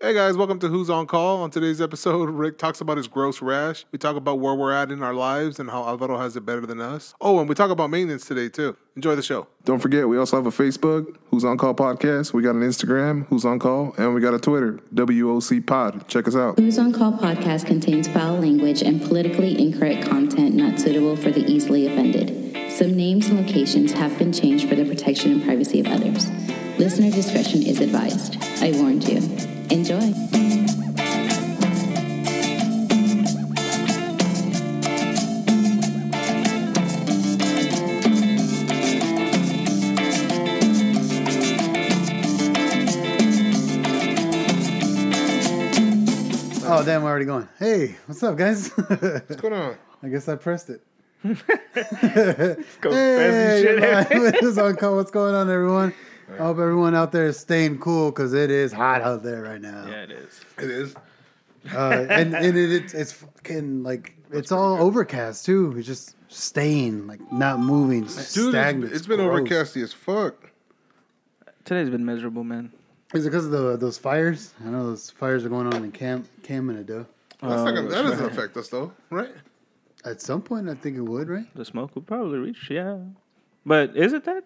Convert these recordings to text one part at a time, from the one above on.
Hey guys, welcome to Who's on Call. On today's episode, Rick talks about his gross rash. We talk about where we're at in our lives and how Alvaro has it better than us. Oh, and we talk about maintenance today too. Enjoy the show. Don't forget, we also have a Facebook, Who's On Call Podcast. We got an Instagram, Who's On Call, and we got a Twitter, WOC Pod. Check us out. Who's on Call podcast contains foul language and politically incorrect content not suitable for the easily offended. Some names and locations have been changed for the protection and privacy of others. Listener discretion is advised. I warned you. Enjoy. Oh damn, we're already going. Hey, what's up, guys? What's going on? I guess I pressed it. Go Hey, shit. what's on? What's going on, everyone? I hope everyone out there is staying cool because it is hot out there right now. yeah, it is. It is. Uh, and and it, it's it's fucking like it's all overcast too. It's just staying, like not moving, Dude, stagnant. it's, it's been gross. overcasty as fuck. Today's been miserable, man. Is it because of the, those fires? I know those fires are going on in Camp Canada. That's not gonna, that doesn't affect us though, right? At some point, I think it would, right? The smoke would probably reach, yeah. But is it that?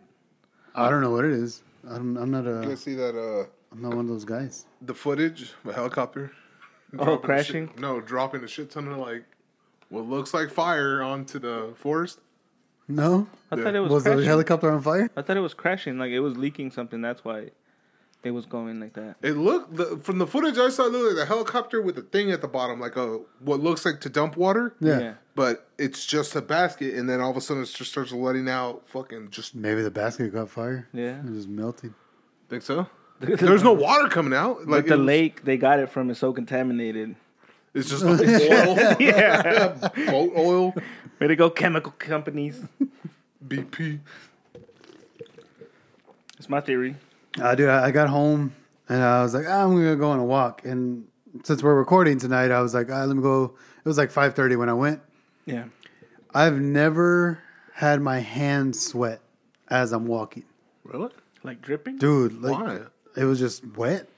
I don't know what it is. I'm, I'm not You a. guys see that uh I'm not one of those guys. the footage of a helicopter Oh, dropping the crashing? shit- no, dropping a shit ton of like what looks like fire onto the forest. No, I Yeah. thought it was, was the crashing. helicopter on fire? I thought it was crashing, like it was leaking something. That's why it was going like that. It looked the, from the footage I saw. It looked like a helicopter with a thing at the bottom, like a what looks like to dump water. Yeah. but it's just a basket, and then all of a sudden it just starts letting out fucking just. Maybe the basket got fire. Yeah. It was melting. Think so? There's no water coming out. Like Like the was- lake they got it from is so contaminated. it's just oil, Yeah. boat oil, Way to go, chemical companies. BP. It's my theory. Uh, dude, I I got home and I was like, ah, I'm gonna go on a walk. And since we're recording tonight, I was like, ah, let me go. It was like 5:30 when I went. Yeah. I've never had my hands sweat as I'm walking, Really? Like dripping? dude. Like Why? it was just wet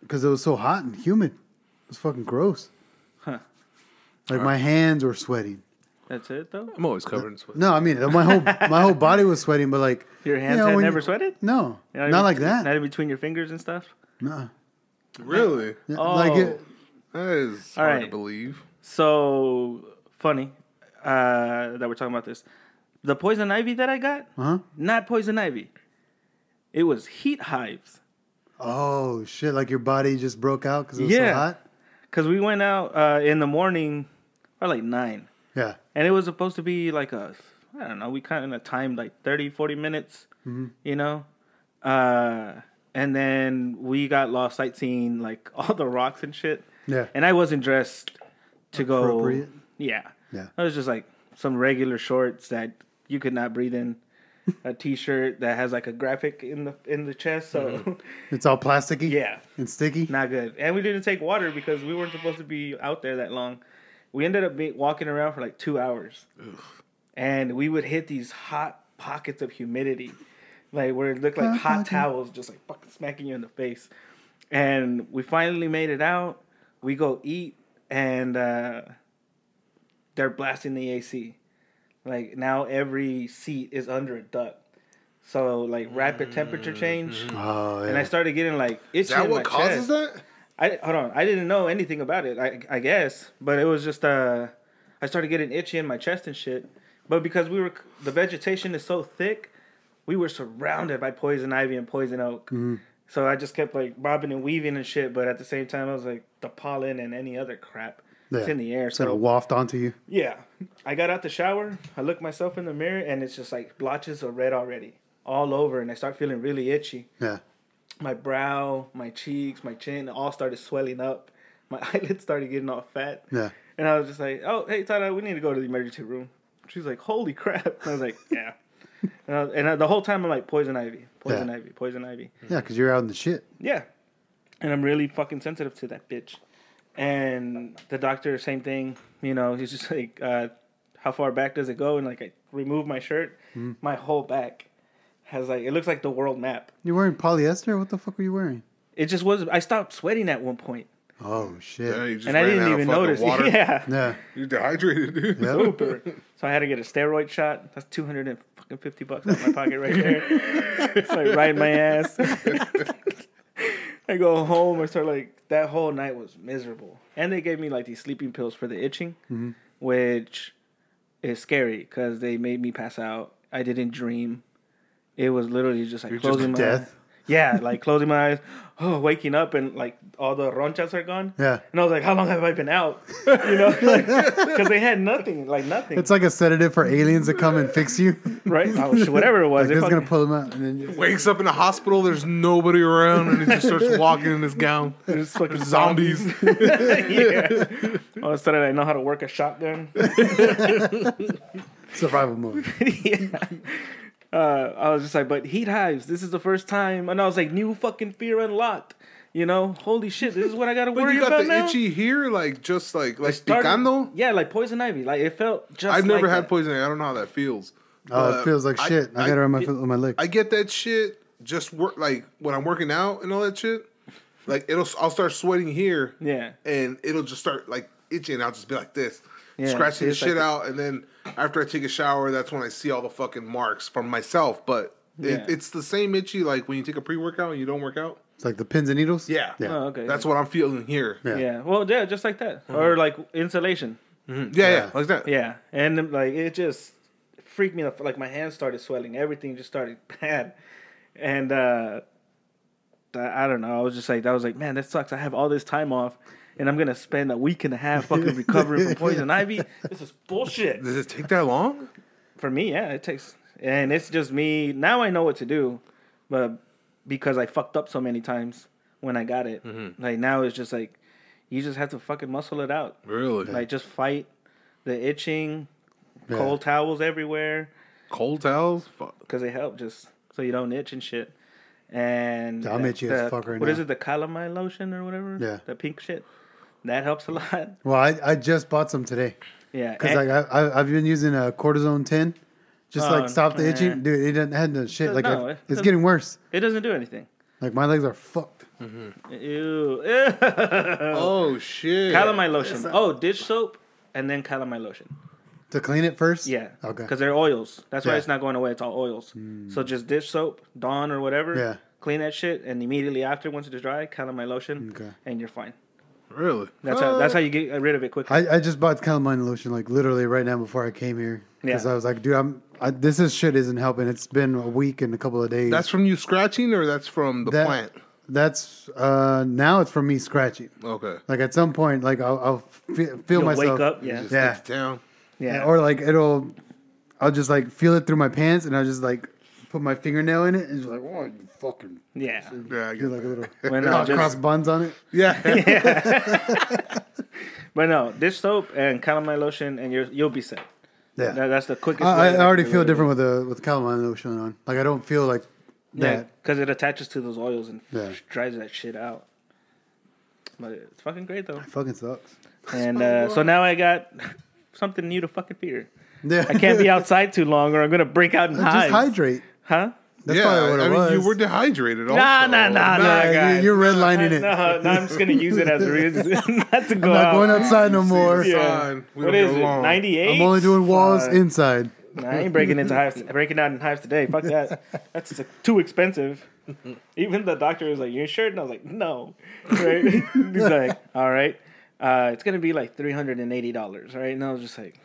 because it was so hot and humid. It was fucking gross. Huh. Like my hands were sweating. That's it though? I'm always covered in sweat. No, I mean my whole my whole body was sweating, but like Your hands know, had when never you- sweated? no, You not know, like in- that. Not in between your fingers and stuff? No, Really? like Oh. it, That is All hard to right. believe. So funny uh, that we're talking about this. The poison ivy that I got, huh? not poison ivy. It was heat hives. Oh shit! Like your body just broke out because it was Yeah. so hot. Cause we went out uh, in the morning, or like nine, Yeah. and it was supposed to be like a, I don't know. We kind of timed like 30, 40 minutes, Mm-hmm. you know, uh, and then we got lost sightseeing like all the rocks and shit. Yeah. And I wasn't dressed to go. Appropriate? Yeah. Yeah. I was just like some regular shorts that you could not breathe in. A t-shirt that has like a graphic in the in the chest, so It's all plasticky. yeah, And sticky. not good. And we didn't take water because we weren't supposed to be out there that long. We ended up be- walking around for like two hours, and we would hit these hot pockets of humidity, like where it looked like Hot hot towels just like fucking smacking you in the face. And we finally made it out. We go eat, and uh, they're blasting the AC. Like now, every seat is under a duct. So like rapid temperature change, Oh yeah. and I started getting like itchy. Is that in what my causes chest. that? I hold on. I didn't know anything about it. I I guess, but it was just uh, I started getting itchy in my chest and shit. But because we were the vegetation is so thick, we were surrounded by poison ivy and poison oak. Mm-hmm. So I just kept like bobbing and weaving and shit. But at the same time, I was like the pollen and any other crap. It's in the air. It's gonna waft onto you. yeah, I got out the shower. I looked myself in the mirror, and it's just like blotches of red already all over, and I start feeling really itchy Yeah. My brow, my cheeks, my chin all started swelling up. My eyelids started getting all fat. Yeah. And I was just like, oh, hey, Tada, we need to go to the emergency room. She's like, holy crap. And I was like, yeah. and, I, and I, the whole time I'm like, poison ivy, poison Yeah. ivy, poison ivy. Yeah, because you're out in the shit. Yeah. And I'm really fucking sensitive to that bitch. And the doctor, same thing. You know, he's just like, uh, how far back does it go? And like, I remove my shirt, my whole back has like, it looks like the world map. You're wearing polyester? What the fuck were you wearing? it just was. I stopped sweating at one point, Oh shit. Yeah, you just and I didn't out even notice. Water. Yeah, Yeah. You're dehydrated, dude. Yeah. super. So I had to get a steroid shot. That's two hundred and fucking fifty bucks out of my pocket right there. it's like right in my ass. I go home I start like that whole night was miserable. And they gave me like these sleeping pills for the itching, Mm-hmm. which is scary because they made me pass out. I didn't dream. It was literally just like You're just closing my death? Yeah, like closing my eyes, oh, waking up and like all the ronchas are gone. Yeah. And I was like, how long have I been out? You know, because they had nothing, like nothing, It's like a sedative for aliens to come and fix you. right? Oh, shit, whatever it was. Like they this is gonna pull them out, and then you Wakes up in a hospital, there's nobody around, and he just starts walking in his gown. There's fucking Zombies. yeah. All of a sudden, I know how to work a shotgun. survival mode. yeah. Uh, I was just like, but heat hives. This is the first time, and I was like, new fucking fear unlocked. You know, holy shit, this is what I got to But worry you got about the now. itchy here, like just like like Started- picando. Yeah, like poison ivy. Like it felt just. I've never like had that. poison. Ivy. I don't know how that feels. Oh, But it feels like I- shit. I, I- got it on my foot with my leg. I get that shit. Just work like when I'm working out and all that shit. Like it'll, I'll start sweating here, Yeah. and it'll just start like itching. I'll just be like this, Yeah, scratching the shit like- out, and then after I take a shower, that's when I see all the fucking marks from myself. But Yeah. it's the same itchy like when you take a pre workout and you don't work out. it's like the pins and needles. Yeah, Yeah. Oh, okay. That's what I'm feeling here. Yeah. Yeah. Well, yeah, just like that, or like insulation. Mhm. yeah, yeah, like that. Yeah, and like it just freaked me out. Like my hands started swelling, everything just started bad, and uh I I don't know. I was just like, that was like, man, that sucks. I have all this time off, and I'm gonna spend a week and a half fucking recovering from poison ivy. This is bullshit. Does it take that long? For me, yeah, it takes, and it's just me. Now I know what to do, but because I fucked up so many times when I got it, mm-hmm. like now it's just like you just have to fucking muscle it out. Really? Like just fight the itching, Yeah. cold towels everywhere Cold towels? Fuck. because they help just so you don't itch and shit. And I'm itchy as the- fuck right What is now. it? The calamine lotion or whatever. Yeah. the pink shit. That helps a lot. Well, I, I just bought some today Yeah, because like I, I I've been using a cortisone ten, just Oh, like stop the itching. Dude, it doesn't had no shit. Like No, I- it it's getting worse. it doesn't do anything. Like my legs are fucked. Mm-hmm. Ew. Oh shit. calamine lotion. Oh, dish soap and then calamine lotion. To clean it first. Yeah. Okay. Because they're oils. That's why Yeah. it's not going away. It's all oils. So just dish soap, Dawn or whatever. Yeah. Clean that shit, and immediately after, once it's dry, calamine lotion, Okay. and you're fine. Really? That's how. That's how you get rid of it quickly. I, I just bought calamine lotion like literally right now before I came here because Yeah. I was like, dude, I'm I, this is shit isn't helping. It's been a week and a couple of days. That's from you scratching, or that's from the That- plant? That's uh now it's from me scratching. Okay. Like at some point, like I'll, I'll feel, feel You'll myself. wake up. Yeah. Just Yeah. down. Yeah. Or like it'll, I'll just like feel it through my pants and I'll just like put my fingernail in it and just like, oh, you fucking. yeah. Yeah, I get like a little When, uh, cross, just- cross buns on it. Yeah. yeah. But no, dish soap and calamine lotion, and you're you'll be set. Yeah. That, that's the quickest. I, way I already feel get rid of different with the with calamine lotion on. Like I don't feel like it. Yeah, that. because it attaches to those oils and Yeah. dries that shit out. But it's fucking great though. It fucking sucks. And uh, so now I got something new to fucking fear. Yeah. I can't be outside too long, or I'm gonna break out in Just hives. hydrate. Huh? That's yeah, probably what I it mean, was. you were dehydrated. Also. Nah, nah, nah, nah. Yeah, guy. you- you're redlining it. No, no, I'm just gonna use it as a reason not to go I'm not out. going outside no more. See, Yeah. Fine. We What don't is get it? 98. I'm only doing walls Fuck. inside. Nah, I ain't breaking into hives. Breaking out in hives today. Fuck that. That's uh, too expensive. Even the doctor was like, "You sure?" And I was like, "No." Right? He's like, "All right, uh, it's gonna be like three hundred and eighty dollars." Right? And I was just like,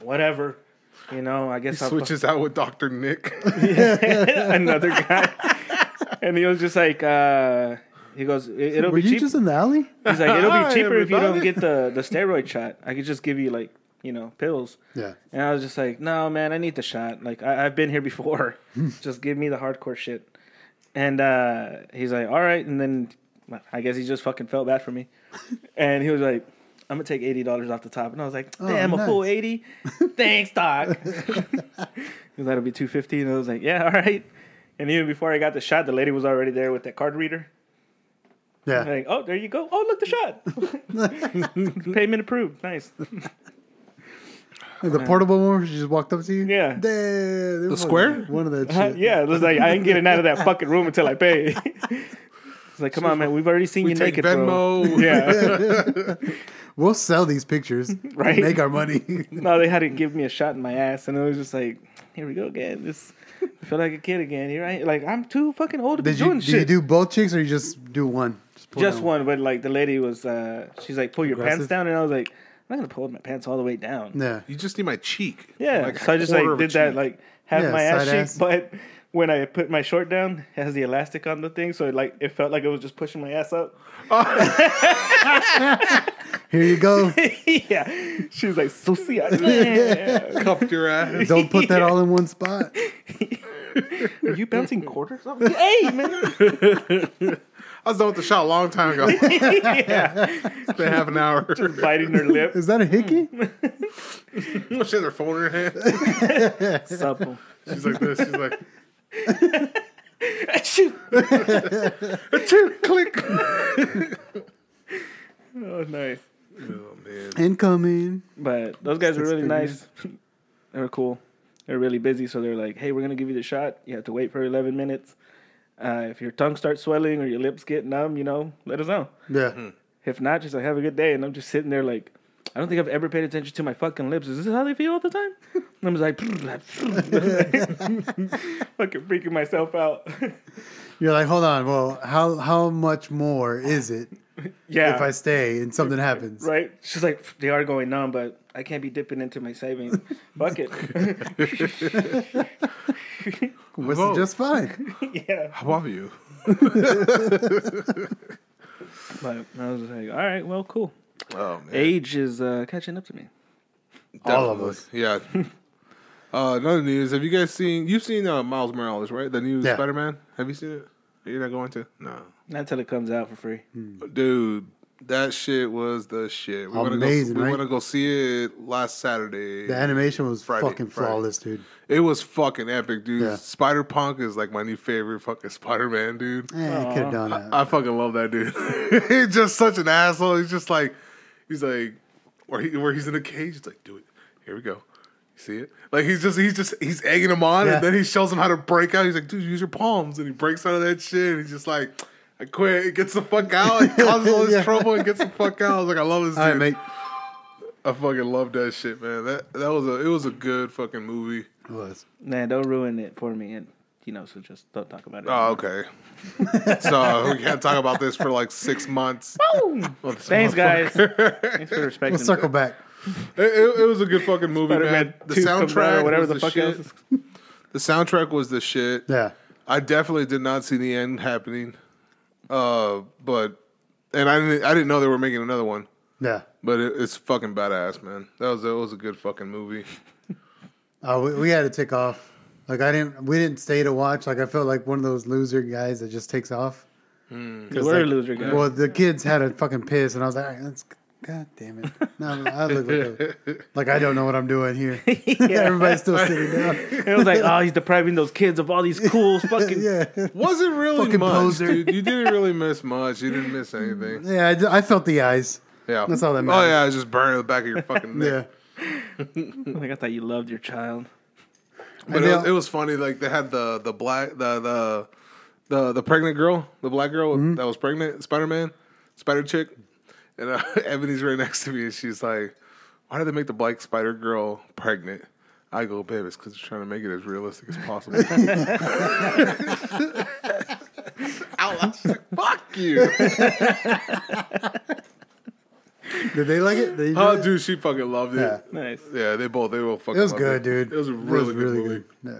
"Whatever." You know, I guess I'll Switches out with Doctor Nick. another guy. And he was just like, uh, he goes, "It- "It'll Were be you cheap." just in the alley? He's like, "It'll be cheaper if you don't everybody. get the the steroid shot. I could just give you like." You know, pills. Yeah. And I was just like, no, man, I need the shot. Like, I, I've been here before. just give me the hardcore shit. And uh, he's like, all right. And then I guess he just fucking felt bad for me. and he was like, I'm going to take $80 off the top. And I was like, damn, a full nice. 80 Thanks, Doc. That'll be 250 And I was like, yeah, all right. And even before I got the shot, the lady was already there with that card reader. Yeah. Like, oh, there you go. Oh, look, the shot. Payment approved. Nice. Like the portable one she just walked up to you? Yeah. the square? One of that Uh, shit. yeah, it was like I ain't getting out of that fucking room until I pay. So like, come on, man, we've already seen We you take naked, bro. Venmo. Yeah. We'll sell these pictures, Right. Make our money. no, they had to give me a shot in my ass, and it was just like, here we go again. This, I feel like a kid again. Here I like I'm too fucking old to be did you doing did shit. you do both chicks or you just do one? pull just down one, but like the lady was, uh she's like, pull your Aggressive? pants down, and I was like, I'm not gonna pull my pants all the way down. Yeah. you just need my cheek. Yeah, Like so I just like of a did that, cheek. like have Yeah, my ass side cheek, ass. but when I put my short down, it has the elastic on the thing, so it like it felt like it was just pushing my ass up. Here you go. yeah, she was like, "Susie, yeah. cupped your ass. Don't put that all in one spot. are you bouncing quarters? I'm hey, man, I was done with the shot a long time ago. yeah, It's been half an hour. biting her lip, Is that a hickey? she has her phone in her hand. supple. She's like this. She's like, Shoot. "Achoo, click. Oh, nice. Oh man. Incoming. But those guys were really nice. they were cool. They're really busy, so they're like, "Hey, we're gonna give you the shot. You have to wait for 11 minutes. Uh, if your tongue starts swelling or your lips get numb, you know, let us know. Yeah. If not, just like have a good day." And I'm just sitting there like, I don't think I've ever paid attention to my fucking lips. Is this how they feel all the time? And I'm just like, fucking freaking myself out. You're like, hold on. Well, how how much more is it yeah, if I stay and something happens? right. She's like, they are going numb, but I can't be dipping into my savings. Fuck it. Was Whoa. it just fine? yeah. How about you? But I was like, all right, well, cool. Oh man. Age is uh, catching up to me. All of Definitely. Yeah. uh, another news. Have you guys seen? You've seen uh, Miles Morales, right? The new Yeah. Spider Man. Have you seen it? You're not going to? No. Not until it comes out for free. Dude, that shit was the shit. We wanna Amazing, go, We right? want to go see it last Saturday. The animation was Friday, fucking Friday. flawless, dude. It was fucking epic, dude. Yeah. Spider Punk is like my new favorite fucking Spider Man, dude. Eh, could have done that. I fucking love that dude. he's just such an asshole. He's just like, he's like, where he where he's in a cage. He's like, do it. Here we go. See it? Like he's just he's just he's egging him on, Yeah. and then he shows him how to break out. He's like, dude, use your palms, and he breaks out of that shit. And he's just like, I quit. He gets the fuck out. He causes all this Yeah. trouble and gets the fuck out. I was like, I love this All right, dude. mate. I fucking love that shit, man. That that was a it was a good fucking movie. It was. Nah, don't ruin it for me. And you know, so just don't talk about it. Oh, okay. so we can't talk about this for like six months. Well, Thanks, guys. motherfucker- Thanks for respecting. We'll circle back. It, it, it was a good fucking movie, Spider-Man man. The 2 comes out, soundtrack, or whatever was the the, fuck shit. else is- The soundtrack was the shit. Yeah. I definitely did not see the end happening. Uh, but and I didn't I didn't know they were making another one. Yeah. But it, it's fucking badass, man. That was that was a good fucking movie. Uh, we, we had to take off. Like I didn't. We didn't stay to watch. Like I felt like one of those loser guys that just takes off. You 'Cause, were a like, loser, guy. Well, the kids had a fucking piss, and I was like, "All right, let's. God damn it! No, I look like, a, like I don't know what I'm doing here. Everybody's still sitting down. It was like, oh, he's depriving those kids of all these cool fucking. Yeah, Wasn't really Fucking much, poser. dude. You didn't really miss much. You didn't miss anything. yeah. I, d- I felt the eyes. Yeah, That's all that meant. Oh matters. yeah, it's just burning the back of your fucking neck. Yeah, Like I thought you loved your child. But it was, it was funny. Like they had the the black the the the the pregnant girl, the black girl Mm-hmm. that was pregnant, Spider Man, Spider chick, and uh, Ebony's right next to me, and she's like, "Why did they make the black Spider girl pregnant?" I go, "Babe, it's because they're trying to make it as realistic as possible." Out loud, she's like, "Fuck you!" did they like it? They Oh, it? dude, she fucking loved it. Yeah. Nice. Yeah, they both they both fucking. It was loved good, dude. It was a really, good movie. Yeah,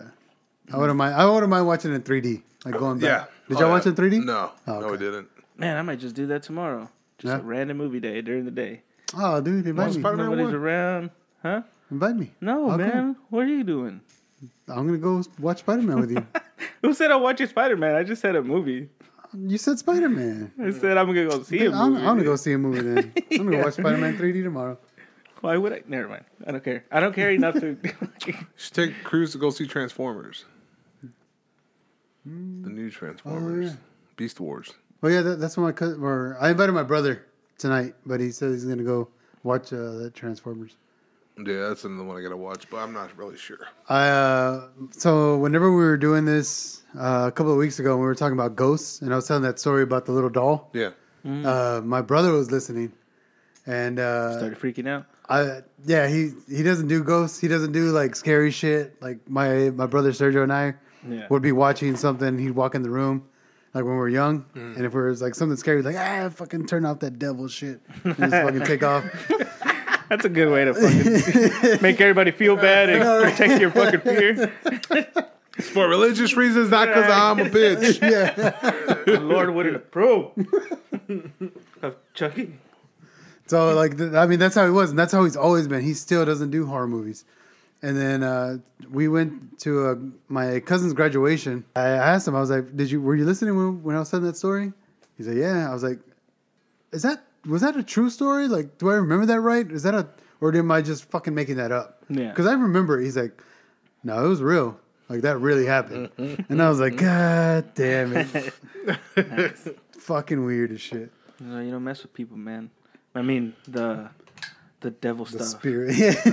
I wouldn't mind. I wouldn't mind watching it in 3D, like going back. Yeah. Did Oh, y'all yeah. watch it in 3D? No, Oh, no, we didn't. Man, I might just do that tomorrow. Just Yeah. a random movie day during the day. Oh, dude, invite Watch me. Spider-Man Nobody's one? around. Huh? Invite me. No, I'll man. What are you doing? I'm gonna go watch Spider Man with you. Who said I'm watching Spider Man? I just said a movie. you said Spider Man. I said I'm gonna go see a I'm, movie. I'm gonna go see a movie then. I'm gonna watch Spider Man 3D tomorrow. Why would I? Never mind. I don't care. I don't care enough to. should take Cruz to go see Transformers. Hmm. The new Transformers. Oh, yeah. Beast Wars. Well, yeah, that, that's what my cousin. Or I invited my brother tonight, but he said he's gonna go watch uh, the Transformers. Yeah, that's another one I gotta watch, but I'm not really sure. I uh, so whenever we were doing this uh, a couple of weeks ago, we were talking about ghosts, and I was telling that story about the little doll. Yeah. Uh, my brother was listening, and uh, Started freaking out. I yeah he he doesn't do ghosts. He doesn't do like scary shit. Like my my brother Sergio and I Yeah. would be watching something. He'd walk in the room. Like when we were young, Mm. and if it was like something scary, like ah, fucking turn off that devil shit, and just fucking take off. That's a good way to fucking make everybody feel bad and protect your fucking fear. For religious reasons, not because I'm a bitch. Yeah, the Lord wouldn't approve of Chucky. So like, I mean, that's how he was, and that's how he's always been. He still doesn't do horror movies. And then uh, we went to uh my cousin's graduation. I asked him, I was like, "Did you were you listening when, when I was telling that story?" He said, "Yeah." I was like, "Is that was that a true story? Like, do I remember that right? Is that a or am I just fucking making that up?" Yeah. Because I remember. He's like, "No, it was real. Like that really happened." and I was like, "God damn it, fucking weird as shit." No, you don't mess with people, man. I mean the the devil The stuff. spirit.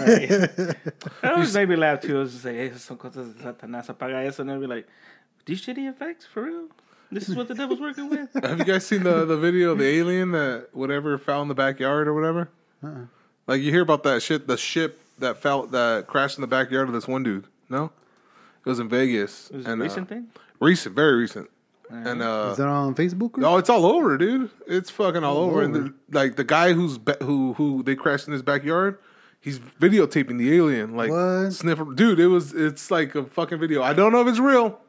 That always made me laugh too. I was just like, hey, esas son cosas de Satanás, apaga eso. And I'd be like, these shitty effects, for real? This is what the devil's working with? Have you guys seen the, the video of the alien that whatever fell in the backyard or whatever? Uh-uh. Like you hear about that shit, the ship that fell that crashed in the backyard of this one dude. No, it was in Vegas. It was a and, uh, recent thing? Recent, very recent. And uh, Is that on Facebook? Or? Oh, it's all over, dude. It's fucking all, over. And the, like the guy who's be- who who they crashed in his backyard, he's videotaping the alien, like What? sniffer. Dude, it was it's like a fucking video. I don't know if it's real,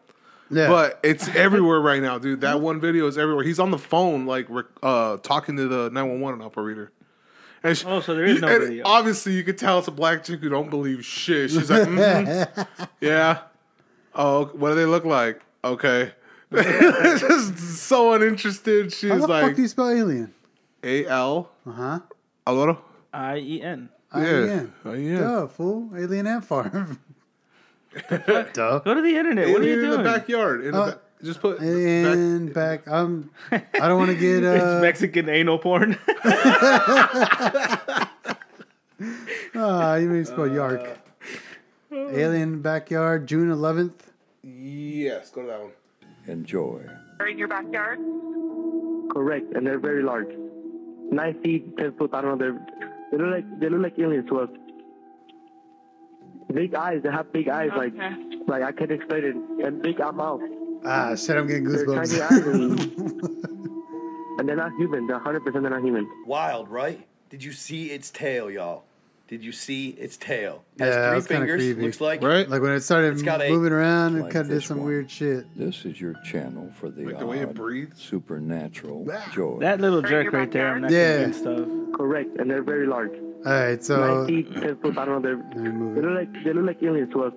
yeah. but it's everywhere right now, dude. That one video is everywhere. He's on the phone, like rec- uh talking to the nine one one operator. And she, Oh, so there is no video. Obviously, you could tell it's a black chick who don't believe shit. She's like, mhm. yeah. Oh, what do they look like? Okay. Just so uninterested. She's How the like fuck do you spell alien? A L Uh huh. Aloro. I E N. Yeah. Alien. Oh, yeah. Duh, fool. Alien Ant Farm. Duh. Go to the internet. What are you Alien in doing? the backyard. In the Uh, ba- just put Alien back. I'm. I don't want to get. it's Uh, Mexican anal porn. ah, you made me spell Yark. Alien backyard, June 11th. Yes, go to that one. Enjoy. are in your backyard? Correct, and they're very large. Nine feet, ten foot. I don't know. They're they look like they look like aliens to us. Big eyes. They have big eyes. Like Okay. like I can't explain it. And big mouth. Ah, shit, I'm getting goosebumps. They're tiny eyes, goosebumps. and, and they're not human. They're hundred percent. They're not human. Wild, right? Did you see its tail, y'all? Did you see its tail? It Yeah, has that's three kinda fingers. creepy. Looks like Right? like when it started It's got a- moving around, it like kind of did this some one. weird shit. This is your channel for the, Like the way it breathes. supernatural joy. that little jerk you right there. I'm not Yeah. convinced of. Correct, and they're very large. All right, so feet, foot. I don't know. They're me they look like they look like aliens to us.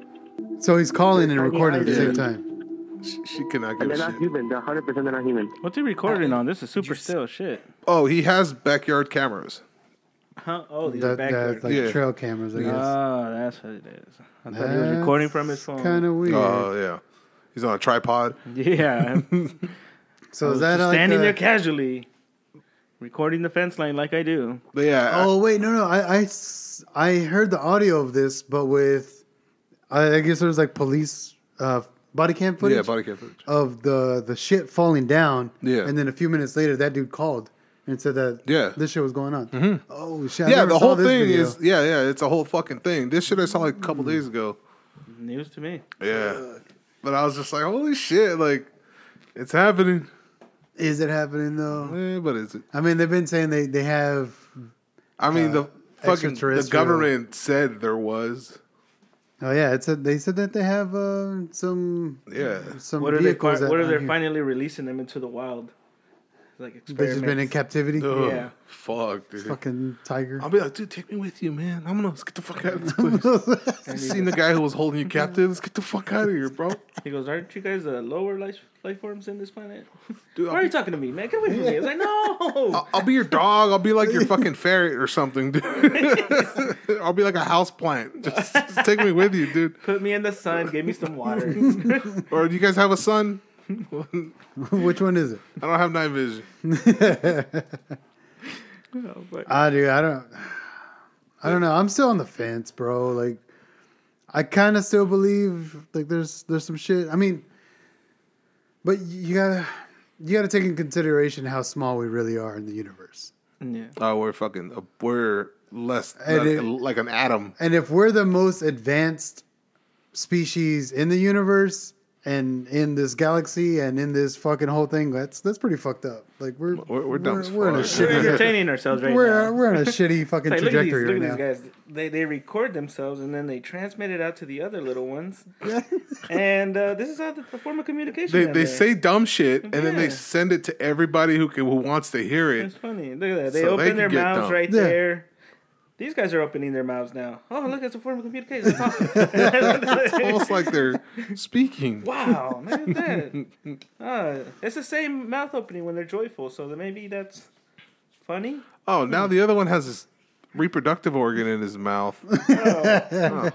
So he's calling and recording at the same time. She, she cannot And give they're a not shit. human. They're hundred percent. They're not human. What's he recording uh, on? This is super still shit. Oh, he has backyard cameras. Huh? Oh, these are That, backyard. that's like Yeah. trail cameras, I guess. Oh, that's what it is. I thought he was recording from his phone. Kind of weird. Oh yeah, he's on a tripod. Yeah. so I is that just like standing a- there casually, recording the fence line like I do. But yeah, Oh wait, no, no. I, I s- I heard the audio of this, but with I, I guess there was like police uh, body cam footage yeah, body cam footage. of the the shit falling down. Yeah. and then a few minutes later, that dude called and said that Yeah. Mm-hmm. this shit was going on. Oh shit! I yeah, never the saw whole this thing video. is yeah, yeah. It's a whole fucking thing. This shit I saw like a couple days ago. News to me. Yeah, but I was just like, holy shit, like it's happening. Is it happening though? Eh, but is it? I mean, they've been saying they they have. I mean, the fucking the government said there was. Oh yeah, it said they said that they have uh, some Yeah, some What are they? vehicles. Fi- that what are they finally releasing them into the wild? Like They've just been in captivity. Ugh, Yeah. fuck, dude. Fucking tiger. I'll be like, dude, take me with you, man. I'm gonna let's get the fuck out of this place. you seen the guy who was holding you captive? Let's get the fuck out of here, bro. He goes, "Aren't you guys the lower life life forms in this planet?" Dude, Why I'll are you be, talking to me, man? Get away from me! I was like, "No." I'll, I'll be your dog. I'll be like your fucking ferret or something, dude. I'll be like a house plant. Just, just take me with you, dude. Put me in the sun. Give me some water. Or do you guys have a son? Which one is it? I don't have night vision. I do. I don't. I don't know. I'm still on the fence, bro. Like, I kind of still believe like there's there's some shit. I mean, but you gotta you gotta take in consideration how small we really are in the universe. Yeah. Oh, we're fucking. Uh, we're less And like, it- like an atom. And if we're the most advanced species in the universe and in this galaxy and in this fucking whole thing, that's that's pretty fucked up. Like we're We're- we're dumb as we're in a fuck. We're shitty entertaining ourselves right we're now. we're in a shitty fucking It's like, look at these, trajectory look right at now. these guys. They they record themselves and then they transmit it out to the other little ones. and uh, this is how the, the form of communication. They they there. say dumb shit and then they send it to everybody who can, who wants to hear it. It's funny. Look at that. They So they open their mouths dumb. right Yeah. there. These guys are opening their mouths now. Oh, look, it's a form of communication. It's awesome. It's almost like they're speaking. wow, man, that. Uh, it's the same mouth opening when they're joyful, so maybe that's funny. Oh, now the other one has his reproductive organ in his mouth.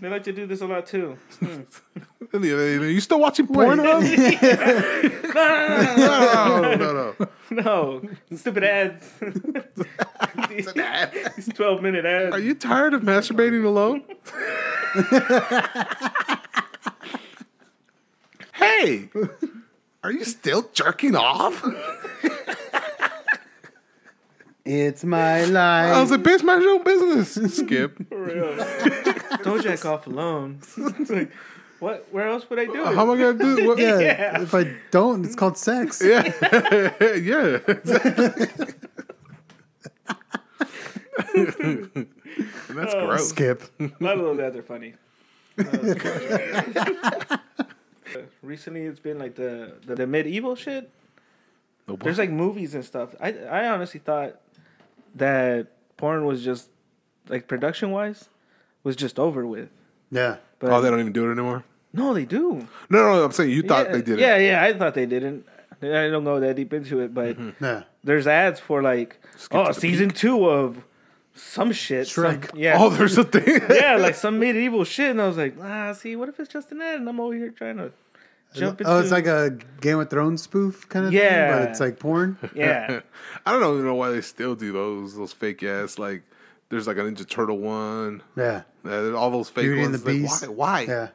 They like to do this a lot too. Hmm. And the other, you still watching porn? Rob? no, no, no. No, stupid ads. these, these twelve minute ads. Are you tired of masturbating alone? hey, are you still jerking off? It's my life. I was life. like, bitch, mind your own business. Skip. For real. Don't jack off alone. It's like, what? Where else would I do it? How am I gonna do? What? yeah, Yeah. if I don't, it's called sex. Yeah, yeah. and that's gross. Skip. A lot of those ads are funny. Uh, recently, it's been like the the, the medieval shit. There's like movies and stuff. I I honestly thought that porn was just like production wise was just over with. Yeah. But Oh, they don't even do it anymore. no, they do. No, no, I'm saying you thought yeah, they did Yeah, yeah, yeah, I thought they didn't. I don't go that deep into it, but Yeah. there's ads for like Skip oh to the season two of some shit. some- Shrek. yeah. Oh, there's a thing. yeah, like some medieval shit, and I was like, ah, see, what if it's just an ad, and I'm over here trying to jump into. Oh, it's like a Game of Thrones spoof kind of thing, Yeah. but it's like porn. yeah, I don't even know why they still do those those fake ass like. There's like a Ninja Turtle one. Yeah. Uh, all those fake Beauty and ones. the like, Beast. why? Why? Yeah.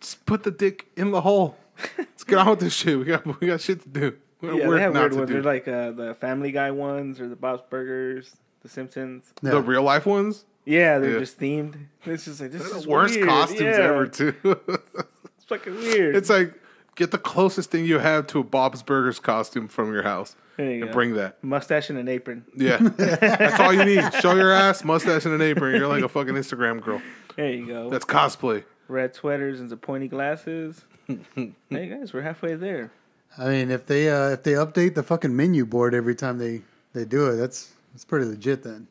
Just put the dick in the hole. Let's get on with this shit. We got we got shit to do. We got yeah. work They have not weird to ones. do. They're like uh, the Family Guy ones, or the Bob's Burgers, the Simpsons. Yeah. the real life ones. Yeah, they're Yeah. just themed. It's just like this They're is the worst weird. costumes Yeah. ever too. It's fucking weird. it's like get the closest thing you have to a Bob's Burgers costume from your house There you and go. bring that. mustache and an apron. Yeah, that's all you need. Show your ass, mustache, and an apron. You're like a fucking Instagram girl. There you go. That's cosplay. Red sweaters and some pointy glasses. hey guys, we're halfway there. I mean, if they uh, if they update the fucking menu board every time they they do it, that's that's pretty legit then.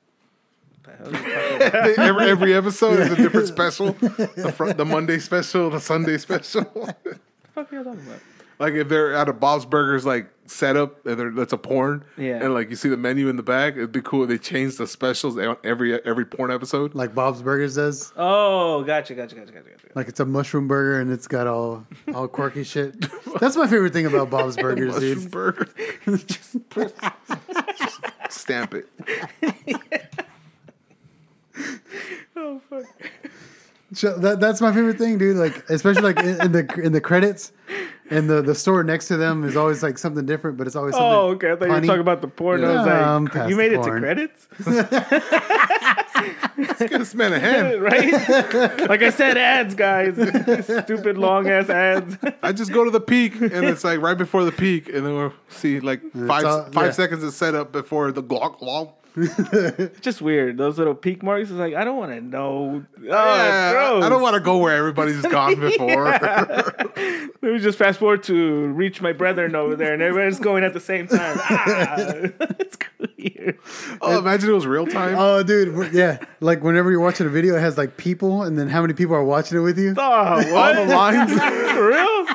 The hell are you talking about? every, every episode is a different special. The, fr- the Monday special, the Sunday special. What the fuck are you talking about? like if they're at a Bob's Burgers like setup and they're, that's a porn, Yeah. and like you see the menu in the back, it'd be cool if they change the specials on every every porn episode. Like Bob's Burgers does. Oh, gotcha, gotcha, gotcha, gotcha, gotcha. Like it's a mushroom burger and it's got all all quirky shit. That's my favorite thing about Bob's Burgers, Mushroom dude. burger. just, just stamp it. Oh fuck. So that, that's my favorite thing, dude. Like especially like in, in the in the credits, and the the store next to them is always like something different, but it's always something. Oh, okay. I thought you were talking about the porn. Yeah, I'm like, past you made the it to porn. credits, Get this man a hand. right? like I said, ads, guys. Stupid long ass ads. I just go to the peak, and it's like right before the peak, and then we'll see like five all- five yeah. seconds of setup before the glock glock. It's just weird. Those little peak marks is like I don't want to know. Oh, Yeah, gross. I don't want to go where everybody's gone before. Let me just fast forward to reach my brethren over there, and everybody's going at the same time. Ah, it's weird. oh, imagine it was real time. Oh, dude, yeah. Like whenever you're watching a video, it has like people, and then how many people are watching it with you. Oh, All the lines, For real?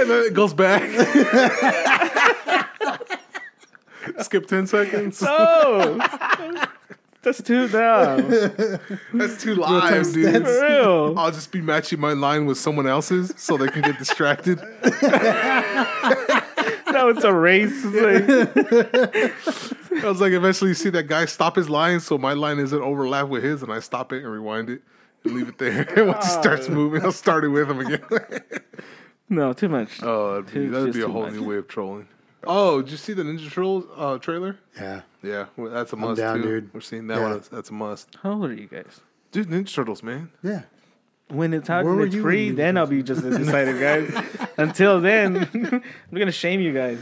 and then it goes back. Skip ten seconds. Oh, that's too now. That's too live, dude. stats. For real. I'll just be matching my line with someone else's so they can get distracted. Now it's a race. It's like, I was like, eventually you see that guy stop his line, so my line isn't overlap with his, and I stop it and rewind it and leave it there. And once he ah. starts moving, I'll start it with him again. No, too much. oh, that'd be, Too- that'd just be a too whole much. new way of trolling. Oh, did you see the Ninja Turtles uh, trailer? Yeah. Yeah, well, that's a must down, too. dude. We're seeing that Yeah. one. That's a must. How old are you guys? Dude, Ninja Turtles, man. Yeah. When it's out Where and were it's you free, when then I'll be just as excited, guys. Until then, I'm gonna shame you guys.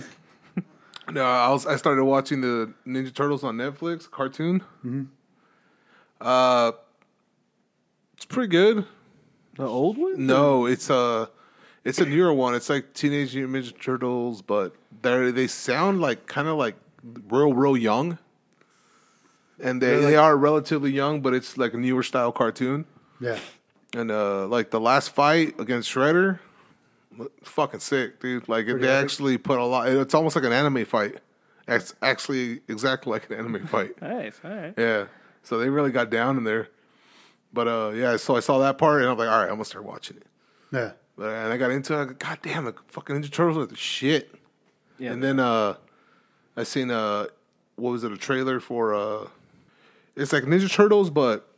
No, I was I started watching the Ninja Turtles on Netflix cartoon. Mm-hmm. Uh, it's pretty good. The old one? No, it's a it's a newer one. It's like Teenage Mutant Ninja Turtles, but they they sound like kind of like real real young, and they they are relatively young, but it's like a newer style cartoon. Yeah. And uh, like the last fight against Shredder, fucking sick, dude. Like they actually put a lot. It's almost like an anime fight. It's actually exactly like an anime fight. Nice. All right. Yeah. So they really got down in there. But uh, yeah, so I saw that part and I'm like, all right, I'm gonna start watching it. Yeah. But and I got into it. God damn it, fucking Ninja Turtles are the shit. Yeah. And then uh, I seen uh, what was it? A trailer for uh, it's like Ninja Turtles, but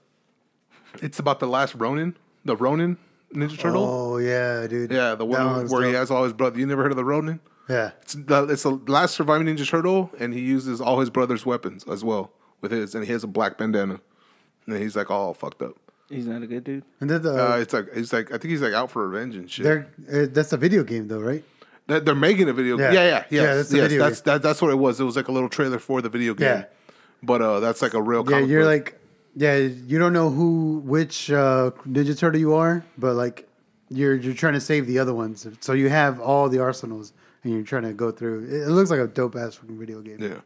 it's about the last Ronin, the Ronin Ninja Turtle. Oh yeah, dude. Yeah, the That one looks where he has all his brother. You never heard of the Ronin? Yeah. It's the, it's the last surviving Ninja Turtle, and he uses all his brother's weapons as well with his, and he has a black bandana, and he's like all fucked up. He's not a good dude. And then the Uh, it's like he's like I think he's like out for revenge and shit. uh, that's a video game though, right? They're, they're making a video. Yeah. Yeah, yeah, yeah. Yeah, that's yes, video that's that, that's what it was. It was like a little trailer for the video game. Yeah. But uh, that's like a real. Yeah, you're book. like, yeah, you don't know who which uh, Ninja Turtle you are, but like you're you're trying to save the other ones. So you have all the arsenals, and you're trying to go through. It, it looks like a dope ass fucking video game. yeah.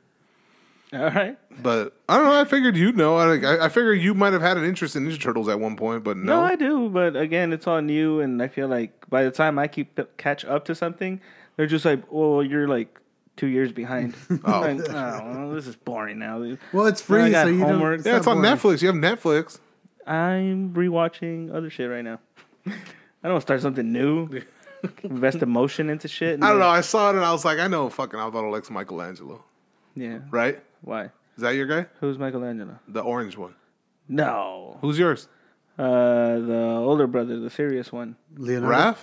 All right. But I don't know. I figured you'd know. I, I I figured you might have had an interest in Ninja Turtles at one point, but No, no. I do, but again, it's all new, and I feel like by the time I keep catch up to something, they're just like, "Oh, you're like two years behind." Oh. like, oh, well, this is boring now. Well, it's free, got so you homework. don't. yeah, it's on boring. Netflix. You have Netflix. I'm rewatching other shit right now. I don't start something new, invest emotion into shit. I don't know. I saw it and I was like, I know fucking Alvaro likes Michelangelo, Yeah. right? Why? Is that your guy? Who's Michelangelo? The orange one. No. Who's yours? Uh, the older brother, the serious one. Leonardo. Raph?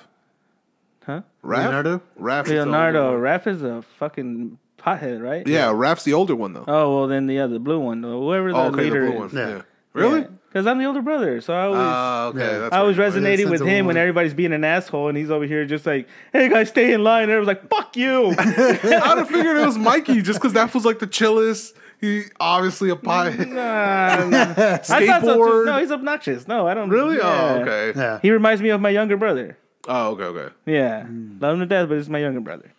Huh? Raph? Leonardo? Raph is the older Leonardo. one. Raph is a fucking pothead, right? Yeah, Raph's the older one though. Oh well, then the other blue one, whoever the oh, okay, the leader blue is. one. Yeah. Yeah. Really? Because I'm the older brother, so I always. Ah, okay. Yeah. I what was resonating with him when everybody's being an asshole, and he's over here just like, "Hey guys, stay in line." And everyone's like, "Fuck you!" I'd have figured it was Mikey just because that was like the chillest. He obviously a pie. Nah, nah. I so. Skateboard. No, he's obnoxious. No, I don't. really? yeah. Oh, okay. Yeah. He reminds me of my younger brother. Oh, okay, okay. Yeah, Hmm. love him to death, but it's my younger brother.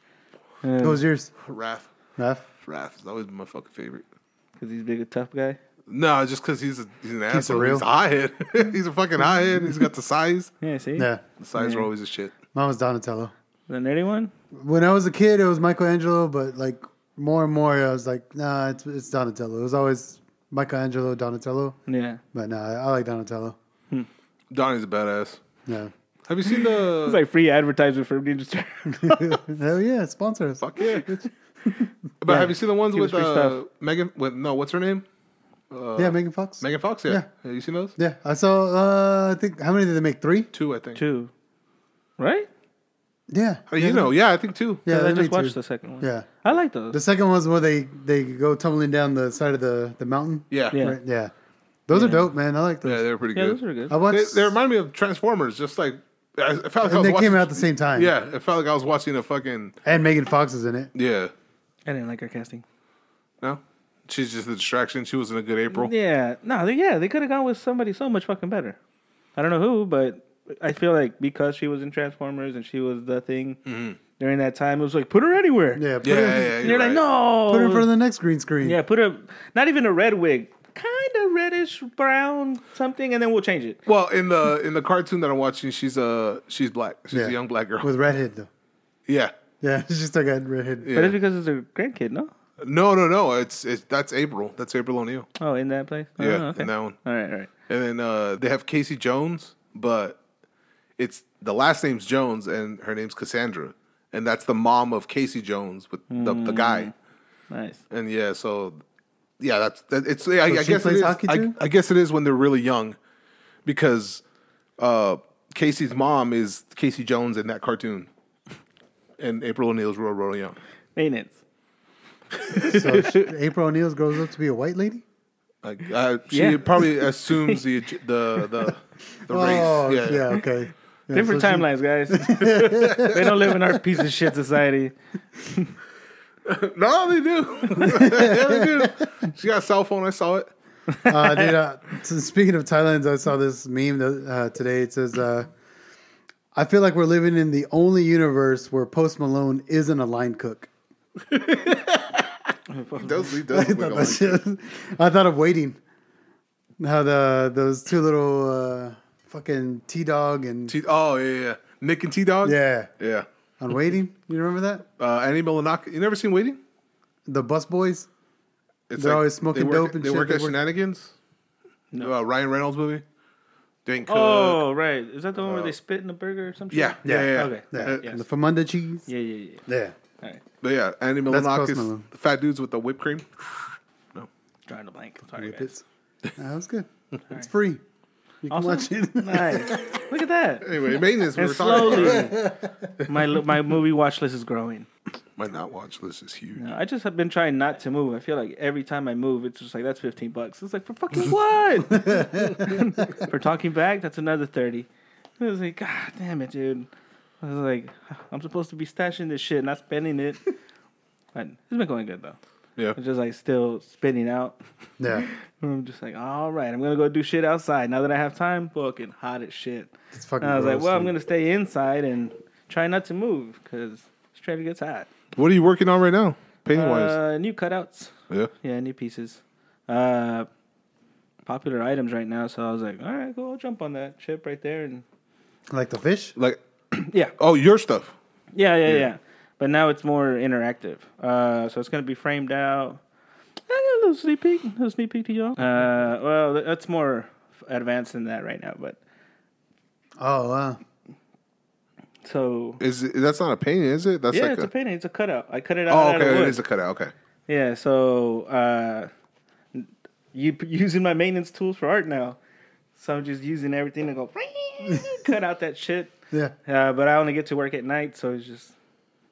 What was yours? Raph. Raph? Raph has always been my fucking favorite. Because he's a big, tough guy. No, just because he's a, he's an it asshole. real. He's a hothead. he's a fucking hothead. He's got the size. Yeah, see, Yeah. The size Yeah. are always a shit. Mine was Donatello. the nerdy one. When I was a kid, it was Michelangelo, but like more and more, I was like, nah, it's, it's Donatello. It was always Michelangelo, Donatello. Yeah, But nah, I like Donatello. Donnie's a badass. Yeah. Have you seen the? it's like free advertisement for Ninja Turtles. Hell yeah, sponsor us. Fuck yeah. but have you seen the ones Give with uh. Megan? With no, what's her name? Yeah, Megan Fox. Megan Fox. Yeah. Yeah. Have you seen those? Yeah, I saw. Uh, I think how many did they make? Three. Two, I think. Two, right? Yeah. Oh, you know, yeah, I think two. Yeah, I they just watched two. the second one. Yeah. I like those. The second one's where they they go tumbling down the side of the the mountain. Yeah. Yeah. Yeah, Right? Yeah. Those are dope, man. I like those. Yeah, they're pretty yeah, good. those are good. I watched. They, they remind me of Transformers, just like I, I felt like I and was they watching. came out at the same time. Yeah, it felt like I was watching a fucking And Megan Fox is in it. yeah. I didn't like her casting. No, she's just a distraction. She was in a good April. Yeah, no, they, yeah, they could have gone with somebody so much fucking better. I don't know who, but I feel like because she was in Transformers and she was the thing during that time, it was like put her anywhere. Yeah. Put Yeah, her, yeah, yeah. You're you're like, no, Put her in front of the next green screen. yeah, put her, not even a red wig, kind of reddish brown something, and then we'll change it. Well, in the in the cartoon that I'm watching, she's uh she's black. She's Yeah. a young black girl. With redhead though. yeah. Yeah, she still got redhead. yeah. But it's because it's a grandkid, no? No, no, no. It's it's that's April. That's April O'Neil. Oh, in that place. Oh, Yeah, okay. in that one. All right, all right. And then uh, they have Casey Jones, but it's the last name's Jones and her name's Cassandra, and that's the mom of Casey Jones with the the guy. Nice. And yeah, so yeah, that's that, it's. I, I guess it plays is. hockey I. I guess it is when they're really young, because uh, Casey's mom is Casey Jones in that cartoon, and April O'Neil's real, real young. Maintenance. So she, April O'Neil grows up to be a white lady. Like uh, she Yeah. probably assumes the the the the Oh, race. yeah, okay. Yeah, Different so she- timelines, guys. they don't live in our piece of shit society. No, they do. yeah, they do. She got a cell phone. I saw it. uh, dude, uh, so speaking of timelines, I saw this meme that, uh, today. It says, uh, "I feel like we're living in the only universe where Post Malone isn't a line cook." He does, he does I look like thought, that shit- I thought of waiting. How the those two little uh, fucking T Dog and T- oh yeah, yeah. Nick and T Dog. yeah yeah. on waiting. You remember that? Uh, Annie Milanaka. You never seen Waiting? The bus boys. It's They're always smoking they work, dope and they shit. work They at work- Shenanigans. No. Uh, Ryan Reynolds movie. Dane Cook. Oh, right. Is that the one where they spit in the burger or something? yeah, yeah, yeah. yeah. Okay. Yeah, Uh, yes. the Famunda cheese. Yeah, yeah, yeah. Yeah. All right. But yeah, Andy That's Post Milonakis, Malone. the fat dudes with the whipped cream. No. Drawing a blank. Sorry, guys. Whippets. That was good. It's free. You can Awesome. watch it. Nice. Look at that. Anyway, maintenance. We And were talking about. slowly, my my movie watch list is growing. My not watch list is huge. I just have been trying not to move. I feel like every time I move, it's just like that's fifteen bucks. It's like for fucking what? for talking back, that's another thirty. I was like, God damn it, dude. I was like, I'm supposed to be stashing this shit, not spending it. But it's been going good though. Yeah. It's just like still spinning out. yeah. I'm just like, all right, I'm gonna go do shit outside now that I have time. Fucking hot as shit. It's fucking And I was like, gross, well, I'm gonna stay inside and try not to move because straight gets hot. What are you working on right now, painting wise? Uh, new cutouts. Yeah. Yeah, new pieces. Uh, popular items right now. So I was like, all right, cool. I'll jump on that chip right there. And Like the fish? Like, yeah, oh, your stuff. yeah, yeah, yeah. But now it's more interactive. Uh, so it's gonna be framed out. I got a little sneak peek, a little sneak peek to y'all. Uh, well, that's more advanced than that right now. But Oh, wow. so Is it, that's not a painting, is it? That's yeah, like it's a, a. painting. It's a cutout. I cut it out. oh, out of okay. It wood. is a cutout. Okay. Yeah, so uh, you using my maintenance tools for art now. So I'm just using everything to go cut out that shit. Yeah. Uh, but I only get to work at night, so it's just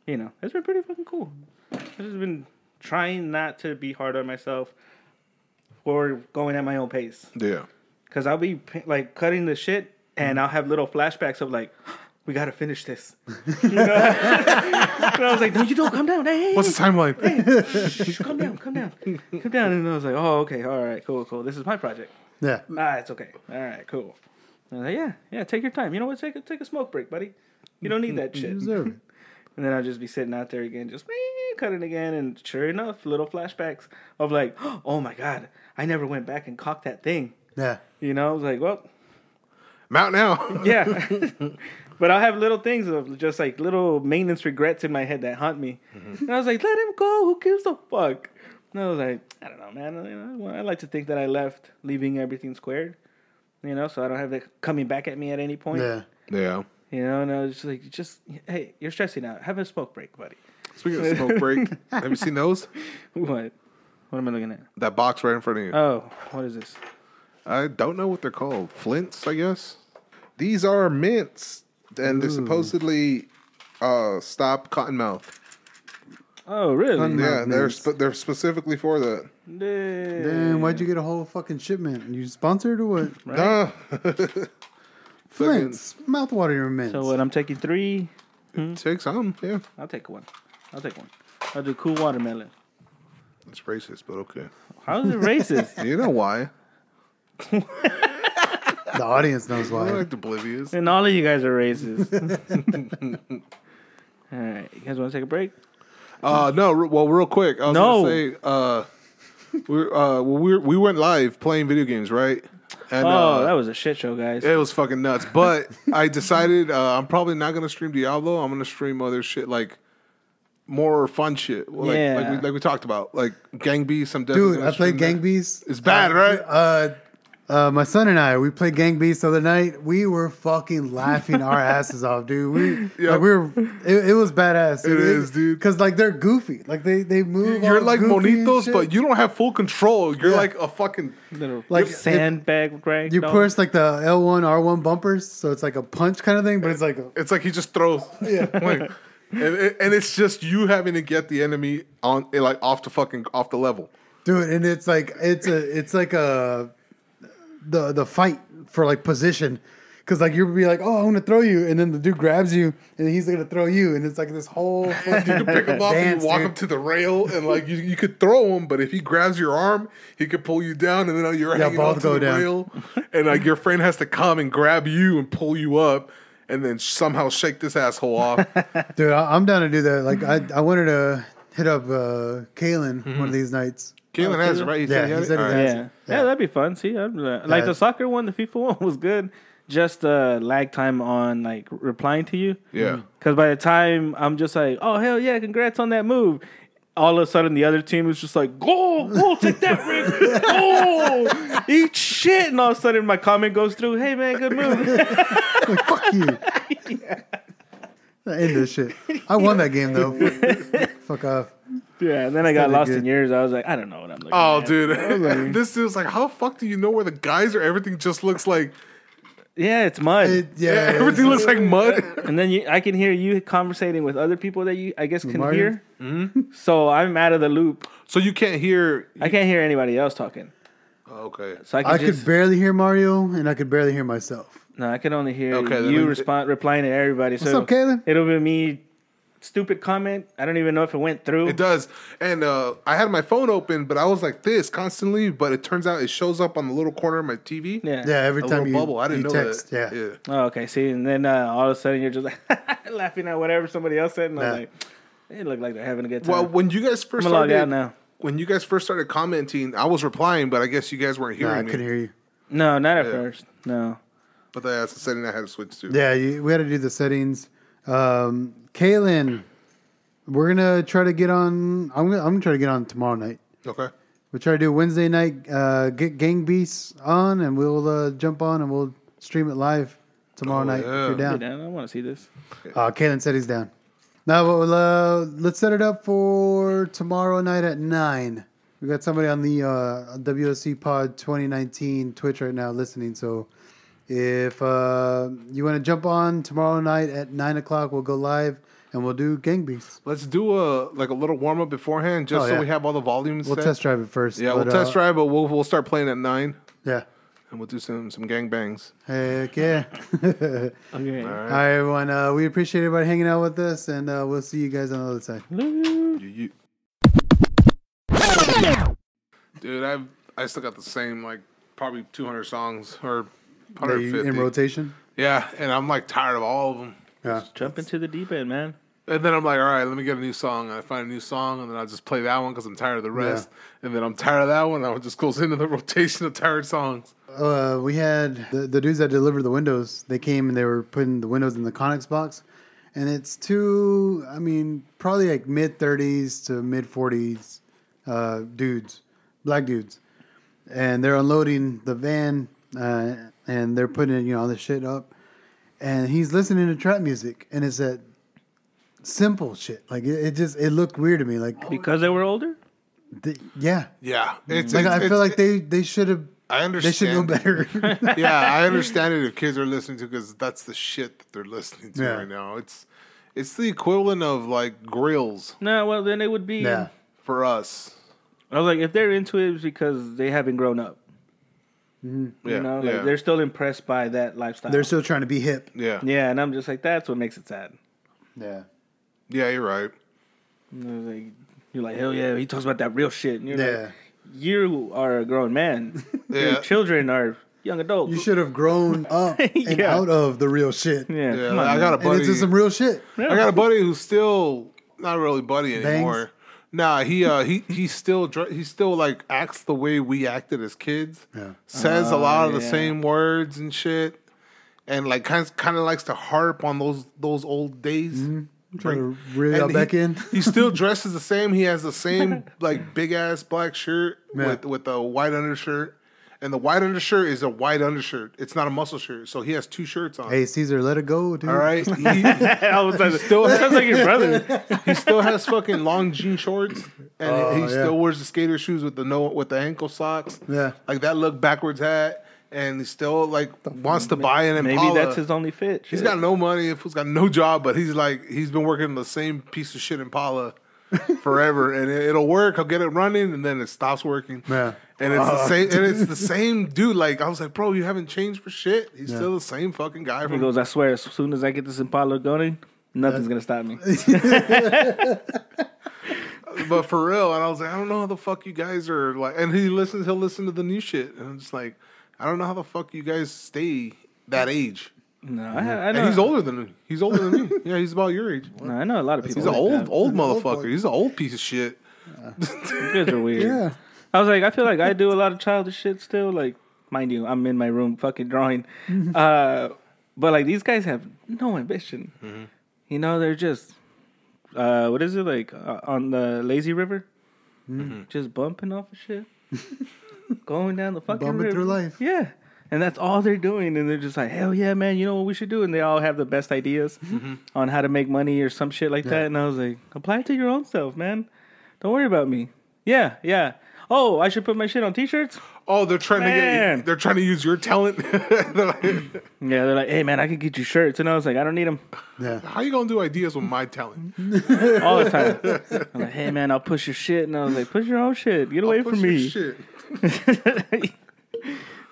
you know it's been pretty fucking cool. I've just been trying not to be hard on myself or going at my own pace Yeah. because I'll be like cutting the shit and I'll have little flashbacks of like. We gotta finish this. You know? and I was like, "No, you don't. come down. Hey, hey, What's the timeline? Shh, come down, come down, come down. And I was like, oh, okay, all right, cool, cool. This is my project. Yeah. Ah, it's okay. All right, cool. And I was like, yeah, yeah, take your time. You know what? Take a, take a smoke break, buddy. You don't need that You shit. deserve it. And then I'll just be sitting out there again, just cutting again. And sure enough, little flashbacks of like, oh my God, I never went back and cocked that thing. Yeah. You know, I was like, well, I'm out now. yeah. but I'll have little things of just like little maintenance regrets in my head that haunt me. Mm-hmm. And I was like, let him go. Who gives a fuck? And I was like, I don't know, man. You know, I like to think that I left leaving everything squared. You know, so I don't have it coming back at me at any point. Yeah. yeah. You know, and I was just like, just hey, you're stressing out. Have a smoke break, buddy. Speaking of smoke break, have you seen those? What? What am I looking at? That box right in front of you. Oh, what is this? I don't know what they're called. Flints, I guess. These are mints, and they're supposedly uh, stop cottonmouth. Oh, really? Cotton- Yeah, Mouth they're mints. sp- they're specifically for that. Damn, why'd you get a whole fucking shipment? You sponsored or what? Ah. Flints. Mouthwater mints. So what? I'm taking three. Take some, yeah. I'll take one. I'll take one. I'll do cool watermelon. It's racist, but okay. How is it racist? You know why? the audience knows why. I why. like oblivious. and all of you guys are racist. all right, you guys want to take a break? Uh, no, re- well, real quick, I was No. gonna say, uh, we uh, well, we we went live playing video games, right? And oh, uh, that was a shit show, guys. it was fucking nuts. But I decided uh, I'm probably not gonna stream Diablo. I'm gonna stream other shit like more fun shit, like like, Yeah. we, like we talked about, like Gang Beasts. I'm definitely Dude, I played stream Gang. Beasts. It's bad, Uh, right? Uh, Uh, my son and I, we played Gang Beasts the other night. We were fucking laughing our asses off, dude. We, Yeah. like, we were, it, it was badass. It is, dude. Because like they're goofy, like they they move. You're all like goofy and monitos, but you don't have full control. You're Yeah. like a fucking. Little Like, like sandbag rag. you dog. push like the L one R one bumpers, so it's like a punch kind of thing, but it's like a, It's like he just throws. Yeah. Like, and, it- and it's just you having to get the enemy on like off the fucking off the level. dude, and it's like it's a it's like a the the fight for like position. Cause like you'll be like, oh, I'm gonna throw you, and then the dude grabs you, and he's gonna throw you, and it's like this whole fucking Pick him up and dance, you walk dude. him to the rail, and like you, you could throw him, but if he grabs your arm, he could pull you down, and then you're Yeah, hanging on to the down. rail, and like your friend has to come and grab you and pull you up, and then somehow shake this asshole off. Dude, I, I'm down to do that. Like, I, I wanted to hit up uh, Kalen one of these nights. Kalen has it, right? He Yeah, said he, he said it? he All has right. Yeah. yeah, that'd be fun. See, I'd, uh, like Yeah. the soccer one, the FIFA one was good. Just uh, lag time on like replying to you. Yeah. Because by the time I'm just like, oh hell yeah, congrats on that move. All of a sudden, the other team is just like, go, go, take that, Rick, go, eat shit. And all of a sudden, my comment goes through, hey man, good move. Like, fuck you. End this shit. I won that game though. Fuck off. yeah, and then I got lost good. in years. I was like, I don't know what I'm looking Oh, at. dude, this dude's like, how the fuck do you know where the guys are? Everything just looks like, Yeah, it's mud. It, yeah, yeah, everything looks like mud. and then you, I can hear you conversating with other people that you, I guess, can Mario? hear. Mm-hmm. So I'm out of the loop. So you can't hear. I can't hear anybody else talking. Okay. So I can I just could barely hear Mario, and I could barely hear myself. No, I can only hear Okay, you we- respond replying to everybody. What's so up, Kalen? It'll be me. Stupid comment. I don't even know if it went through. It does. And uh, I had my phone open, but I was like this constantly. But it turns out it shows up on the little corner of my TV. Yeah. Yeah, every A time little you, bubble. I didn't you know text. that. Yeah. Oh, okay. See, and then uh, all of a sudden you're just like laughing at whatever somebody else said, and I was Yeah. like, it looked like they're having a good time. Well, when you guys first log started, out now. when you guys first started commenting, I was replying, but I guess you guys weren't Nah, hearing I me. couldn't hear you. No, not at Yeah. first. No. But that's the setting I had to switch to. Yeah, you, we had to do the settings. Um, Kalen, we're gonna try to get on. I'm gonna, I'm gonna try to get on tomorrow night. Okay. We'll try to do Wednesday night. Uh, get Gang Beasts on, and we'll uh, jump on and we'll stream it live tomorrow Oh, night if you're down. Damn, I want to see this. Uh, Kalen said he's down. Now, we'll, uh, let's set it up for tomorrow night at nine. We got somebody on the uh, WSC Pod 2019 Twitch right now listening. So, if uh, you want to jump on tomorrow night at nine o'clock, we'll go live and we'll do Gang Beasts. Let's do a like a little warm up beforehand, just Oh, so we have all the volumes. We'll set. test drive it first. Yeah, but, we'll test uh, drive, but we'll we'll start playing at nine, Yeah. and we'll do some some gang bangs. Heck yeah. Okay. All right, right. everyone. Uh, we appreciate everybody hanging out with us, and uh, we'll see you guys on the other side. You- you- Dude, I've I still got the same like probably 200 songs or Are you 150. in rotation? Yeah, and I'm like tired of all of them. Yeah. Jump into the deep end, man. And then I'm like, all right, let me get a new song. And I find a new song, and then I just play that one because I'm tired of the rest. And then I'm tired of that one. and it just goes into the rotation of tired songs. Uh, we had the, the dudes that delivered the windows. They came and they were putting the windows in the Connex box, and it's two. I mean, probably like mid thirties to mid forties uh, dudes, black dudes, and they're unloading the van, uh, and they're putting you know all this shit up, and he's listening to trap music, and it's that simple shit. Like it, it just it looked weird to me. Like, Because they were older? th- yeah, Yeah, it's like it's- I feel it's- like they they should have. I understand. They should know understand. better. yeah, I understand it if kids are listening to because that's the shit that they're listening to Yeah. right now. It's it's the equivalent of like grills No, well, then it would be. yeah. for us. I was like, if they're into it, it's because they haven't grown up. Mm-hmm. Yeah, You know, like yeah, they're still impressed by that lifestyle. They're still trying to be hip. yeah, yeah, and I'm just like, that's what makes it sad. Yeah. yeah. You're right. You know, like, you're like, hell yeah, he talks about that real shit. And you're Yeah. like, you are a grown man. Yeah. Your children are young adults. You should have grown up and Yeah. out of the real shit. Yeah, Yeah, on, I got a man. And into some real shit. I got a buddy who's still not really buddy anymore. Nah, he uh he he still dr- he still like acts the way we acted as kids. Yeah. Says a lot of the same words and shit, and like kind of, kind of likes to harp on those those old days. Trying to reel And y'all back he, in. he still dresses the same. He has the same like big ass black shirt Yeah. with with a white undershirt, and the white undershirt is a white undershirt. It's not a muscle shirt, so he has two shirts on. Hey, Caesar, let it go, dude. All right, he, I was like, still sounds like your brother. he still has fucking long jean shorts, and Oh, he yeah. still wears the skater shoes with the no with the ankle socks. Yeah. like that look backwards hat, and he still like wants to buy an Impala. Maybe that's his only fit. He's got no money. If he's got no job, but he's like he's been working the same piece of shit Impala forever, and it, it'll work. I'll get it running, and then it stops working. Yeah. and it's the uh. same. And it's the same dude. Like I was like, bro, you haven't changed for shit. He's still the same fucking guy. He goes, I swear, as soon as I get this Impala going, nothing's gonna stop me. but for real, and I was like, I don't know how the fuck you guys are like. And he listens. He'll listen to the new shit, and I'm just like, I don't know how the fuck you guys stay that age. No, I, I And he's older than me. He's older than me. Yeah, he's about your age. No, I know a lot of people. He's an like old, that. old old motherfucker. He's an old piece of shit. You guys are weird. Yeah. I was like, I feel like I do a lot of childish shit still. Like, mind you, I'm in my room fucking drawing. uh, but like these guys have no ambition. Mm-hmm. You know, they're just uh, what is it like uh, on the lazy river, Mm-hmm. just bumping off of shit, going down the fucking Bumping river. through life. Yeah. And that's all they're doing, and they're just like, "Hell yeah, man! You know what we should do?" And they all have the best ideas Mm-hmm. on how to make money or some shit like that. And I was like, "Apply it to your own self, man. Don't worry about me." Yeah, yeah. Oh, I should put my shit on t-shirts. Oh, they're trying to Man. get. They're trying to use your talent. They're like, Yeah, they're like, "Hey, man, I can get you shirts," and I was like, "I don't need them Yeah. How you gonna do ideas with my talent? all the time." I'm like, "Hey, man, I'll push your shit," and I was like, "Push your own shit. Get away Push from your me."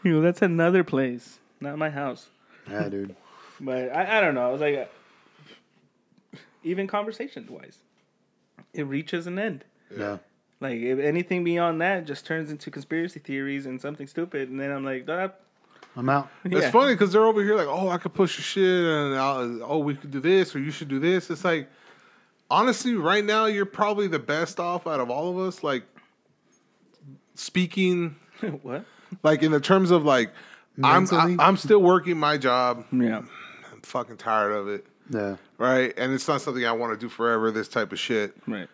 Shit. you know, that's another place, not my house. Yeah, dude. But I, I don't know. I was like, uh, even conversations wise, it reaches an end. Yeah. Like if anything beyond that just turns into conspiracy theories and something stupid, and then I'm like, "Ah, I'm out. It's funny because they're over here like, oh, I could push your shit, and I'll, oh, we could do this, or you should do this. It's like, honestly, right now, you're probably the best off out of all of us. Like, speaking, what? Like in the terms of like, I'm Mentally? I, I'm still working my job. Yeah, I'm fucking tired of it, Yeah. right? And it's not something I want to do forever. This type of shit. right.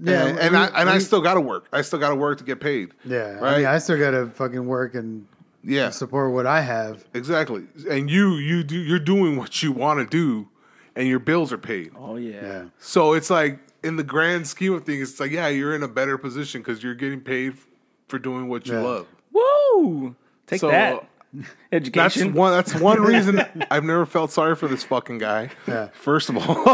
Yeah. and, and we- I and I we- still got to work. I still got to work to get paid. Yeah. I right. mean, I still gotta fucking work and yeah, support what I have. exactly. And you you do you're doing what you want to do, and your bills are paid. Oh yeah. Yeah. So it's like in the grand scheme of things, it's like yeah, you're in a better position because you're getting paid for doing what you Yeah. love. Woo! Take So, that. That's one. That's one reason I've never felt sorry for this fucking guy. Yeah. First of all,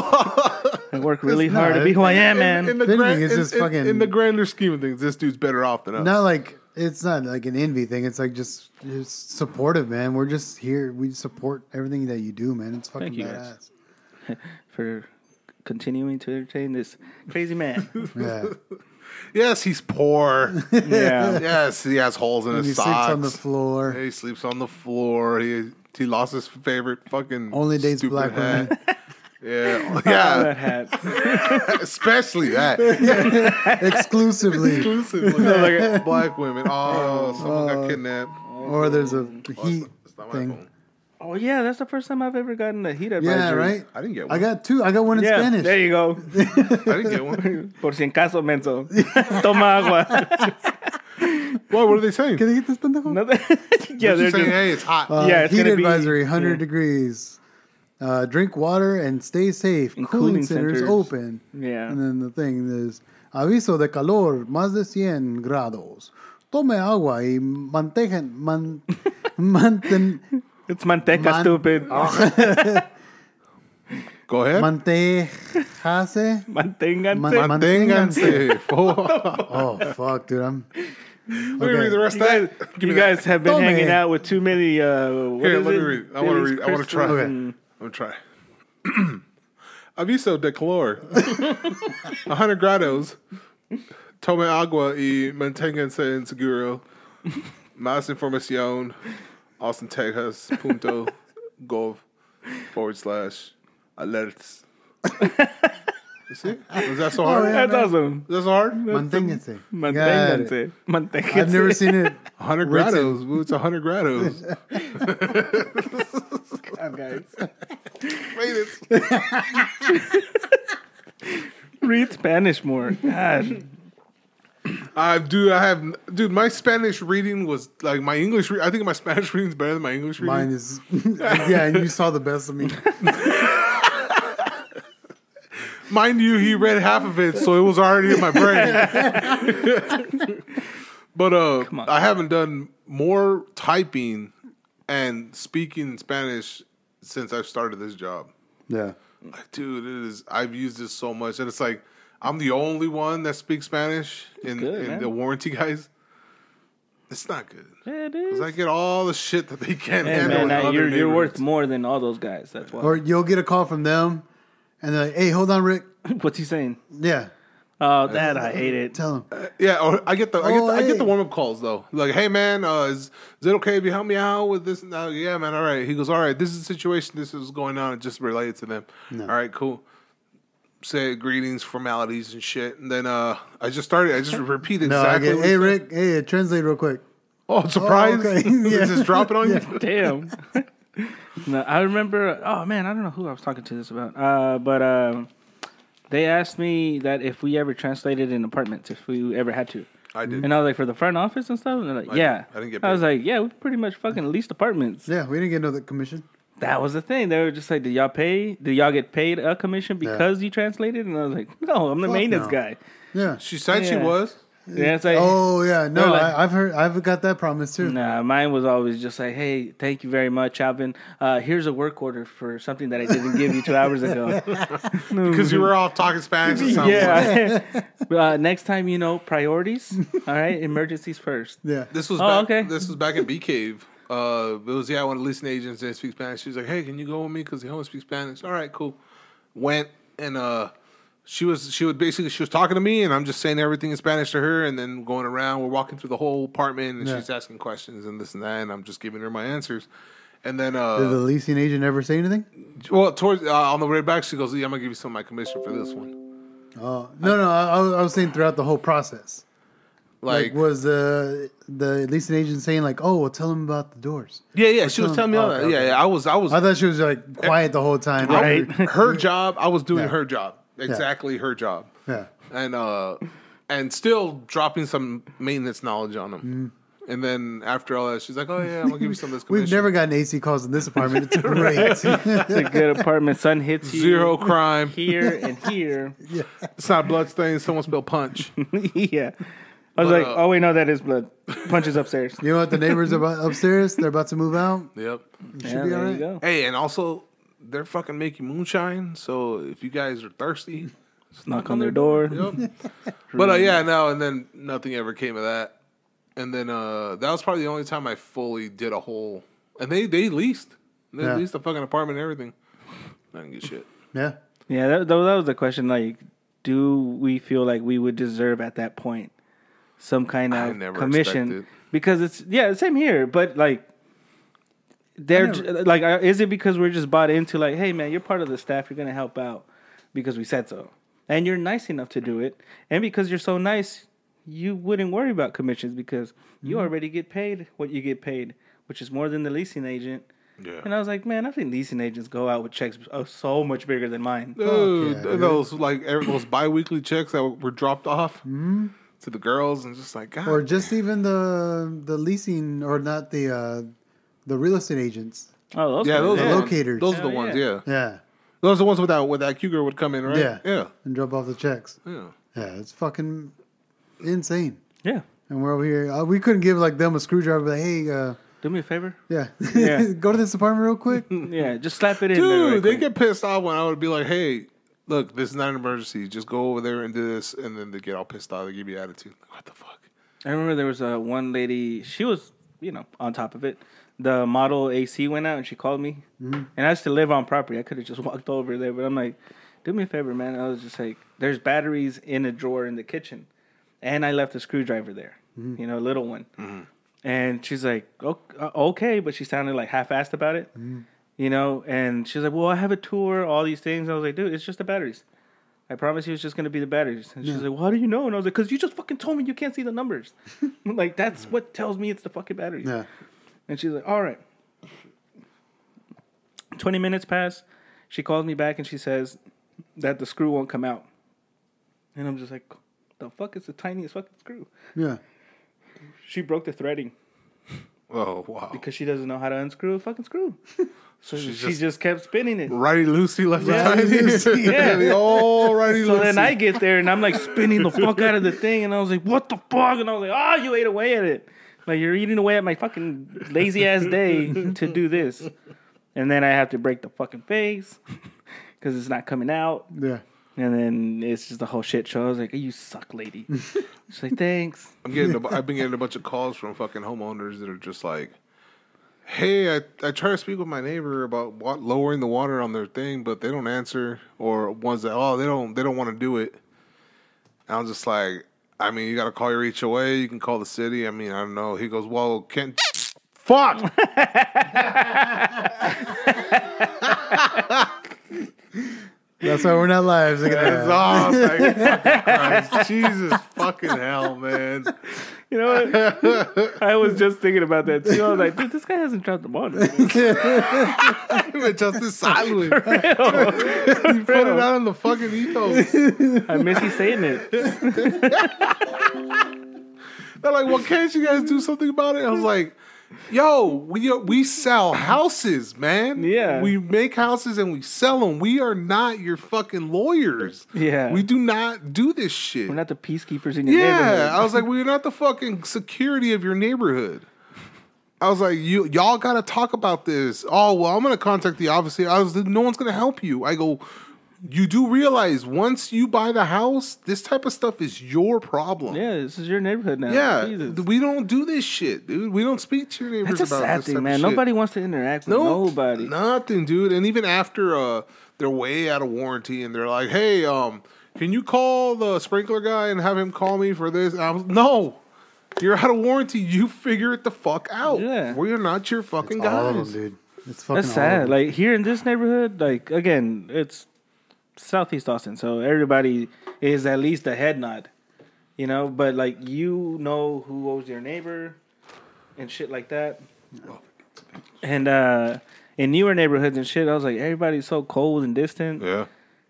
I work really It's hard to be who I am, man. in the grand, it's in, just in- fucking- in the grander scheme of things, this dude's better off than us. Not like it's not like an envy thing. It's like just it's supportive, man. We're just here. We support everything that you do, man. It's fucking Thank you, guys. badass. for continuing to entertain this crazy man. Yeah. Yes, he's poor. yeah. yes, he has holes in And his he socks. sleeps on the floor. He sleeps on the floor. He he lost his favorite fucking Only dates stupid black hat. women. Yeah, That yeah, hat. especially that. Exclusively. Exclusively black women. Oh, someone got oh. kidnapped. or there's a oh, heat It's not my thing. phone. Oh yeah, that's the first time I've ever gotten a heat advisory. Yeah, right? I didn't get one. I got two. I got one in Yeah, Spanish. there you go. I didn't get one. Por si en caso, menso. Toma agua. What? What are they saying? Can I get this pendejo? No, yeah, They're they're just saying, just, hey, it's hot. Uh, Yeah, it's heat gonna be- advisory, 100 yeah. degrees. Uh, drink water and stay safe. And Cooling, cooling centers, centers. open. Yeah. And then the thing is, aviso de calor, más de 100 grados. Tome agua y mantengan, man, manten, it's manteca, Man- stupid. Go ahead. mantejase. Manténganse. Man- Manténganse. Oh, fuck, dude. I'm, Let me read the rest you of guys, that. Give you me that. guys have been Tome. hanging out with too many. Uh, what Here, is let me it? read. I wanna Billy's read- I wanna try. Crystals Okay. and- I'm gonna try. Aviso de calor. 100 grados. Tome agua y manténganse en seguro. Más información. Austin, Texas. Punto. Gov. Forward slash. Alerts. You? Is that so oh, hard? Oh, yeah. That's awesome. Is that so hard? manténganse. Got it. Manténganse. Manténganse. I've never seen it. 100 Written. grados. Boo, It's 100 grados. God, guys. Made it. Read Spanish more. God. I do. I have, dude. My Spanish reading was like my English. Re- I think my Spanish reading is better than my English reading. Mine is yeah, and you saw the best of me. Mind you, he read half of it, so it was already in my brain. but uh, on. I haven't done more typing and speaking in Spanish since I've started this job. Yeah. Like, dude, it is. I've used this so much, and it's like I'm the only one that speaks Spanish in, good, in the warranty guys. It's not good Yeah, it because is. I get all the shit that they can't Hey, handle. man, now you're you're worth more than all those guys. That's why. Or you'll get a call from them, and they're like, "Hey, hold on, Rick. What's he saying? Yeah, Oh, that I hate it. tell him." Yeah, or I get the I get Oh, the, I get the warm up calls though. Like, hey man, uh, is, is it okay if you help me out with this? Uh, yeah, man. All right. He goes, all right. This is the situation. This is going on. Just related to them. All right, cool. Say greetings, formalities, and shit. And then uh, I just started. I just repeat No, I exactly. get. Hey. Rick. Hey, translate real quick. Oh, surprise! okay. Yeah. just drop it on you. Damn. no, I remember. Oh man, I don't know who I was talking to this about. Uh, but um, they asked me that if we ever translated in apartments, if we ever had to. I did. And I was like, for the front office and stuff. And they're like, I yeah. I didn't get I was like, yeah, we pretty much fucking leased apartments. Yeah, we didn't get no commission. That was the thing. They were just like, did y'all pay? Did y'all get paid a commission because you translated? And I was like, no, I'm the Fuck maintenance no. guy. Yeah. She said she Yeah. was. Yeah, it's like, Oh yeah, no, like- I, I've heard, I've got that promise too. Nah, mine was always just like, "Hey, thank you very much, Alvin. Uh, here's a work order for something that I didn't give you two hours ago." Because you were all talking Spanish or something. yeah. uh, next time, you know, priorities. All right, emergencies first. Yeah, This was Oh, back, okay. This was back at Bee Cave. Uh, it was yeah, one of the leasing agents that speaks Spanish. She was like, "Hey, can you go with me? Because he only speaks Spanish." All right, cool. Went and uh, she was she would basically she was talking to me, and I'm just saying everything in Spanish to her, and then going around. We're walking through the whole apartment, and Yeah. she's asking questions and this and that, and I'm just giving her my answers. And then uh, did the leasing agent ever say anything? well, towards uh, on the way back, she goes, "Yeah, I'm gonna give you some of my commission for this one." Oh no, no, I, I was- I was saying throughout the whole process. Like, Like, was the the leasing agent saying like, "Oh, well, tell him about the doors"? yeah, yeah, she was telling me all that. Yeah, okay. yeah, I was, I was, I thought she was like quiet the whole time. Right. her job. I was doing Yeah. her job exactly her job. Yeah. and uh and still dropping some maintenance knowledge on them. Mm-hmm. And then after all that, she's like, "Oh yeah, I'm gonna give you some of this." We've commission." never gotten AC calls in this apartment. It's great. It's a good apartment. Sun hits you zero crime. here and here. Yeah. It's not blood stains. Someone spilled punch. yeah. I was But, like, uh, oh wait, no, that is blood. Punches upstairs. you know what? The neighbors are about upstairs. They're about to move out. yep. Should Yeah, be there all you go. Hey, and also they're fucking making moonshine. So if you guys are thirsty, Just knock on their door. Yep. but uh, yeah, no, and then nothing ever came of that. And then uh, that was probably the only time I fully did a whole. And they they leased, they Yeah. leased a fucking apartment and everything. I didn't get shit. Yeah. Yeah, that, that was the question. Like, do we feel like we would deserve at that point some kind of commission? expected. Because it's yeah, same here. But like, they're never- like, uh, is it because we're just bought into like, hey man, you're part of the staff, you're gonna help out because we said so, and you're nice enough to do it, and because you're so nice, you wouldn't worry about commissions because you Mm-hmm. already get paid what you get paid, which is more than the leasing agent. Yeah. And I was like, man, I think leasing agents go out with checks uh, so much bigger than mine. Dude, yeah, dude. those like every- those biweekly checks that were dropped off to the girls, and just like God, Or just even the the leasing or not the uh the real estate agents. Oh, those yeah, guys, those The are the locators. Those are the ones. yeah. Yeah, Yeah. those are the ones with that with that Q girl would come in, right? Yeah. yeah, And drop off the checks. yeah. Yeah, it's fucking insane. Yeah. And we're over here. Uh, we couldn't give like them a screwdriver. But hey, uh, Do me a favor. yeah, Yeah. go to this apartment real quick. Yeah, just slap it in. there Dude, right they quick. get pissed off when I would be like, "Hey, look, this is not an emergency. Just go over there and do this," and then they get all pissed off. They give you attitude. Like, what the fuck? I remember there was a one lady. She was, you know, on top of it. The model AC went out, and she called me. Mm-hmm. And I used to live on property. I could have just walked over there, but I'm like, "Do me a favor, man." I was just like, "There's batteries in a drawer in the kitchen, and I left a screwdriver there. Mm-hmm. You know, a little one." Mm-hmm. And she's like, "O- uh, "Okay," but she sounded like half-assed about it. You know, and she's like, "Well, I have a tour, all these things." I was like, "Dude, it's just the batteries." I promise you it's just gonna be the batteries. And she's like, well, how do you know? And I was like, because you just fucking told me you can't see the numbers. like, that's what tells me it's the fucking batteries. Yeah. And she's like, all right. 20 minutes pass. She calls me back and she says that the screw won't come out. And I'm just like, the fuck is the tiniest fucking screw? Yeah. She broke the threading Oh wow! because she doesn't know how to unscrew a fucking screw. So she's she just- just, kept spinning it. Righty Loosey left Yeah. behind. Yeah. the all righty So then I get there and I'm like spinning the fuck out of the thing, and I was like, "What the fuck?" And I was like, "Oh, you ate away at it. Like you're eating away at my fucking lazy ass day to do this." And then I have to break the fucking face because it's not coming out. Yeah. And then it's just the whole shit show. I was like, "You suck, lady." She's like, "Thanks." I'm getting. A, I've been getting a bunch of calls from fucking homeowners that are just like, "Hey, I I try to speak with my neighbor about what, lowering the water on their thing, but they don't answer." Or ones that oh they don't they don't want to do it. And I'm just like, I mean, you got to call your HOA. You can call the city. I mean, I don't know. He goes, well, can't. Fuck. That's why we're not live. Look at It's that. off. Like, fucking Christ. Jesus fucking hell, man. You know what? I was just thinking about that too. I was like, "Dude, this guy hasn't dropped the ball." Even Justice Silent. you put it out in the fucking ethos. I miss you saying it. They're like, well, can't you guys do something about it? I was like, yo, we are, we sell houses, man. Yeah. We make houses and we sell them. We are not your fucking lawyers. Yeah. We do not do this shit. We're not the peacekeepers in your yeah. neighborhood. Yeah. I was like, we're not the fucking security of your neighborhood. I was like, you y'all gotta talk about this. Oh well, I'm gonna contact the office. I was no one's gonna help you. I go, you do realize once you buy the house, this type of stuff is your problem. Yeah, this is your neighborhood now. Yeah, Jesus. we don't do this shit, dude. We don't speak to your neighbors That's a about sad this thing, man. Nobody wants to interact with No, nobody. nothing, dude. And even after uh, they're way out of warranty, and they're like, "Hey, um, can you call the sprinkler guy and have him call me for this?" And I was, "No, you're out of warranty. You figure it the fuck out. Yeah. we are not your fucking guys." All of them, dude. It's fucking That's all of sad. them. Like here in this neighborhood, like again, it's Southeast Austin, so everybody is at least a head nod, you know. But like you know who owes your neighbor and shit like that. And uh in newer neighborhoods and shit, I was like, everybody's so cold and distant. Yeah,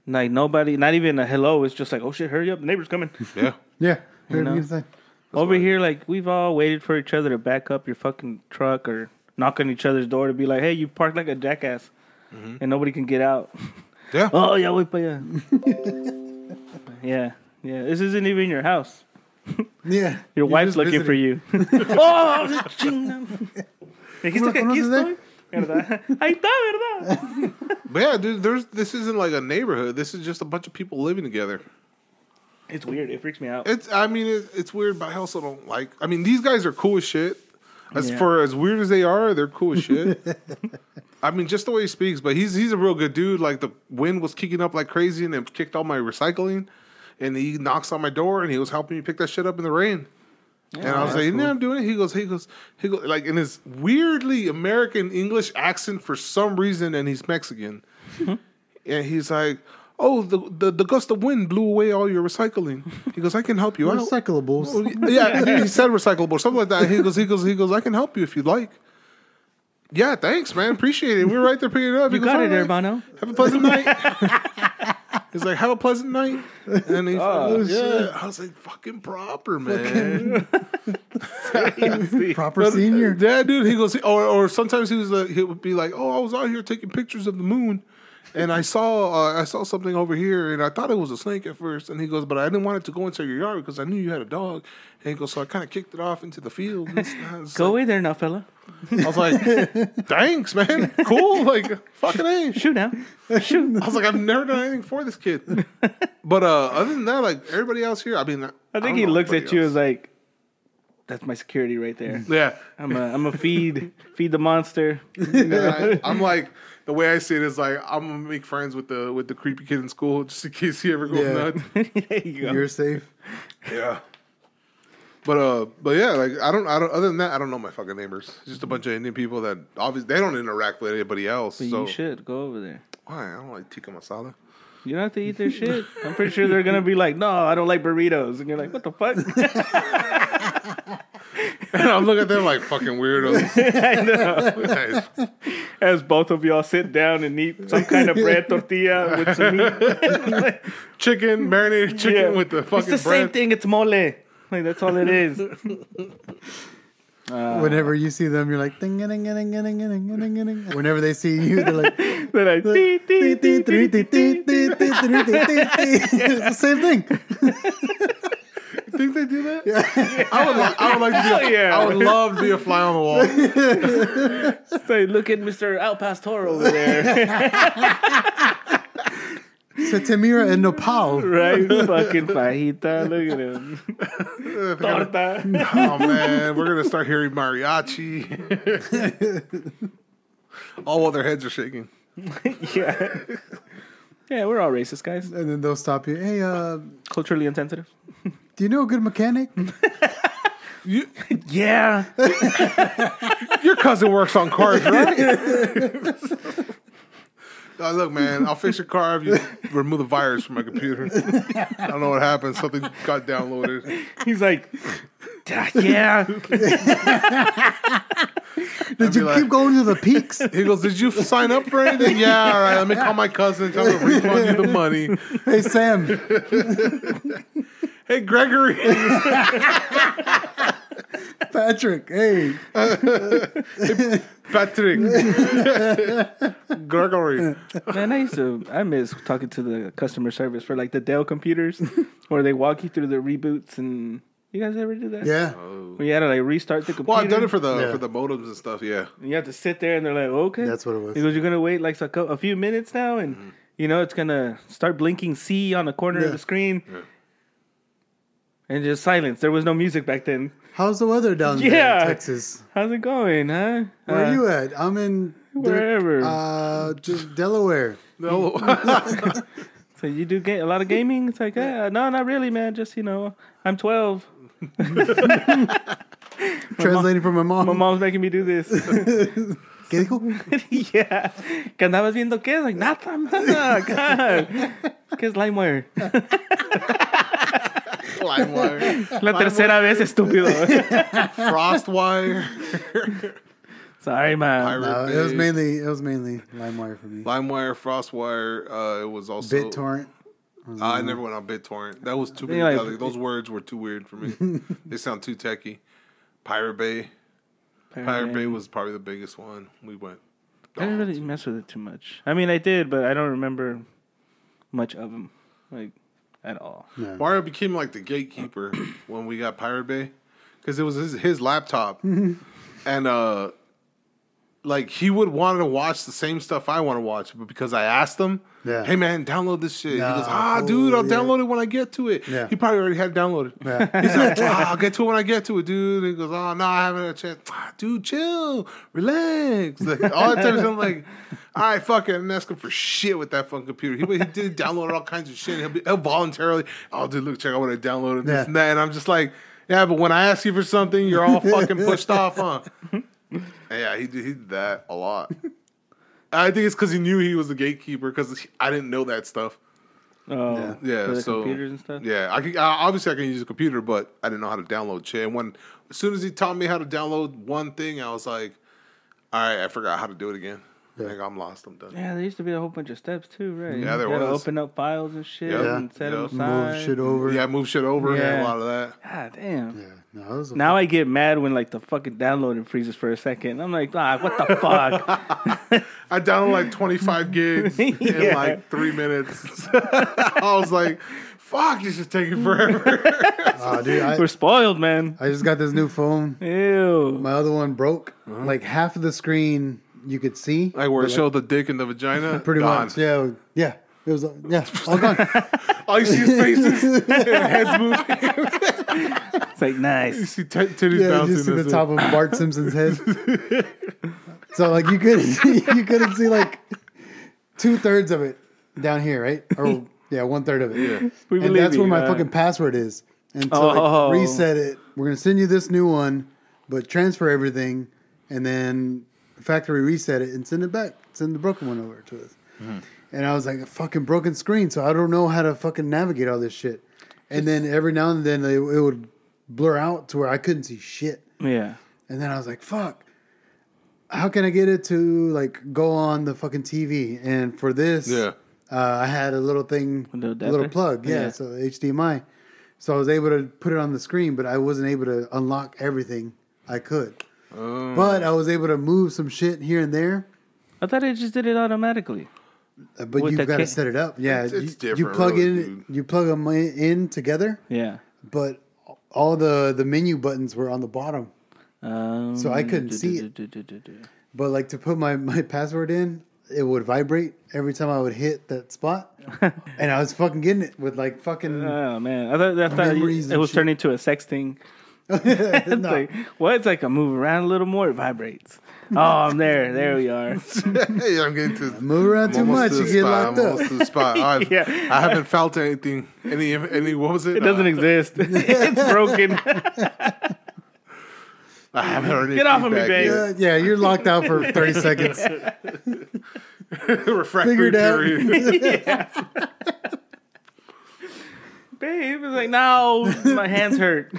Like nobody, not even a hello. It's just like, oh shit, hurry up, the neighbor's coming. yeah. yeah. You know? me. Over here, like we've all waited for each other to back up your fucking truck or knock on each other's door to be like, "Hey, you parked like a jackass," and nobody can get out. Yeah. oh yeah, wait, but yeah, yeah, yeah. This isn't even your house. Yeah. Your wife's looking for you. oh, chingada. Dijiste que aquí estoy. ¿Verdad? Ahí está, ¿verdad? But yeah, dude. There's this isn't like a neighborhood. This is just a bunch of people living together. It's weird. It freaks me out. It's. I mean, it, it's weird, but I also don't like. I mean, these guys are cool as shit. As Yeah. for as weird as they are, they're cool as shit. I mean, just the way he speaks, but he's he's a real good dude. Like the wind was kicking up like crazy, and it kicked all my recycling. And he knocks on my door, and he was helping me pick that shit up in the rain. and I was like, "Yeah, I'm doing it." He goes, "He goes, he goes," like in his weirdly American English accent for some reason, and he's Mexican. and he's like, "Oh, the, the the gust of wind blew away all your recycling." He goes, "I can help you out." Recyclables. yeah, he said recyclable, something like that. He goes, he goes, he goes. I can help you if you'd like. Yeah, thanks, man. Appreciate it. We were right there picking it up. He You goes, got it, "All right. hermano. Have a pleasant night. He's like, have a pleasant night. And he's Oh, like, oh, yeah. I was like, fucking proper, man. Proper senior. Yeah, dude. He goes, or or sometimes he was like, he would be like, oh, I was out here taking pictures of the moon, and I saw uh, I saw something over here, and I thought it was a snake at first. And he goes, but I didn't want it to go into your yard because I knew you had a dog. And he goes, so I kind of kicked it off into the field. Go like- away there now, fella. I was like, thanks, man. Cool. Like, fucking a. Shoot now. Shoot. I was like, I've never done anything for this kid. But uh, other than that, like everybody else here, I mean, I don't think he looks at everybody you as like, that's my security right there. yeah. I'm a, I'm a feed, feed the monster. And I, I'm like, the way I see it is like, I'm gonna make friends with the with the creepy kid in school just in case he ever goes Yeah. nuts. there you go. You're safe. Yeah. But uh, but yeah, like I don't, I don't. Other than that, I don't know my fucking neighbors. It's just a bunch of Indian people that obviously they don't interact with anybody else. But so you should go over there. why? I don't like tikka masala. You don't have to eat their shit. I'm pretty sure they're gonna be like, no, I don't like burritos, and you're like, what the fuck? And I'm looking at them like fucking weirdos. I know. Nice. As both of y'all sit down and eat some kind of bread tortilla with some meat. chicken, marinated chicken Yeah. with the fucking it's the bread. same thing. It's mole. Like that's all it is. Whenever you see them, you're like ding ding ding ding ding ding ding ding. Whenever they see you, they're like. They're like, same thing. Think they do that? Yeah, I would. Li- I would like to be. Hell A, yeah. I would love to be a fly on the wall. Say, look at Mr. Al Pastor over there. So Tamira and Nepal. right? Fucking fajita. Look at him. Torta. oh man, we're gonna start hearing mariachi. All while their heads are shaking. yeah. Yeah, we're all racist, guys. And then they'll stop you. Hey, uh, Culturally insensitive. Do you know a good mechanic? You, Yeah. your cousin works on cars, right? Uh, look, man, I'll fix your car if you remove the virus from my computer. I don't know what happened. Something got downloaded. He's like, "Ah, yeah. Did you like- keep going to the peaks? He goes, "Did you sign up for anything?" Yeah, all right. Let me call my cousin. Tell him to refund you the money. Hey, Sam. Hey, Gregory. Patrick. Hey. Patrick. Gregory. Man, I used to, I miss talking to the customer service for like the Dell computers where they walk you through the reboots and you guys ever do that? Yeah. Oh. Where you had to like restart the computer. Well, I've done it for the Yeah. for the modems and stuff. Yeah. And you have to sit there and they're like, okay. That's what it was. He goes, you're going to wait like a, cou- a few minutes now and, mm-hmm. you know, it's going to start blinking C on the corner Yeah. of the screen. And just silence. There was no music back then. How's the weather down there Yeah. in Texas? How's it going, huh? Where Uh, are you at? I'm in Wherever. Uh, just Delaware. No. So you do ga- a lot of gaming? It's like, yeah, no, not really, man. Just, you know, I'm 12. Translating from my mom. My mom's making me do this. ¿Qué dijo? yeah. ¿Que andabas viendo qué? Like, nada, nada. God. ¿Qué es LimeWire? LimeWire. La tercera vez, estúpido. Frostwire. Sorry, man. No, it was mainly it was mainly LimeWire for me. LimeWire, Frostwire. Uh, it was also BitTorrent. Uh, I never went on BitTorrent. That was too They many. like- those words were too weird for me. they sound too techy. Pirate Bay. Pirate Bay was probably the biggest one. We went. I didn't really mess with it too much. I mean, I did, but I don't remember much of them, like, at all. Mario became like the gatekeeper when we got Pirate Bay because it was his, his laptop, and uh, like he would want to watch the same stuff I want to watch, but because I asked him, Yeah. hey man, download this shit. he goes, ah, fool, dude, I'll yeah. download it when I get to it. Yeah. He probably already had it downloaded. Yeah. He's like, ah, I'll get to it when I get to it, dude. And he goes, oh no, I haven't had a chance. Ah, dude, chill, relax. Like, all the time, I'm like, all right, fuck it. I'm asking for shit with that fucking computer. He, he did download all kinds of shit. He'll, be, he'll voluntarily, oh, dude, look, check out what I downloaded, this Yeah. and that. And I'm just like, yeah, but when I ask you for something, you're all fucking pushed off, huh? And yeah, he did, he did that a lot. I think it's because he knew he was the gatekeeper because I didn't know that stuff. Oh, Yeah. Yeah, for the so computers and stuff. Yeah, I can, uh, obviously I can use a computer, but I didn't know how to download shit. And when as soon as he taught me how to download one thing, I was like, all right, I forgot how to do it again. Like I'm lost. I'm done. Yeah, there used to be a whole bunch of steps too, right? Yeah, there you gotta was. open up files and shit Yeah. and set Yeah. them aside. Move shit over. Yeah, move shit over. Yeah, Yeah. a lot of that. God damn. Yeah. No, it was a Now I get mad when like the fucking downloading freezes for a second. I'm like, ah, what the fuck? I downloaded like 25 gigs in like three minutes. I was like, fuck, this is taking forever. Oh, dude, I, We're spoiled, man. I just got this new phone. Ew. My other one broke. Like half of the screen you could see. like where it showed the dick and the vagina. Pretty gone. much. Yeah. Yeah. It was, yeah, all gone. All you see is faces and heads moving. It's like nice. You see t- titties Yeah, bouncing. you see the that's top of Bart Simpson's head. so like you could you couldn't see like two thirds of it down here, right? Or yeah, one third of it. Yeah. We and believe that's where you, my uh, fucking password is. And to Oh. like reset it, we're gonna send you this new one, but transfer everything, and then factory reset it and send it back. Send the broken one over to us. Mm-hmm. And I was like a fucking broken screen, so I don't know how to fucking navigate all this shit. And then every now and then it, it would blur out to where I couldn't see shit. Yeah. And then I was like, fuck. How can I get it to like go on the fucking TV? And for this, Yeah. uh, I had a little thing, A little little plug, yeah, Yeah. so HDMI. So I was able to put it on the screen, but I wasn't able to unlock everything I could. Um, But I was able to move some shit here and there. I thought it just did it automatically. Uh, But With you've the got to ca- set it up. Yeah, It's- it's you, you different, plug really, in, you plug them in, in together, Yeah. but all the the menu buttons were on the bottom. Um, So I couldn't see it. But like to put my my password in, it would vibrate every time I would hit that spot, and I was fucking getting it with like fucking. Oh man, I thought, I thought Memories it and was shit. turning into a sex thing. It's No. like what? It's like I move around a little more, it vibrates. Oh, I'm there. There we are. hey, I'm getting to Move around too I'm almost much, to you get spot. locked I'm up. almost to the spot. I've, Yeah. I haven't felt anything. Any any what was it? It doesn't Uh, exist. it's broken. I haven't heard any Get off of me, babe. Yeah, yeah, you're locked out for thirty seconds. Refractory Figured out. period. Babe, it's like no, my hands hurt.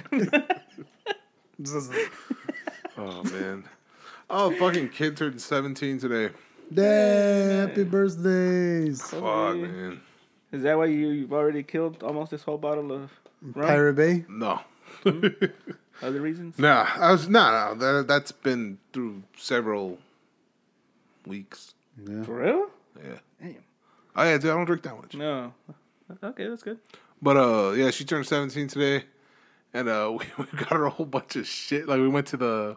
oh man. Oh, fucking kid turned 17 today. Damn, happy birthdays, Fuck, man. Is that why you, you've already killed almost this whole bottle of rum? Pirate Bay. No. Other reasons? Nah, I was nah, no. That, that's been through several weeks. For real? Yeah. Damn. Oh yeah, dude, I don't drink that much. No. Okay, that's good. But uh, yeah, she turned 17 today, and uh, we, we got her a whole bunch of shit. Like we went to the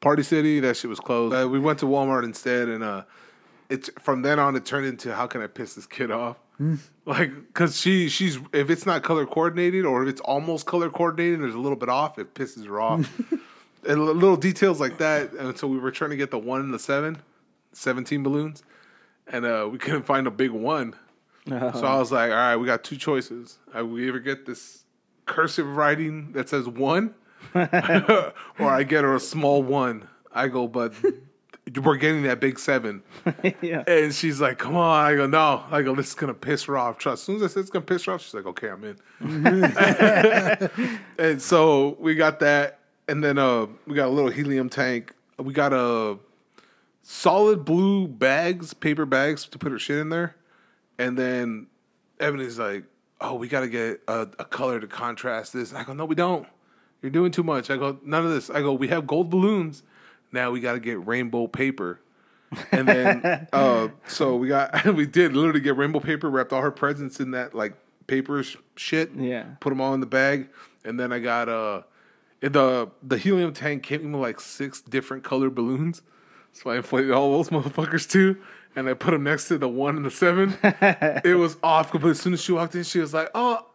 Party City, that shit was closed. Uh, we went to Walmart instead, and uh, it's from then on it turned into how can I piss this kid off? Like, cause she she's if it's not color coordinated or if it's almost color coordinated, there's a little bit off, it pisses her off. and little details like that. And so we were trying to get the one and the seven, 17 balloons, and uh, we couldn't find a big one. So I was like, all right, we got two choices. Uh, we either get this cursive writing that says one, or I get her a small one. I go, but we're getting that big seven. yeah. And she's like, come on. I go, no. I go, this is going to piss her off. Trust. As soon as I said it's going to piss her off, she's like, okay, I'm in. and so we got that. And then uh, we got a little helium tank. We got a solid blue bags, paper bags to put her shit in there. And then Ebony's like, "Oh, we got to get a, a color to contrast this." And I go, "No, we don't. You're doing too much." I go, "None of this." I go, "We have gold balloons. Now we got to get rainbow paper." And then, uh, so we got we did literally get rainbow paper, wrapped all her presents in that like paper sh- shit. Yeah. Put them all in the bag, and then I got uh, the the helium tank came with like six different color balloons. So I inflated all those motherfuckers too, and I put them next to the one and the seven. it was off completely. As soon as she walked in, she was like, "Oh,"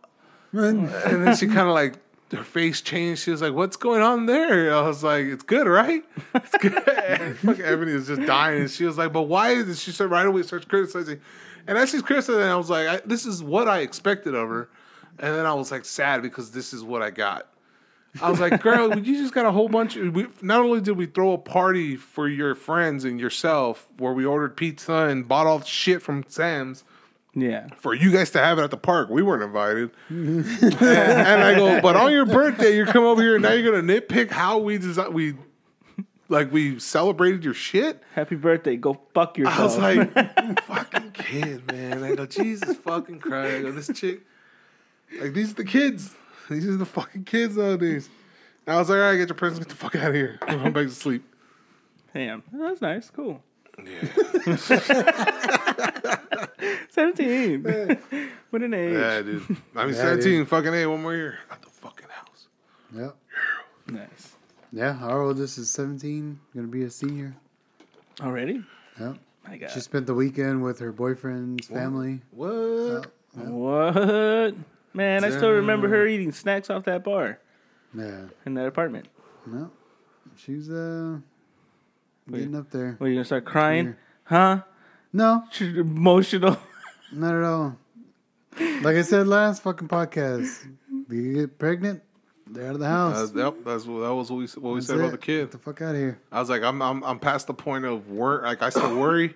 and then she kind of like her face changed. She was like, "What's going on there?" I was like, "It's good, right?" It's good. fucking Ebony was just dying, and she was like, "But why is? She said right away starts criticizing, and as she's criticizing, I was like, I, "This is what I expected of her," and then I was like sad because this is what I got. I was like, girl, you just got a whole bunch. Of, we, not only did we throw a party for your friends and yourself, where we ordered pizza and bought all shit from Sam's Yeah. for you guys to have it at the park. We weren't invited. and, and I go, but on your birthday, you come over here and now you're gonna nitpick how we design we like we celebrated your shit. Happy birthday. Go fuck yourself. I was like, fucking kid, man. I go, Jesus fucking Christ. I go, this chick, like, these are the kids. These are the fucking kids nowadays. And I was like, all right, get your presents, get the fuck out of here. I'm going back to sleep. Damn. That's nice. Cool. Yeah. 17. what an age. yeah, dude. I mean, Yeah, 17, fucking A, one more year. Out the fucking house. Yep. Nice. Yeah, our oldest is 17, gonna be a senior. Already? Yep. My God. She spent the weekend with her boyfriend's family. What? What? Man, I still remember her eating snacks off that bar Yeah. in that apartment. No. She's uh getting up there. Well, you gonna start crying? Here. Huh? No, She's emotional. not at all. Like I said last fucking podcast, you get pregnant, they're out of the house. Uh, yep, that's what that was what we what we That's said about it. the kid. Get the fuck out of here. I was like, I'm I'm I'm past the point of work. Like I still worry,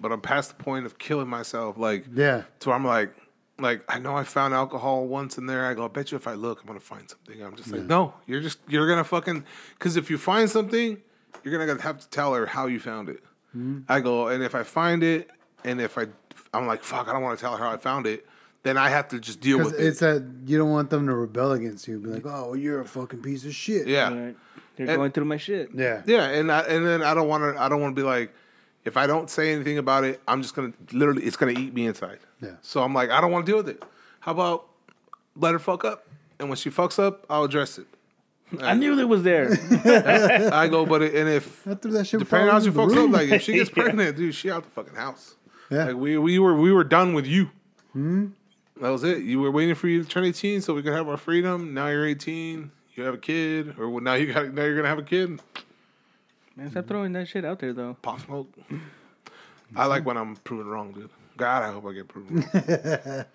but I'm past the point of killing myself. Like Yeah. so I'm like, like I know I found alcohol once in there. I go, I bet you if I look, I'm gonna find something. I'm just like, no, you're just you're gonna fucking because if you find something, you're gonna have to tell her how you found it. Mm-hmm. I go, and if I find it, and if I, I'm like, fuck, I don't want to tell her how I found it. Then I have to just deal Because with it. it's that you don't want them to rebel against you. Be like, oh, you're a fucking piece of shit. Yeah, Right. They're And- going through my shit. Yeah. yeah, and I, and then I don't want to. I don't want to be like, if I don't say anything about it, I'm just gonna literally, it's gonna eat me inside. Yeah. So I'm like, I don't want to deal with it. How about let her fuck up, and when she fucks up, I'll address it. I knew it was there. I go, but it, and if I threw that shit depending on how she before fucks in up, like if she gets pregnant, dude, she out the fucking house. Yeah. Like we we were we were done with you. Hmm? That was it. You were waiting for you to turn 18 so we could have our freedom. Now you're 18. You have a kid, or now you got now you're gonna have a kid. Man, stop throwing that shit out there, though. Pop smoke. I like when I'm proven wrong, dude. God, I hope I get proven wrong.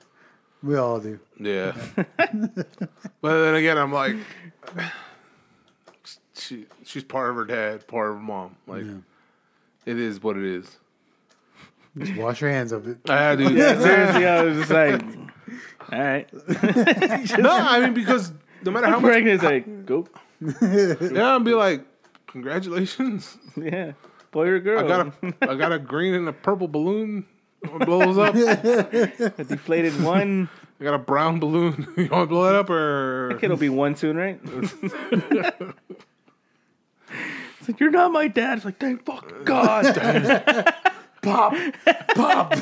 We all do. Yeah. but then again, I'm like, she she's part of her dad, part of her mom. Like, it is what it is. Just wash your hands of it. I do. Seriously, I was just like, all right. no, I mean because no matter how I'm much, pregnant. It's like, go. yeah, I'd be like, congratulations. Yeah. Boy or girl. I got a I got a green and a purple balloon. It blows up. a deflated one. I got a brown balloon. you want to blow it up or? Kid'll be one soon, right? it's like, you're not my dad. It's like, thank fuck God. Pop, pop.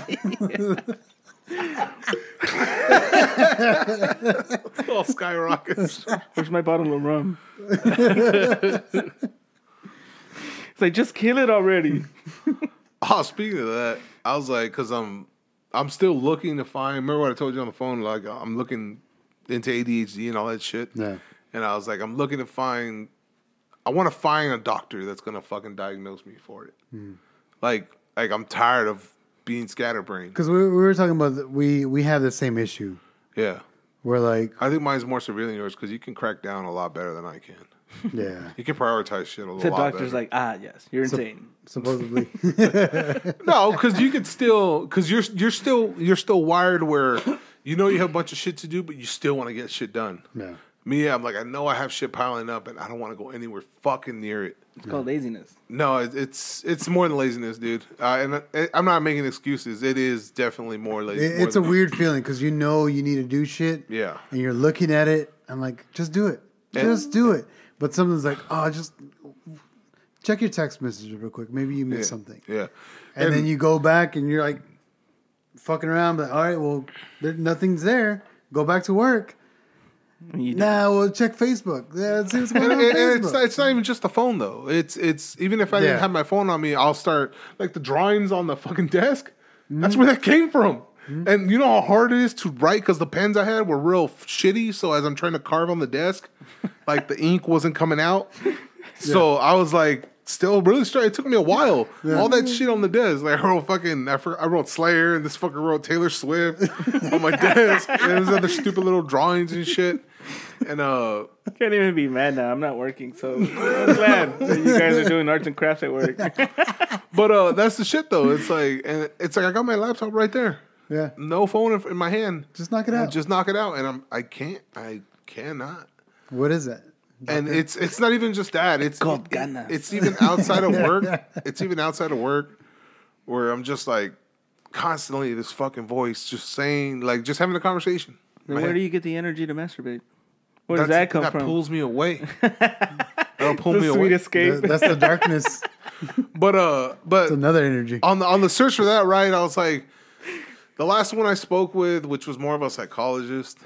all skyrockets. Where's my bottle of rum? It's like, just kill it already. Oh, speaking of that, I was like, because I'm I'm still looking to find. Remember what I told you on the phone? Like I'm looking into ADHD and all that shit. Yeah. And I was like, I'm looking to find. I want to find a doctor that's gonna fucking diagnose me for it. Hmm. Like, like I'm tired of being scatterbrained. Because we, we were talking about that we we have the same issue. Yeah, We're like, I think mine's more severe than yours because you can crack down a lot better than I can. Yeah, You can prioritize shit a The lot doctor's better. like, ah, yes, you're insane. supposedly. No, because you could still because you're you're still you're still wired where you know you have a bunch of shit to do, but you still want to get shit done. yeah. Me, I'm like I know I have shit piling up, and I don't want to go anywhere fucking near it. It's called laziness. No, it, it's it's more than laziness, dude. Uh, and I, I'm not making excuses. It is definitely more lazy. It, more it's a than- weird feeling because you know you need to do shit. Yeah. And you're looking at it. I'm like, just do it. And- Just do it. But something's like, oh, just check your text message real quick. Maybe you missed yeah, something. Yeah, And, then you go back and you're like fucking around, but all right, well, there, nothing's there. Go back to work. You do. Nah, well, check Facebook. Yeah, see what's going on. on and- and it's, Facebook. it's not even just the phone though. It's it's even if I didn't have my phone on me, I'll start like the drawings on the fucking desk. That's Mm-hmm. where that came from. And you know how hard it is to write because the pens I had were real shitty. So as I'm trying to carve on the desk, like the ink wasn't coming out. So I was like, still really straight. It took me a while. All that shit on the desk, like I wrote fucking, I, for, I wrote Slayer and this fucking wrote Taylor Swift on my desk. And there's other stupid little drawings and shit. And uh, I can't even be mad now. I'm not working, so I'm glad that you guys are doing arts and crafts at work. But uh, that's the shit though. It's like, and it's like I got my laptop right there, yeah. no phone in, in my hand. Just knock it out. just knock it out, and I'm I can't, I cannot. what is that? And it's it's not even just that. It's called it- ganas. It's even outside of work. It's even outside of work, where I'm just like constantly this fucking voice just saying, like, just having a conversation. Then where head- do you get the energy to masturbate? Where does that come that from? pulls me away. That'll pull the me sweet away. escape. That- that's the darkness. But uh, but Another energy. on the on the search for that, right? I was like, the last one I spoke with, which was more of a psychologist,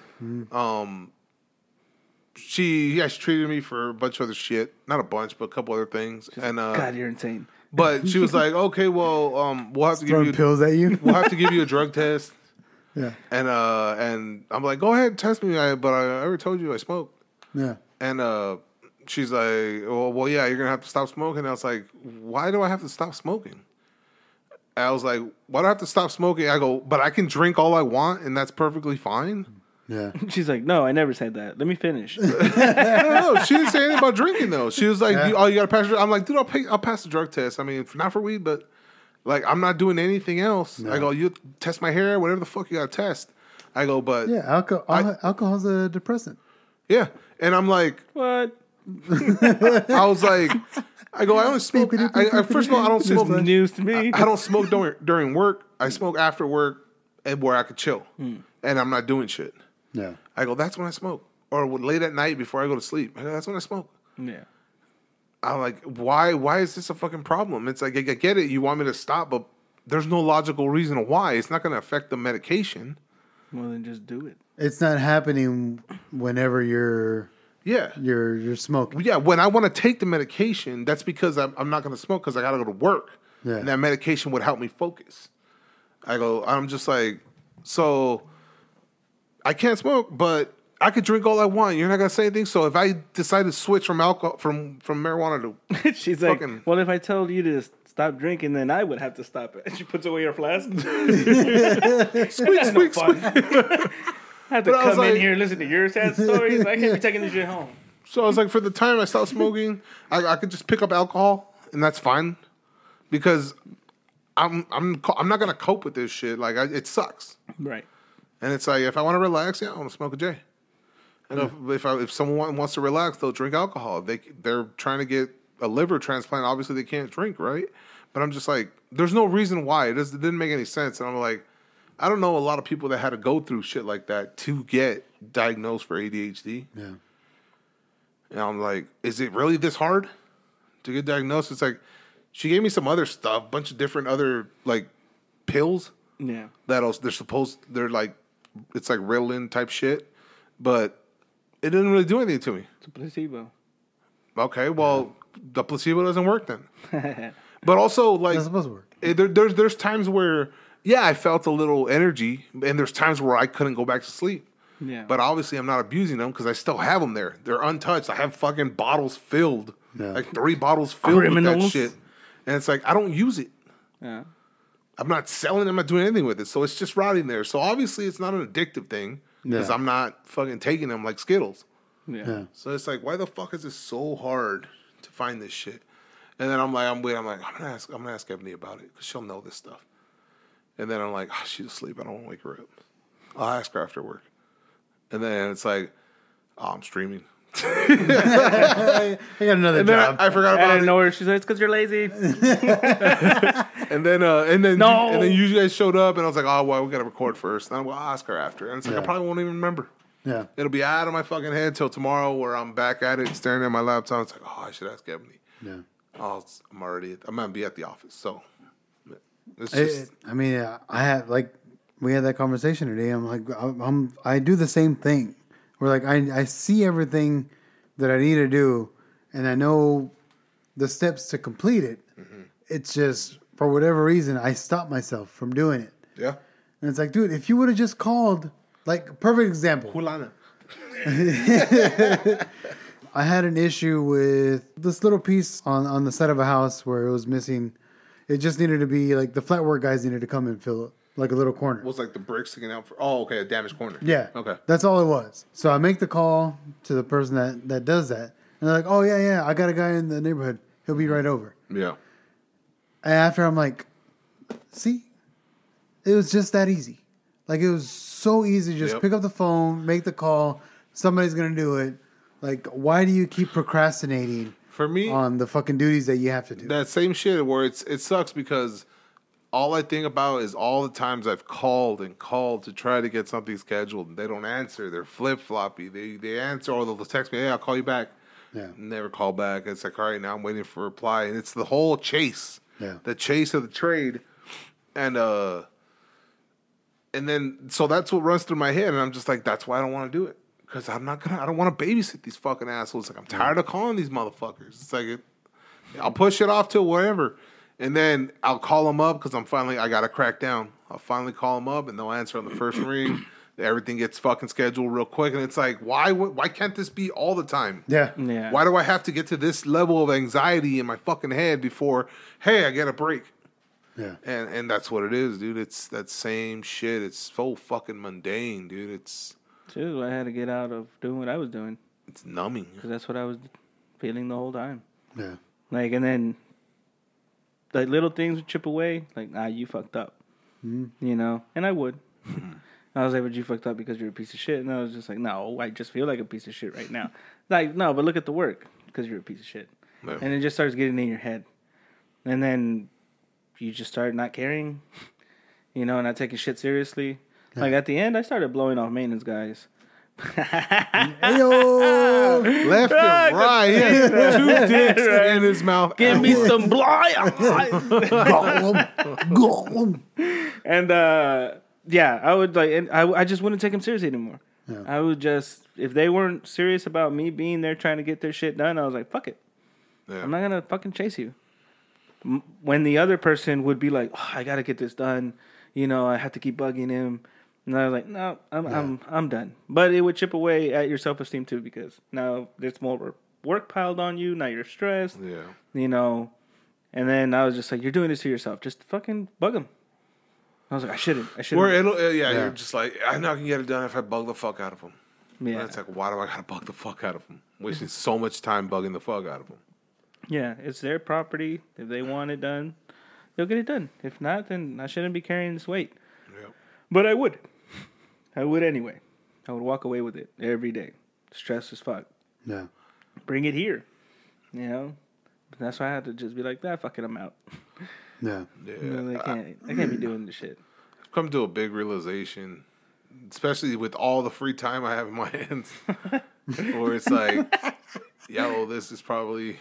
um, she yeah, she treated me for a bunch of other shit, not a bunch, but a couple other things, and uh, God, you're insane. but she was like, okay, well, um, we'll have to give you pills at you. we'll have to give you a drug test, yeah. and uh, and I'm like, go ahead, test me, I, but I already told you I smoked. Yeah. and uh. She's like, well, well, yeah, you're gonna have to stop smoking. I was like, why do I have to stop smoking? I was like, why do I have to stop smoking? I go, but I can drink all I want, and that's perfectly fine. Yeah. She's like, no, I never said that. Let me finish. no, no, she didn't say anything about drinking though. She was like, Yeah. you, "Oh, you got to pass." your-" I'm like, dude, I'll pay, I'll pass the drug test. I mean, not for weed, but like, I'm not doing anything else. I go, you test my hair, whatever the fuck you got to test. I go, but Yeah, alcohol. I- alcohol's a depressant. yeah. And I'm like, What? I was like, I go, I only smoke. I, I, first of all, I don't smoke. News to me. I, I don't smoke during during work. I smoke after work and where I could chill, hmm. and I'm not doing shit. Yeah. I go, that's when I smoke, or late at night before I go to sleep. I go, that's when I smoke. yeah. I'm like, why? Why is this a fucking problem? It's like I, I get it. You want me to stop, but there's no logical reason why. It's not going to affect the medication. Well, then just do it. It's not happening whenever you're Yeah. you're you're smoking. Yeah, when I want to take the medication, that's because I'm, I'm not going to smoke because I got to go to work. Yeah. And that medication would help me focus. I go, I'm just like, so I can't smoke, but I could drink all I want. You're not going to say anything. So if I decide to switch from alcohol, from, from marijuana to, She's like, Fucking- well, if I told you to stop drinking, then I would have to stop it. And she puts away her flask. squeak, squeak, squeak. I have to But I was come in like- here and listen to your sad stories. I can't be taking this shit home. So I was like, for the time I stopped smoking, I, I could just pick up alcohol, and that's fine, because I'm I'm I'm not gonna cope with this shit. Like I, it sucks, Right. and it's like if I want to relax, yeah, I want to smoke a J. And if if, I, if someone wants to relax, they'll drink alcohol. They they're trying to get a liver transplant. Obviously, they can't drink, right? But I'm just like, there's no reason why. It didn't make any sense, and I'm like, I don't know a lot of people that had to go through shit like that to get diagnosed for ADHD. Yeah. And I'm like, is it really this hard to get diagnosed? It's like she gave me some other stuff, bunch of different other like pills Yeah. that they're supposed they're like it's like Ritalin type shit, but it didn't really do anything to me. It's a placebo. Okay, well the placebo doesn't work then. but also like That's supposed to work. eh, there, there's there's times where yeah I felt a little energy, and there's times where I couldn't go back to sleep. Yeah. But obviously, I'm not abusing them because I still have them there. They're untouched. I have fucking bottles filled, Yeah. like three bottles filled with that shit. And it's like I don't use it. yeah. I'm not selling. I'm not doing anything with it. So it's just rotting there. So obviously, it's not an addictive thing because Yeah. I'm not fucking taking them like Skittles. Yeah. Yeah. So it's like, why the fuck is it so hard to find this shit? And then I'm like, I'm waiting. I'm like, I'm gonna ask. I'm gonna ask Ebony about it because she'll know this stuff. And then I'm like, oh, she's asleep. I don't want to wake her up. I'll ask her after work. And then it's like, oh, I'm streaming. I got another And then job. I, I forgot I about didn't it. know her. She's like, it's because you're lazy. And then, uh, and then, No. and then you guys showed up, and I was like, oh, well, we gotta record first. And I'm, well, I'll ask her after. And it's like, I probably won't even remember. yeah. It'll be out of my fucking head till tomorrow, where I'm back at it, staring at my laptop. It's like, oh, I should ask Ebony. Yeah. Oh, I'm already. I'm gonna be at the office, so it's It- just. I mean, uh, I had like we had that conversation today. I'm like, I'm, I'm do the same thing. Where like I I see everything that I need to do, and I know the steps to complete it. It's just for whatever reason I stop myself from doing it, yeah. and it's like, dude, if you would have just called, like, perfect example. Hulana. I had an issue with this little piece on, on the side of a house where it was missing. It just needed to be like the flat work guys needed to come and fill it, like a little corner. Was like the brick sticking out for. Oh, okay, a damaged corner. Yeah. Okay. That's all it was. So I make the call to the person that, that does that. And they're like, oh, yeah, yeah, I got a guy in the neighborhood. He'll be right over. Yeah. And after I'm like, see, it was just that easy. Like it was so easy. Just Yep. pick up the phone, make the call. Somebody's going to do it. Like, why do you keep procrastinating For me, on the fucking duties that you have to do? that same shit where it's it sucks because all I think about is all the times I've called and called to try to get something scheduled and they don't answer. They're flip floppy. They they answer or they'll text me, "Hey, I'll call you back." Yeah. Never call back. It's like, all right, now I'm waiting for a reply, and it's the whole chase. Yeah. The chase of the trade, and uh, and then so that's what runs through my head, and I'm just like, that's why I don't want to do it because I'm not gonna. I don't want to babysit these fucking assholes. Like I'm tired of calling these motherfuckers. It's like it, I'll push it off till whatever, and then I'll call them up because I'm finally I gotta crack down. I'll finally call them up, and they'll answer on the first ring. Everything gets fucking scheduled real quick, and it's like, why? Why can't this be all the time? Yeah. Yeah. Why do I have to get to this level of anxiety in my fucking head before, hey, I get a break? Yeah. And and that's what it is, dude. It's that same shit. It's so fucking mundane, dude. It's Too, I had to get out of doing what I was doing it's numbing. because that's what I was feeling the whole time. Yeah. Like, and then like little things would chip away. Like, ah, you fucked up. Hmm. You know, and I would. I was like, but you fucked up because you're a piece of shit. And I was just like, no, I just feel like a piece of shit right now. Like, no, but look at the work because you're a piece of shit. Yeah. And it just starts getting in your head. And then you just start not caring, you know, not taking shit seriously. Like at the end, I started blowing off maintenance guys. Ayo! Left and right. He had two dicks in his mouth. Give me some blind. Gollum. Gollum. and uh, yeah, I would like, and I, I just wouldn't take them seriously anymore. Yeah. I would just, if they weren't serious about me being there trying to get their shit done, I was like, fuck it. Yeah. I'm not gonna fucking chase you. When the other person would be like, oh, I gotta get this done, you know, I have to keep bugging him, and I was like, no, I'm I'm I'm done. But it would chip away at your self esteem too because now there's more work piled on you. Now you're stressed, Yeah. you know. And then I was just like, you're doing this to yourself. Just fucking bug him. I was like, I shouldn't. I shouldn't. it'll, uh, yeah, Yeah. you're just like, I know I can get it done if I bug the fuck out of him. Yeah. And it's like, why do I gotta bug the fuck out of him? Wasting so much time bugging the fuck out of him. Yeah, it's their property. If they want it done, they'll get it done. If not, then I shouldn't be carrying this weight. Yeah. But I would. I would anyway. I would walk away with it every day. Stress as fuck. Yeah. Bring it here. You know? But that's why I had to just be like, that fuck it, I'm out. Yeah. Yeah. You know, I can't I can't be doing this shit. I've come to a big realization, especially with all the free time I have in my hands, where it's like, yo, this is probably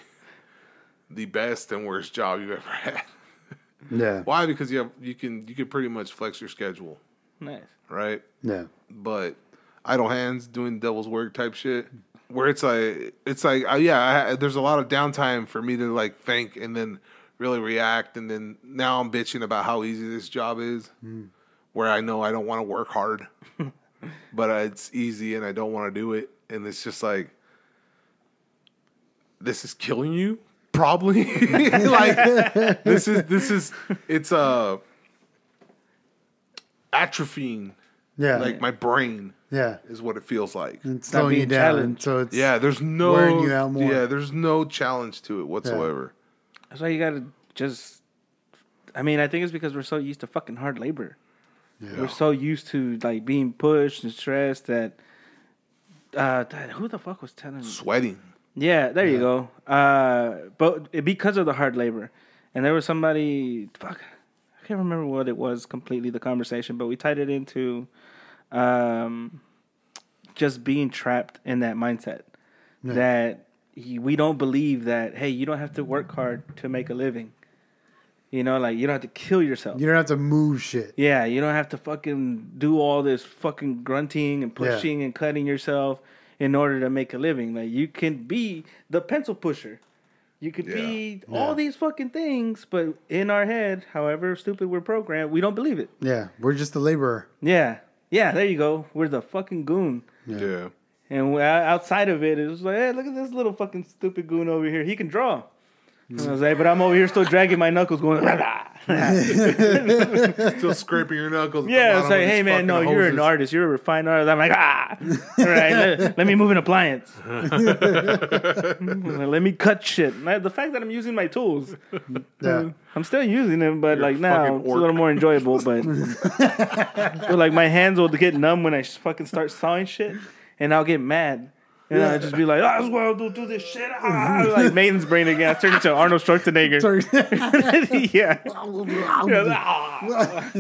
the best and worst job you've ever had. Yeah. Why? Because you have you can you can pretty much flex your schedule, Nice. Right? Yeah. But idle hands doing devil's work type shit, where it's like it's like uh, yeah, I, there's a lot of downtime for me to like think and then really react, and then now I'm bitching about how easy this job is, where I know I don't want to work hard, but uh, it's easy and I don't want to do it, and it's just like this is killing you? Probably. Like this is this is it's uh atrophying Yeah. like my brain yeah. is what it feels like. And slowing you being down. Challenged. so it's Yeah, there's no wearing you out more. Yeah, there's no challenge to it whatsoever. That's why you gotta just I mean, I think it's because we're so used to fucking hard labor. Yeah. We're so used to like being pushed and stressed that uh that- who the fuck was telling me? Sweating. Yeah, there you go. Uh, but because of the hard labor, and there was somebody. Fuck, I can't remember what it was completely the conversation, but we tied it into, um, just being trapped in that mindset that we don't believe that. Hey, you don't have to work hard to make a living. You know, like you don't have to kill yourself. you don't have to move shit. Yeah, you don't have to fucking do all this fucking grunting and Yeah. pushing and cutting yourself in order to make a living. Like you can be the pencil pusher. You could be all these fucking things, but in our head, however stupid we're programmed, we don't believe it. Yeah. We're just a laborer. Yeah. Yeah, there you go. We're the fucking goon. Yeah. And outside of it, it was like, hey, look at this little fucking stupid goon over here. He can draw. And I was like, but I'm over here still dragging my knuckles going, "Rah, rah." Still scraping your knuckles. at the Yeah, bottom it's of like, these hey man, no, fucking you're an hoses. artist. You're a refined artist. I'm like, ah, all right, let, let me move an appliance. let me cut shit. Like, The fact that I'm using my tools, Yeah. I'm still using them, but You're like now fucking it's a orc. little more enjoyable. But, but like my hands will get numb when I fucking start sawing shit, and I'll get mad. And I'll just be like, I just want to do this shit. Ah. Like Maiden's brain again. I turned into Arnold Schwarzenegger. yeah. Yeah, ah.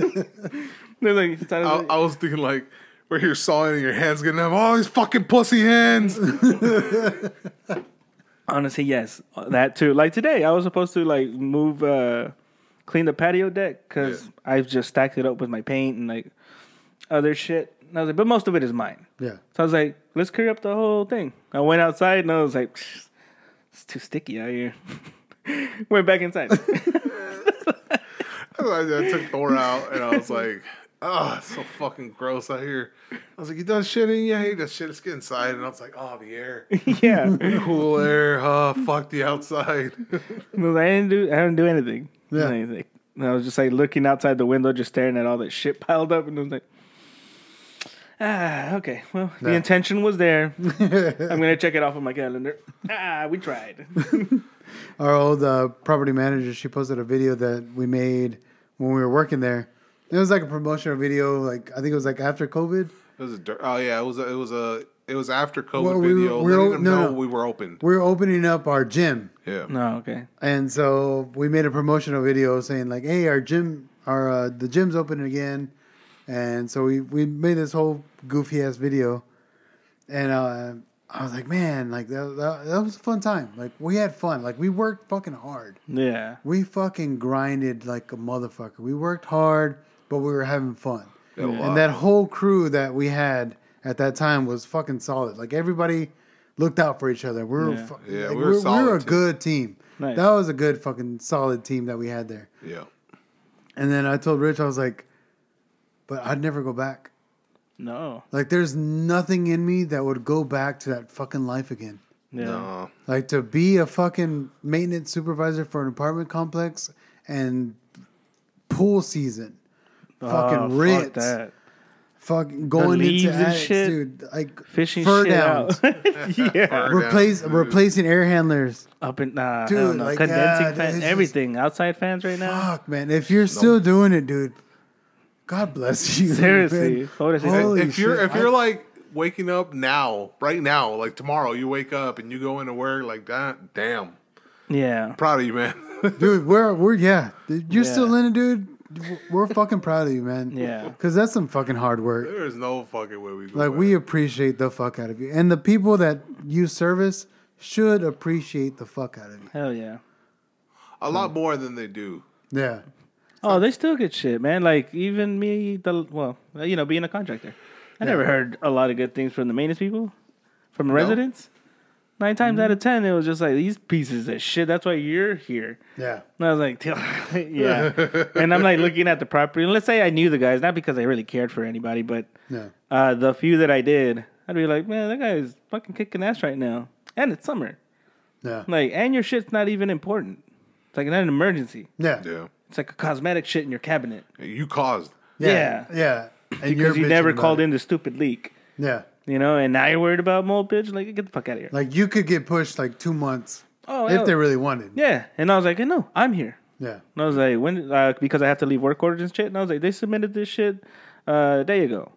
They're like, I, I was thinking like where you're sawing and your hands getting up. All these fucking pussy hands. Honestly, yes, that too. Like today, I was supposed to like move, uh clean the patio deck because Yeah. I've just stacked it up with my paint and like other shit. And I was like, but most of it is mine. Yeah. So I was like, let's clear up the whole thing. I went outside and I was like, it's too sticky out here. went back inside. I, took Thor out and I was like, oh, it's so fucking gross out here. I was like, you done shitting? Yeah, he does shit. Let's get inside. And I was like, oh, the air. yeah, Cool air. Oh, fuck the outside. I, like, I didn't do. I didn't do anything. Yeah. Anything. And I was just like looking outside the window, just staring at all that shit piled up, and I was like, ah, okay. Well, the intention was there. I'm gonna check it off on my calendar. Ah, we tried. Our old uh, property manager, she posted a video that we made when we were working there, It was like a promotional video. Like I think it was like after COVID. It was a dir- oh yeah, it was a, it was a it was after COVID Well, we video, we were- letting them no, know we were open. We were opening up our gym, Yeah, No, okay. and so we made a promotional video saying like, "Hey, our gym, our uh, the gym's open again," and so we we made this whole goofy ass video, and uh, I was like, "Man, like that, that that was a fun time. Like we had fun. Like we worked fucking hard. Yeah. We fucking grinded like a motherfucker. We worked hard, but we were having fun." Yeah. And that whole crew that we had at that time was fucking solid. Like everybody looked out for each other. We were, Yeah. fu- Yeah, like, we were we were, solid a team. good team. Nice. That was a good fucking solid team that we had there. yeah. And then I told Rich, I was like, but I'd never go back. No. Like there's nothing in me that would go back to that fucking life again. Yeah. No, Like to be a fucking maintenance supervisor for an apartment complex and pool season. Ah, fucking Oh, Ritz. Fuck that. Fucking going into and attics, shit. dude. Like Fishing fur shit downs. out. yeah. Burn Replace down. replacing air handlers. Up and nah, Dude, like, condensing yeah, fans, it's just- everything. Outside fans right now. Fuck, man. If you're still doing it, dude, God bless you. Seriously. man. What is? Holy if you're shit, if you're I- like waking up now, right now, like tomorrow, you wake up and you go into work like that. Damn, Yeah. proud of you, man. dude, we're we're yeah, you're still in it, dude. We're fucking proud of you, man. Yeah. because that's some fucking hard work. There's no fucking way we go. Like we appreciate the fuck out of you, and the people that you service should appreciate the fuck out of you. Hell yeah. a lot more than they do. Yeah, Oh, they still get shit, man. Like even me, the well, you know, being a contractor, I never heard a lot of good things from the maintenance people, from the residents. Nine times out of ten, it was just like these pieces of shit. That's why you're here. yeah, And I was like, yeah. and I'm like looking at the property. And let's say I knew the guys, not because I really cared for anybody, but yeah. uh, the few that I did, I'd be like, man, that guy is fucking kicking ass right now. And it's summer. Yeah, Like, and your shit's not even important. It's like not an emergency. yeah, Yeah, It's like a cosmetic shit in your cabinet. you caused. yeah, yeah. And Because you never called it. in the stupid leak. Yeah, You know, and now you're worried about mold, bitch. Like, get the fuck out of here. like you could get pushed like two months oh, if hell- they really wanted. yeah. And I was like, no, I'm here. Yeah, And I was like, when? Uh, because I have to leave work orders and shit. And I was like, they submitted this shit uh, a day ago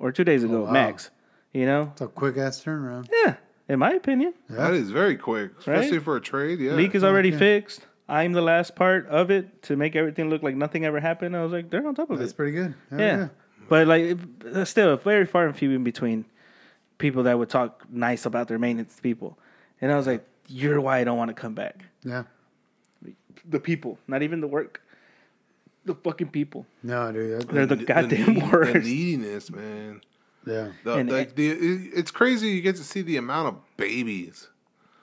or two days ago, wow. max. You know? it's a quick ass turnaround. Yeah, in my opinion, That is very quick, especially Right? for a trade. Yeah, leak is already yeah. fixed. I'm the last part of it to make everything look like nothing ever happened. I was like, they're on top of That's it. pretty good. Hell Yeah. But like, it- uh, still, very far and few in between people that would talk nice about their maintenance people. And I was like, you're why I don't want to come back. yeah. The people, not even the work. The fucking people. No, dude. that- They're the goddamn need- worst. The neediness, man. yeah, The, And- like the, it- it's crazy. You get to see the amount of babies,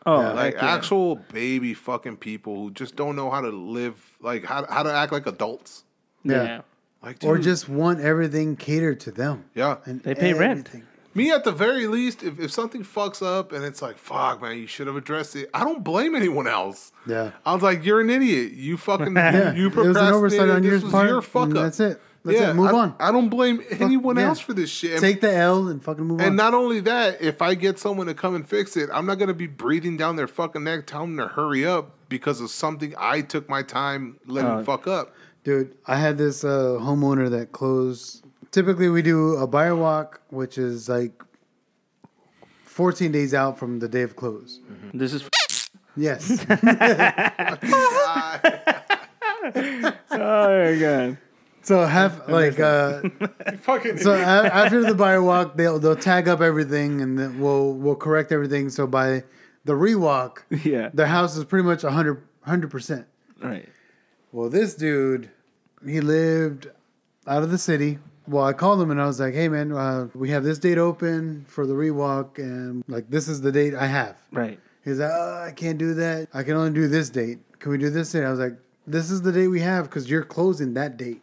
Oh, Yeah. like yeah. actual baby fucking people who just don't know how to live, like how how to act like adults. yeah. yeah. Like, Or just want everything catered to them. yeah. And They pay rent. Me at the very least, if, if something fucks up and it's like, fuck, man, you should have addressed it. I don't blame anyone else. Yeah. I was like, you're an idiot. You fucking, Yeah, you it was an procrastinated. oversight on this your was part. your fuck up. That's it. That's it. Move I, on. I don't blame anyone yeah. else for this shit. And- Take the L and fucking move on. And not only that, if I get someone to come and fix it, I'm not going to be breathing down their fucking neck, telling them to hurry up because of something I took my time letting Oh. fuck up. Dude, I had this uh, homeowner that closed. Typically, we do a buyer walk, which is like 14 days out from the day of close. This is Yes. oh my god. So have like uh, fucking so a- after the buyer walk, they'll they'll tag up everything and then we'll we'll correct everything. So by the rewalk, Yeah. their house is pretty much 100 percent. Right. Well, this dude, he lived out of the city. Well, I called him and I was like, "Hey, man, uh, we have this date open for the rewalk, and like this is the date I have." Right. He's like, "Oh, I can't do that. I can only do this date. Can we do this date?" I was like, "This is the date we have because you're closing that date,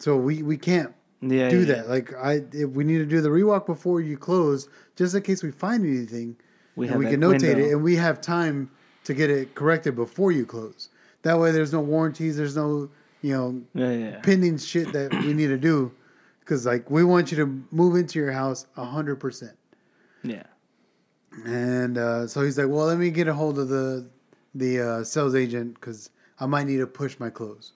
so we we can't Yeah. do yeah, that. Like, I if we need to do the rewalk before you close, just in case we find anything, We and have we can notate window. it, and we have time to get it corrected before you close. That way, there's no warranties. There's no you know. Yeah. pending shit that we need to do because like we want you to move into your house hundred percent. Yeah. And uh, so he's like, "Well, let me get a hold of the the uh, sales agent because I might need to push my close."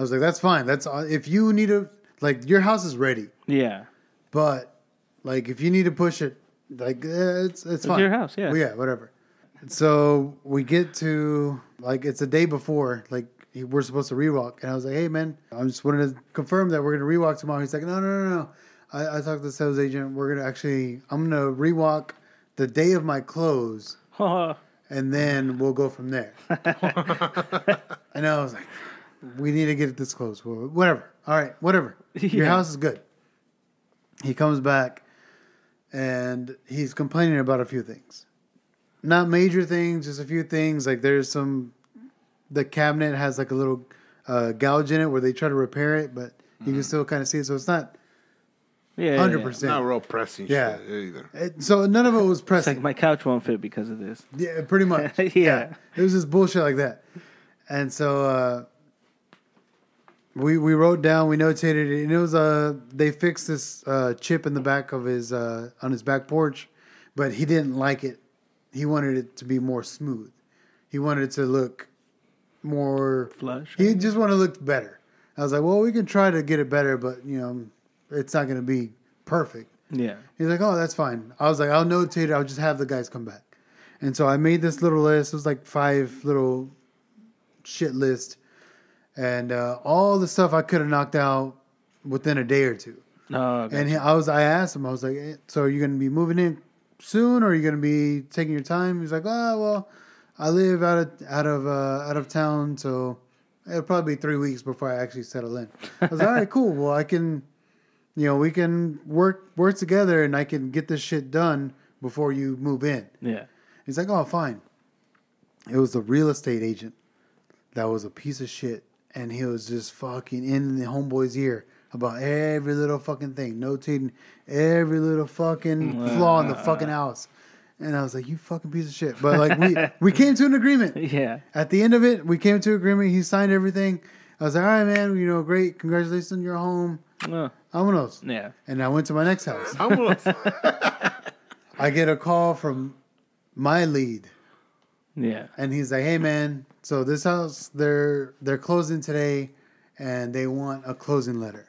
I was like, that's fine. That's uh, if you need to like your house is ready, Yeah. but like if you need to push it, like eh, it's it's fine. your house, yeah. Well, yeah, whatever. So we get to like it's a day before, like we're supposed to rewalk, and I was like, hey man, I just wanted to confirm that we're gonna rewalk tomorrow. He's like, no, no, no, no. I, I talked to the sales agent. We're gonna actually, I'm gonna rewalk the day of my close, and then we'll go from there. and I was like, we need to get this close. Whatever. All right, whatever. Your Yeah. house is good. He comes back and he's complaining about a few things. Not major things, just a few things. Like there's some, the cabinet has like a little uh, gouge in it where they try to repair it, but you can still kind of see it. So it's not Yeah. hundred yeah. It's not real pressing Yeah. shit either. It- So none of it was It's pressing. like my couch won't fit because of this. Yeah, pretty much. Yeah. It was just bullshit like that. And so uh, we we wrote down, we notated it, and it was uh they fixed this uh, chip in the back of his uh, on his back porch, but he didn't like it. He wanted it to be more smooth. He wanted it to look more Flush. He just wanted to look better. I was like, well, we can try to get it better, but you know, it's not going to be perfect. Yeah. He's like, oh, that's fine. I was like, I'll notate it. I'll just have the guys come back. And so I made this little list. It was like five little shit list, and uh, all the stuff I could have knocked out within a day or two. No. okay. And he, I was, I asked him, I was like, eh, so are you going to be moving in soon, or are you going to be taking your time? He's like, oh, well, I live out of out of uh, out of town, so it'll probably be three weeks before I actually settle in. I was like, all right, cool. Well, I can, you know, we can work work together, and I can get this shit done before you move in. yeah. He's like, oh, fine. It was the real estate agent that was a piece of shit, and he was just fucking in the homeboy's ear about every little fucking thing, notating every little fucking flaw in the fucking house. And I was like, you fucking piece of shit. But like we we came to an agreement. Yeah. At the end of it, we came to an agreement. He signed everything. I was like, all right, man, you know, great. Congratulations on your home. Oh, Vámonos. yeah. And I went to my next house. I'm gonna- I get a call from my lead. Yeah. and he's like, "Hey man, so this house they're they're closing today, and they want a closing letter."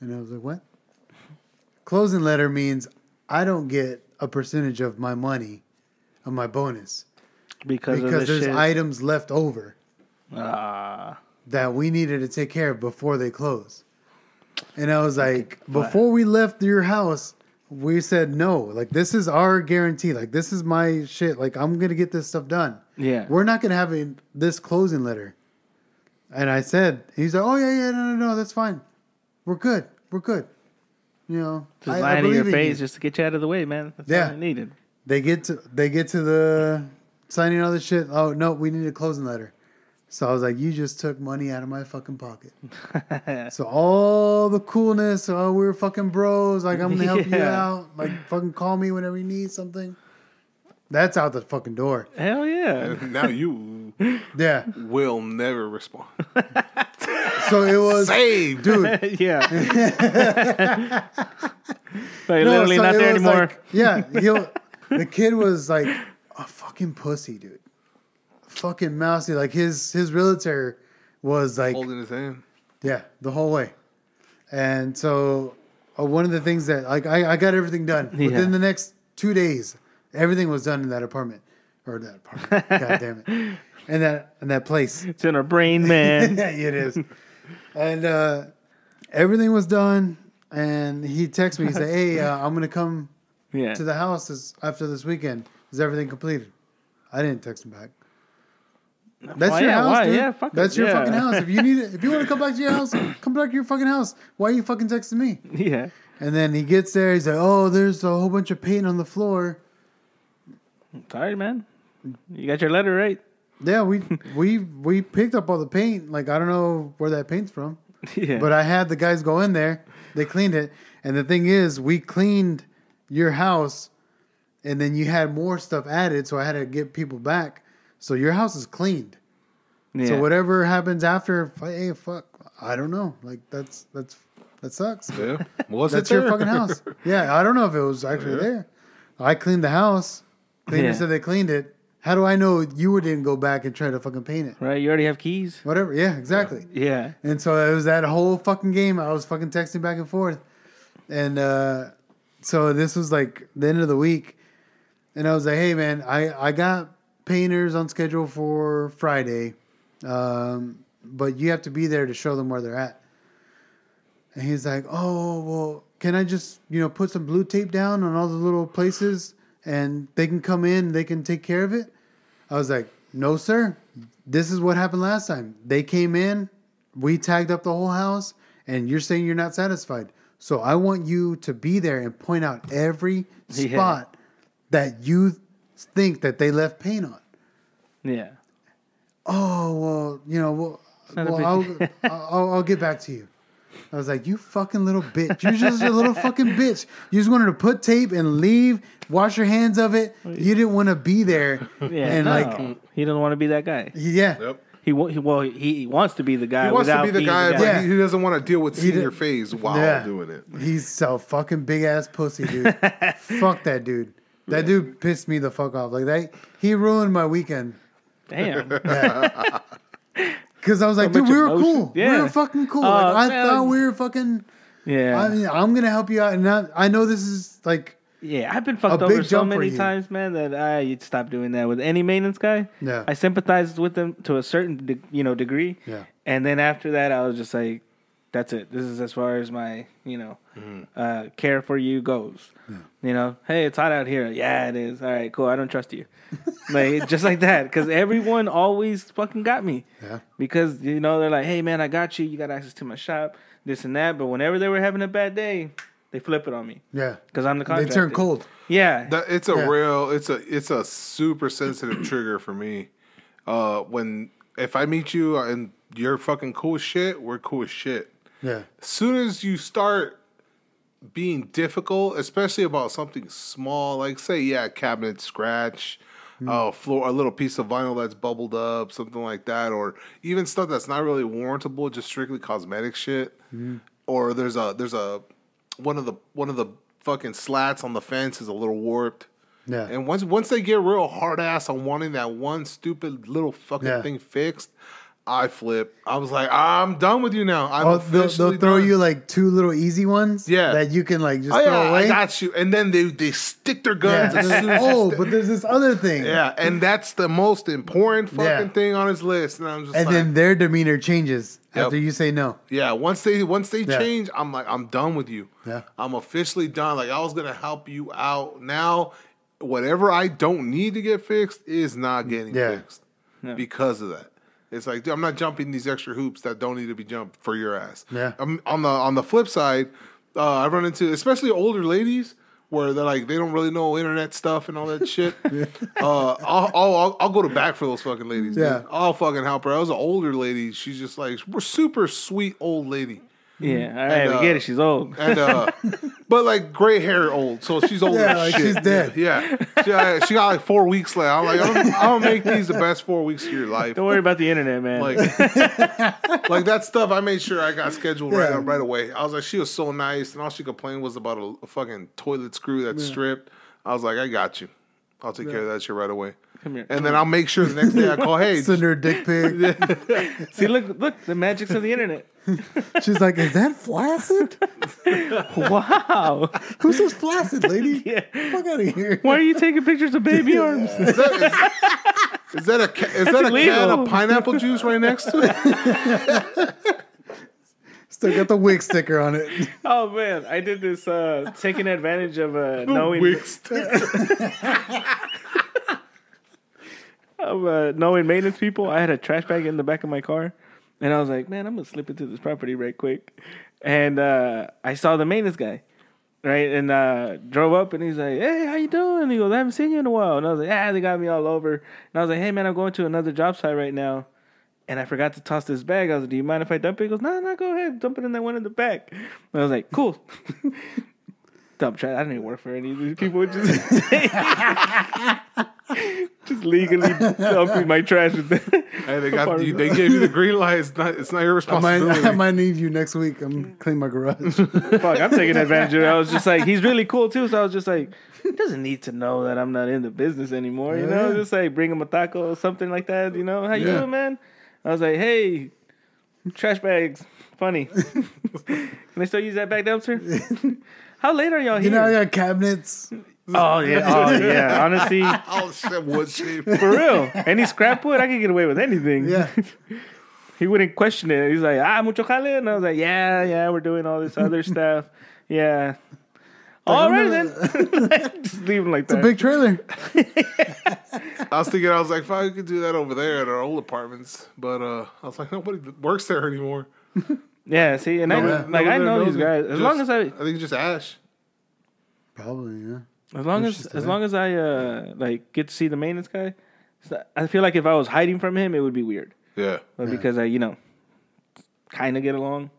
And I was like, "What?" Closing letter means I don't get a percentage of my money, of my bonus, Because, because the there's shit. items left over Ah. that we needed to take care of before they close. And I was like, before we left your house, we said no. Like this is our guarantee. Like this is my shit. Like I'm gonna get this stuff done. Yeah. We're not gonna have a, this closing letter. And I said, he's like, oh yeah, yeah, no, no, no, that's fine. We're good. We're good. You know, Just I- I lying to your in you. face just to get you out of the way, man. That's Yeah. all I needed. They get to they get to the signing all this shit. Oh no, we need a closing letter. So I was like, you just took money out of my fucking pocket. so all the coolness, oh we're fucking bros, like I'm gonna help you out, like fucking call me whenever you need something. That's out the fucking door. Hell yeah. now you Yeah. will never respond. So it was Saved. dude. yeah. like No, literally so not there anymore. like- yeah, he'll, the kid was like a fucking pussy, dude. Fucking mousy. Like his his realtor was like Holding his hand. Yeah, the whole way. And so uh, one of the things that like I, I got everything done Yeah. within the next two days. Everything was done in that apartment or that apartment. God damn it! And that and that place. it's in our brain, man. yeah, it is. And uh, everything was done. And he texted me. He said, "Hey, uh, I'm gonna come yeah. to the house this, after this weekend. Is everything completed?" I didn't text him back. That's Why, your yeah, house, why? dude. Yeah, fuck That's it, your yeah. fucking house. If you need it, if you want to come back to your house, come back to your fucking house. Why are you fucking texting me? yeah. And then he gets there. He's like, "Oh, there's a whole bunch of paint on the floor." Sorry, man. You got your letter right. Yeah, we we we picked up all the paint. Like I don't know where that paint's from, yeah. but I had the guys go in there. They cleaned it, and the thing is, we cleaned your house, and then you had more stuff added, so I had to get people back. So your house is cleaned. yeah. So whatever happens after, hey, fuck, I don't know. Like that's that's that sucks. Yeah. Was That's it your there? fucking house. Yeah, I don't know if it was actually there. I cleaned the house. Cleaner Yeah. said they cleaned it. How do I know you didn't go back and try to fucking paint it? Right? You already have keys. Whatever. Yeah, exactly. Yeah. And so it was that whole fucking game. I was fucking texting back and forth. And uh, so this was like the end of the week. And I was like, hey, man, I, I got painters on schedule for Friday. Um, but you have to be there to show them where they're at. And he's like, oh, well, can I just, you know, put some blue tape down on all the little places and they can come in, they can take care of it? I was like, no, sir. This is what happened last time. They came in, we tagged up the whole house, and you're saying you're not satisfied. So I want you to be there and point out every Yeah. spot that you think that they left paint on. Yeah. Oh well, you know, well, not a well big- I'll, I'll I'll get back to you. I was like, you fucking little bitch. You're just a little fucking bitch. You just wanted to put tape and leave, wash your hands of it. You didn't want to be there. Yeah. and no. like, he doesn't want to be that guy. yeah. Yep. He, he well, he, he wants to be the guy. He wants to be the being guy, but Yeah. he, he doesn't want to deal with seeing did- your face while Yeah. doing it. He's so fucking big ass pussy, dude. fuck that dude. That dude pissed me the fuck off. Like that, he ruined my weekend. Damn. Cause I was like, So dude, we were emotion. cool. We were fucking cool. Oh, like, I man. thought we were fucking. Yeah. I mean, I'm gonna help you out, and not, I know this is like, Yeah, I've been fucked over so many times, man, that I you'd stop doing that with any maintenance guy. Yeah. I sympathized with them to a certain de- you know degree. Yeah. And then after that, I was just like, "That's it. This is as far as my you know uh, care for you goes." You know, hey, it's hot out here. Yeah, it is. All right, cool. I don't trust you. like just like that, because everyone always fucking got me. Yeah. Because you know they're like, "Hey, man, I got you. You got access to my shop, this and that." But whenever they were having a bad day, they flip it on me yeah, because I'm the contractor. they contractor. turn cold. Yeah. That it's a Yeah. real it's a it's a super sensitive trigger for me. Uh when if I meet you and you're fucking cool as shit, we're cool as shit. Yeah, As soon as you start being difficult, especially about something small, like say, yeah, cabinet scratch, uh, floor, a little piece of vinyl that's bubbled up, something like that, or even stuff that's not really warrantable, just strictly cosmetic shit, or there's a there's a one of the one of the fucking slats on the fence is a little warped. yeah, And once once they get real hard ass on wanting that one stupid little fucking Yeah. thing fixed, I flip. I was like, I'm done with you now. I'm oh, they'll, they'll throw done. you like two little easy ones. Yeah. that you can like just Oh throw yeah, away. I got you. And then they they stick their guns. Yeah. as soon as you oh, but there's this other thing. yeah, and that's the most important fucking Yeah. thing on his list. And I'm just and like, then their demeanor changes Yep. after you say no. yeah, once they once they Yeah. change, I'm like, I'm done with you. Yeah. I'm officially done. Like I was gonna help you out. Now, whatever I don't need to get fixed is not getting Yeah. fixed because of that. It's like dude, I'm not jumping these extra hoops that don't need to be jumped for your ass. Yeah. Um, on the on the flip side, uh, I run into especially older ladies where they're like they don't really know internet stuff and all that shit. uh, I'll, I'll I'll go to back for those fucking ladies. dude. Yeah. I'll fucking help her. I was an older lady. She's just like we're super sweet old lady. Yeah, all right, And, we uh, get it. She's old. And uh, but like gray hair old, so she's old. Yeah, as like shit. she's dead. Yeah, she, uh, she got like four weeks left. I'm like, I'm, I'm gonna make these the best four weeks of your life. Don't worry about the internet, man. Like, like that stuff. I made sure I got scheduled right Yeah. right away. I was like, she was so nice, and all she complained was about a, a fucking toilet screw that stripped. I was like, I got you. I'll take care of that shit right away. Come here. And then I'll make sure the next day I call, hey, Send her a dick pic. See, look, look, the magics of the internet. She's like, "Is that flaccid? Wow. Who says flaccid, lady? Yeah. Fuck out of here." Why are you taking pictures of baby arms? is that, is, is that a ca- is that a can of pineapple juice right next to it? Still got the wig sticker on it. Oh man, I did this uh taking advantage of uh knowing of uh, knowing maintenance people. I had a trash bag in the back of my car, and I was like, man, I'm gonna slip into this property right quick. And uh, I saw the maintenance guy, right, and uh, drove up, and he's like, hey, how you doing? He goes, I haven't seen you in a while, and I was like, yeah, they got me all over. And I was like, hey man, I'm going to another job site right now. And I forgot to toss this bag. I was like, "Do you mind if I dump it?" He goes, "No, no, go ahead, dump it in that one in the back." And I was like, "Cool." dump trash. I didn't even work for any of these people. Just, just legally dumping my trash. with them. Hey, they got you, they gave you the green light. It's not it's not your I might, responsibility. I might need you next week. I'm cleaning my garage. Fuck, I'm taking advantage of it. I was just like, he's really cool too. So I was just like, he doesn't need to know that I'm not in the business anymore. You know, just like bring him a taco or something like that. You know, how you Yeah. doing, man? I was like, hey, trash bags, funny. Can I still use that back dumpster? How late are y'all here? you know, I got cabinets. Oh yeah, oh yeah. Honestly, shit, wood shape. for real. Any scrap wood, I can get away with anything. Yeah. he wouldn't question it. He's like, ah, mucho jale. And I was like, yeah, yeah, we're doing all this other stuff. Yeah. All right then. Just leave him like that. It's a big trailer. I was thinking, I was like, fuck, we could do that over there at our old apartments. But uh, I was like, nobody works there anymore. yeah, see, and I, Nobody- like nobody I know these guys. As Just- long as I, I think it's just Ash. Probably, yeah. As long as, as long as I uh like get to see the maintenance guy, so I feel like if I was hiding from him, it would be weird. Yeah. But Yeah. because I, you know, kind of get along,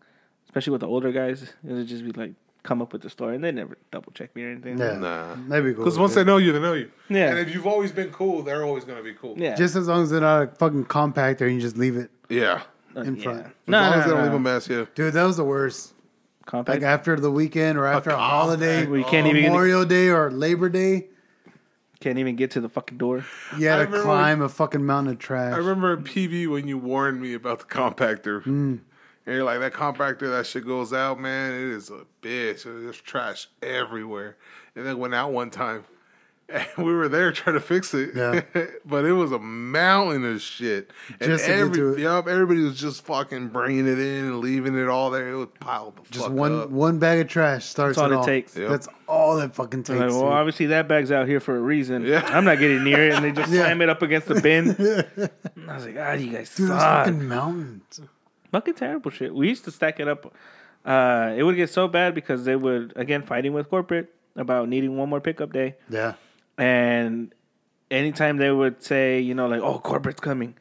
especially with the older guys, it would just be like come up with the story and they never double check me or anything. Yeah. Nah. That'd cool. Because once they know you, they know you. Yeah. And if you've always been cool, they're always gonna be cool. Yeah. Just as long as they're not a fucking compactor and you just leave it. Yeah. in yeah. front. As No, long no, as they don't no. leave a mess, yeah. Dude, that was the worst. Compact. Like after the weekend or after a, compact. holiday, We can't even get, Memorial Day or Labor Day, can't even get to the fucking door. you had I to remember climb a fucking mountain of trash. I remember in PV when you warned me about the compactor. Hmm. And you're like, that compactor, that shit goes out, man. It is a bitch. There's trash everywhere. And then went out one time. And we were there trying to fix it. Yeah. but it was a mountain of shit. And Just to every, to it. Yup, everybody was just fucking bringing it in and leaving it all there. It was piled the Just fuck one up. one bag of trash starts That's all it it all. takes. Yep. That's all it fucking takes. Like, well, dude. obviously that bag's out here for a reason. Yeah. I'm not getting near it, and they just Yeah. slam it up against the bin. I was like, God, you guys Dude, those suck. fucking mountains. fucking terrible shit. We used to stack it up. Uh, it would get so bad because they would again fighting with corporate about needing one more pickup day, Yeah. And anytime they would say, you know, like, oh, corporate's coming,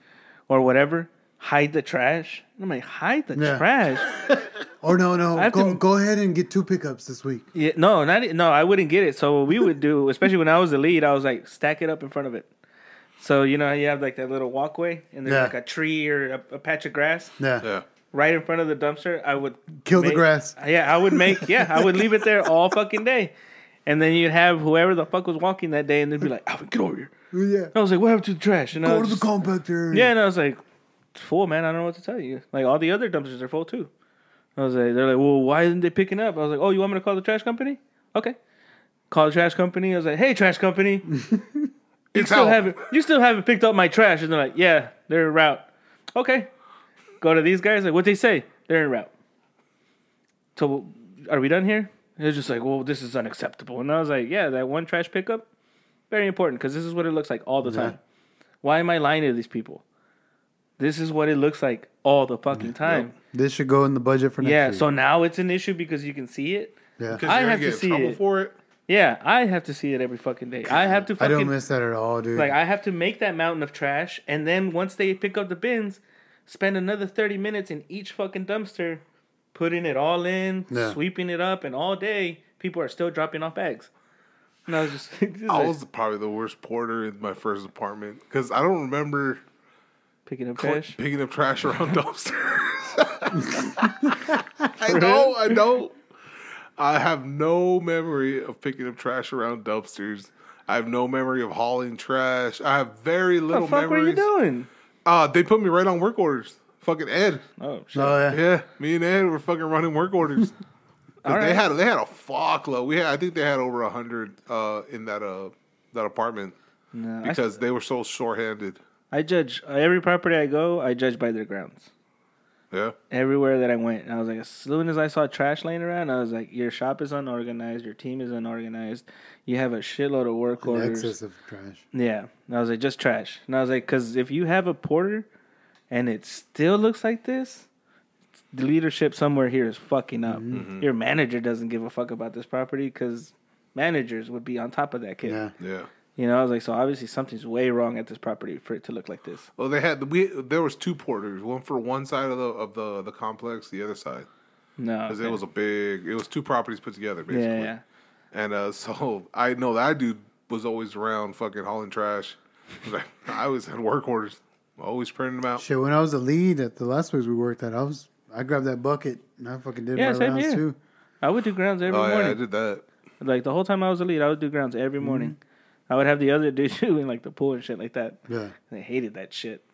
or whatever, hide the trash. I'm like, hide the Yeah. trash. Or no, no. Go, to- go ahead and get two pickups this week. Yeah, no, not no. I wouldn't get it. So what we would do, especially when I was the lead, I was like, stack it up in front of it. So you know, you have like that little walkway, and there's Yeah. like a tree or a, a patch of grass Yeah. Yeah. right in front of the dumpster. I would Kill the grass. Yeah, I would make. Yeah, I would leave it there all fucking day, and then you'd have whoever the fuck was walking that day, and they'd be like, "Alvin, get over here." Yeah. I was like, "What happened to the trash?" And I Go to the just- compactor. yeah, and I was like, "It's full, man. I don't know what to tell you. Like all the other dumpsters are full too." I was like, "They're like, well, why isn't they picking up?" I was like, "Oh, you want me to call the trash company?" Okay. Call the trash company. I was like, "Hey, trash company, you still out. haven't you still haven't picked up my trash?" And they're like, "Yeah, they're en route." Okay. Go to these guys. Like, what they say? They're en route. So, are we done here? And They're just like, "Well, this is unacceptable." And I was like, "Yeah, that one trash pickup, very important because this is what it looks like all the time. Why am I lying to these people? This is what it looks like all the fucking time." This should go in the budget for next Yeah, year. so now it's an issue because you can see it. yeah. Because I have to get in see trouble it. for it. Yeah, I have to see it every fucking day. I have to I don't miss that at all, dude. like I have to make that mountain of trash, and then once they pick up the bins, spend another thirty minutes in each fucking dumpster, putting it all in, Yeah. sweeping it up, and all day people are still dropping off bags. And I was just, I like, was probably the worst porter in my first apartment because I don't remember picking up cl- trash. picking up trash around dumpsters. I know, I know. I have no memory of picking up trash around dumpsters. I have no memory of hauling trash. I have very little. What the fuck were you doing? Uh, they put me right on work orders. Fucking Ed. Oh shit! oh yeah. Yeah, me and Ed were fucking running work orders. All They had they had a fuckload. We had I think they had over a hundred uh, in that uh that apartment No, I, because they were so short-handed. I judge every property I go. I judge by their grounds. Yeah, everywhere that I went. I was like, as soon as I saw trash laying around, I was like, your shop is unorganized, your team is unorganized, you have a shitload of work An orders. excess of trash. Yeah, and I was like, just trash. And I was like, because if you have a porter, and it still looks like this, the leadership somewhere here is fucking up. Mm-hmm. Your manager doesn't give a fuck about this property because managers would be on top of that kid. Yeah. yeah. You know, I was like, so obviously something's way wrong at this property for it to look like this. Well, they had we there was two porters, one for one side of the of the the complex, the other side, No, because okay. it was a big. It was two properties put together, basically. yeah, yeah. And uh, so I know that dude was always around fucking hauling trash. I was had work orders. Always printing them out. Shit, when I was a lead at the last place we worked at, I was I grabbed that bucket and I fucking did Yeah, my same rounds here. too. I would do grounds every morning. Oh yeah, I did that. Like the whole time I was a lead, I would do grounds every morning. I would have the other dude doing like the pool and shit like that. Yeah. And I hated that shit.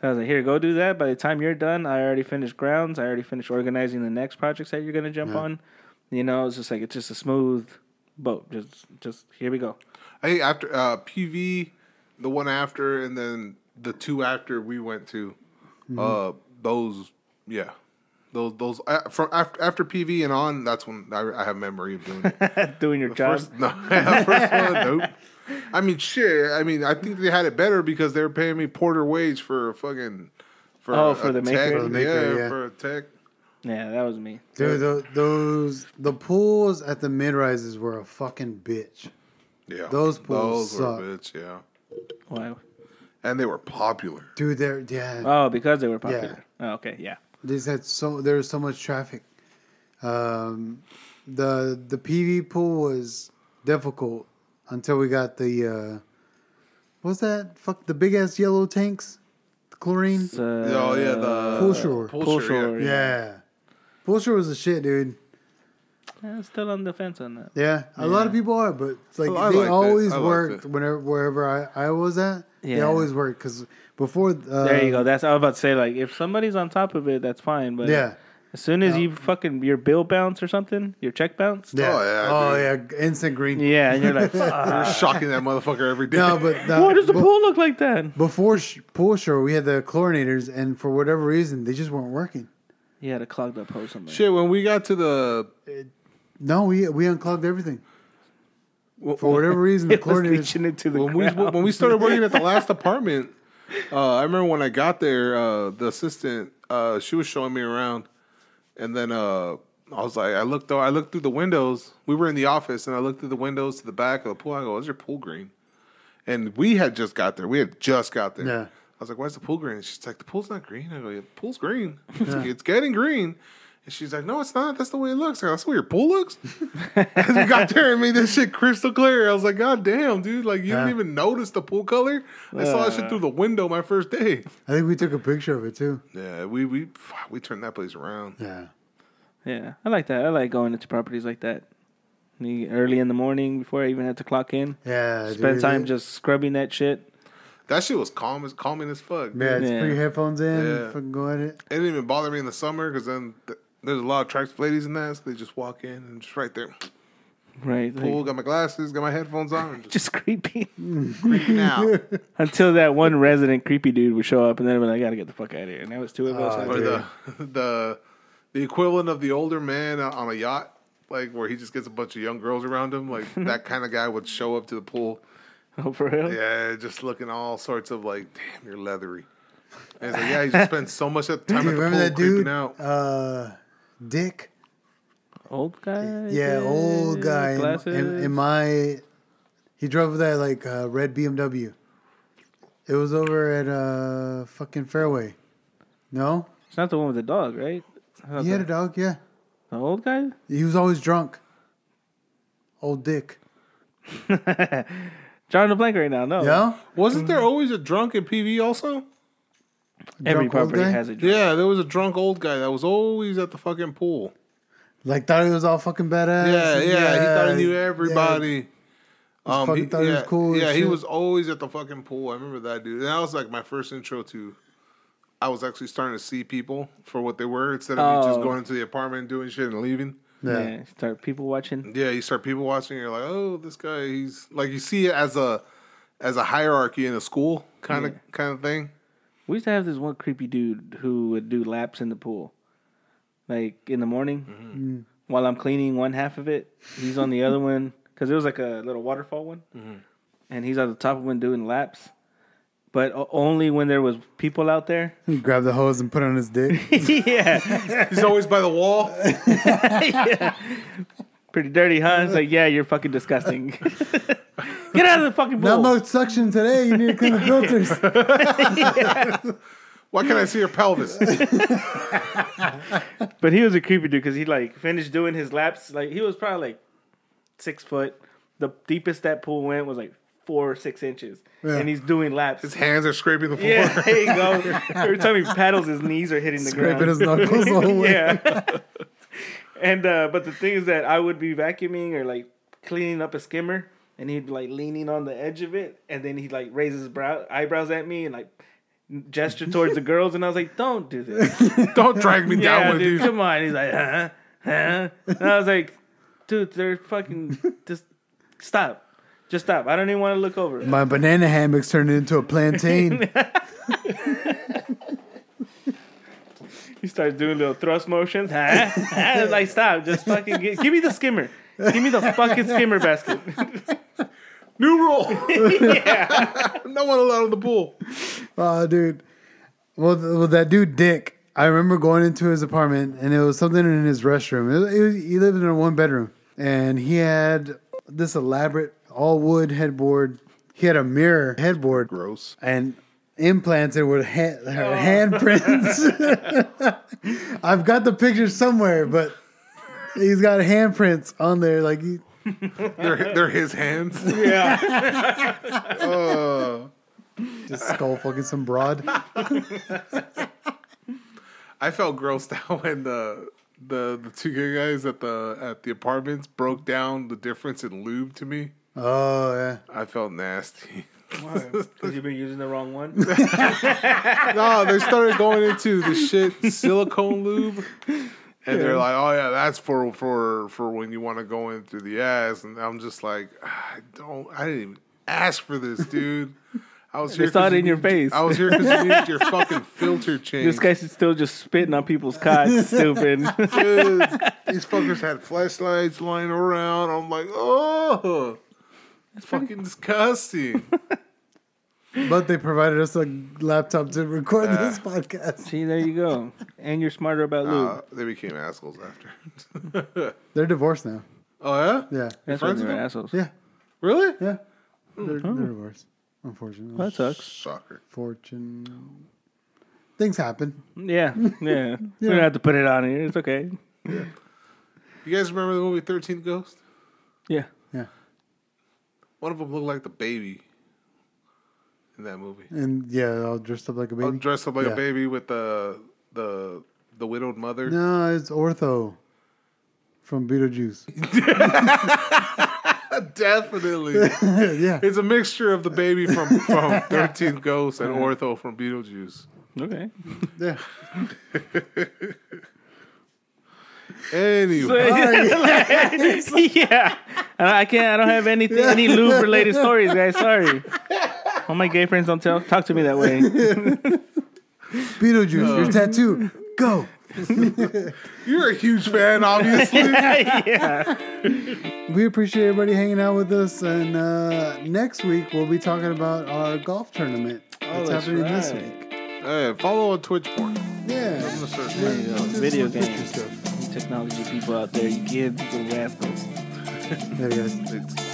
So I was like, here, go do that. By the time you're done, I already finished grounds. I already finished organizing the next projects that you're gonna jump Yeah. on. You know, it's just like it's just a smooth boat. Just just here we go. I think after uh, PV, the one after, and then the two after we went to, Mm-hmm. uh, those yeah, those those uh, from after after PV and on. That's when I, I have memory of doing it. Doing your job. First, no, first one, nope. I mean, shit. I mean, I think they had it better because they were paying me porter wage for a fucking. For Oh, a for the tech. maker? For the maker, yeah, yeah. for a tech. Yeah, that was me. Dude, tho- those the pools at the mid rises were a fucking bitch. Yeah, Those pools those were suck. bitch. Yeah, Why? And they were popular. Dude, they're yeah. Oh, because they were popular. Oh, okay, yeah. They just had so there was so much traffic. Um, the the PV pool was difficult until we got the uh, what's that? Fuck the big ass yellow tanks, the chlorine. Uh, oh yeah, the PoolSure. Pool, PoolSure. shore, yeah. yeah, PoolSure was the shit, dude. I'm still on the fence on that. Yeah, a lot of people are, but it's like I- I they liked it. always I liked worked it. whenever wherever I, I was at. They always worked because before. Uh, There you go. That's I was about to say. Like, if somebody's on top of it, that's fine. But Yeah, as soon as you fucking your bill bounce or something, your check bounce. yeah, Oh, yeah, oh yeah, instant green. Yeah, and you're like, They're shocking that motherfucker every day. No, but the, why does the bu- pool look like that? Before sh- PoolSure, we had the chlorinators, and for whatever reason, they just weren't working. You had a clogged up hose somewhere. Shit, when we got to the No, we we unclogged everything. For whatever reason, the It was chlorinators. leaching into the when we when we started working at the last apartment, uh, I remember when I got there, uh, the assistant uh, she was showing me around, and then uh, I was like, I looked I looked through the windows. We were in the office, and I looked through the windows to the back of the pool. I go, "Is your pool green?" And we had just got there. We had just got there. Yeah. I was like, "Why's the pool green?" She's like, "The pool's not green." I go, yeah, "The pool's green. It's, it's getting green." And she's like, "No, it's not. That's the way it looks." I go, That's the way your pool looks. As we got there and made this shit crystal clear, I was like, "God damn, dude! Like you didn't Yeah. even notice the pool color. I saw that shit uh. through the window my first day." I think we took a picture of it too. Yeah, we we we turned that place around. Yeah, yeah, I like that. I like going into properties like that. Me early in the morning before I even had to clock in. yeah. Spend dude, time it- just scrubbing that shit. That shit was calm as calming as fuck. Yeah, just Yeah. put your headphones in, Yeah. fucking go at it. It didn't even bother me in the summer because then th- there's a lot of attractive ladies in that, so they just walk in and just right there. Right. like, Pool, got my glasses, got my headphones on, just just creepy. freaking out. Until that one resident creepy dude would show up, and then I'd be like, I gotta get the fuck out of here. And that was two of us. I or was the the the equivalent of the older man on a yacht, like where he just gets a bunch of young girls around him. Like that kind of guy would show up to the pool. oh, for real? Yeah, just looking all sorts of like, damn, you're leathery. And it's like, yeah, he just spends so much of the time Dude, at the remember pool that creeping dude? out. Uh, Dick. Old guy? Yeah, old guy. In, Glasses? in, in my, he drove that like uh, red BMW. It was over at uh fucking Fairway. No, it's not the one with the dog, right? How's he had a dog. Yeah, The old guy? he was always drunk. Old Dick. Drawing a blank right now. No. Yeah, Wasn't there always a drunk in PV also? Every Drunk old property guy? has a drunk. Yeah, there was a drunk old guy that was always at the fucking pool. like thought he was all fucking badass. Yeah, yeah, he thought he knew yeah. everybody. Um, fucking thought he was cool as Yeah, he was always at the fucking pool. I remember that dude. And that was like my first intro to. I was actually starting to see people for what they were instead of me just Oh. going into the apartment and doing shit and leaving. Yeah. Yeah. Start people watching. Yeah, you start people watching. You're like, oh, this guy. He's like you see it as a as a hierarchy in a school kind of kind of thing. We used to have this one creepy dude who would do laps in the pool, like in the morning Mm-hmm. while I'm cleaning one half of it. He's on the other one because it was like a little waterfall one, Mm-hmm. and he's on the top of one doing laps. But only when there was people out there. He grabbed the hose and put it on his dick. yeah, He's always by the wall. pretty dirty, huh? It's like, yeah, you're fucking disgusting. Get out of the fucking pool. Not pool. much suction today. You need to clean the filters. Why can't I see your pelvis? But he was a creepy dude because he like finished doing his laps. Like he was probably like six foot. The deepest that pool went was like four or six inches, Yeah. and he's doing laps. His hands are scraping the floor. yeah, there you go. Every time he paddles, his knees are hitting the Scraping ground. his knuckles all the way. yeah. And uh, but the thing is that I would be vacuuming or like cleaning up a skimmer, and he'd be like leaning on the edge of it, and then he'd like raise his brow eyebrows at me and like gesture towards the girls, and I was like, "Don't do this." Don't drag me down yeah, with dude, you. come on. He's like, "Huh, huh," and I was like, "Dude, they're fucking just stop." Just stop. I don't even want to look over. My banana hammock's turned into a plantain. He starts doing little thrust motions. Huh? Huh? like, stop. Just fucking give, give me the skimmer. Give me the fucking skimmer basket. New rule. yeah. no one allowed in the pool. Oh, dude. Well, th- well, that dude Dick. I remember going into his apartment, and it was something in his restroom. It was, it was, he lived in a one bedroom, and he had this elaborate all wood headboard. He had a mirror headboard, Gross. and implanted with ha- her oh. handprints. I've got the picture somewhere, but he's got handprints on there. Like, he, They're, they're his hands. Yeah. Oh. just skull fucking some broad. I felt grossed out when the the the two gay guys at the at the apartments broke down the difference in lube to me. Oh yeah. I felt nasty. Because you've been using the wrong one. no, they started going into the shit silicone lube. And they're like, "Oh yeah, that's for for for when you want to go in through the ass." And I'm just like, ah, "I don't, I didn't even ask for this, dude. I was They here saw 'cause it you in your face. I was here because you needed your fucking filter change. this guy's still just spitting on people's cocks. Stupid. Dude, these fuckers had flashlights lying around. I'm like, oh, it's fucking disgusting. But they provided us a laptop to record this podcast. See, there you go. And you're smarter about lube. Uh, they became assholes after. They're divorced now. oh yeah, Yeah. That's friends they're with him? assholes. Yeah. really? Yeah. They're, they're divorced. Unfortunately. That sucks. Shocker. Fortune. Things happen. Yeah, yeah. We don't have to put it on here. It's okay. You guys remember the movie Thirteen Ghost? Yeah. Yeah. One of them looked like the baby in that movie. And yeah, all dressed up like a baby. dressed up like Yeah. a baby with the the the widowed mother. No, it's Otho from Beetlejuice. Definitely. yeah. It's a mixture of the baby from, from 13 Ghosts and Otho from Beetlejuice. Okay. Yeah. Anyway, yeah. I can't. I don't have anything, any lube related stories, guys. Sorry. All my gay friends don't tell, talk to me that way. Beetlejuice, your tattoo. Go. you're a huge fan, obviously. yeah. We appreciate everybody hanging out with us. And uh, next week, we'll be talking about our golf tournament that's, that's happening this week. hey, follow on Twitch porn. Yeah. I'm gonna search There you go. Video Some picture games. Technology people out there, you kids, you rascals. There, guys. It's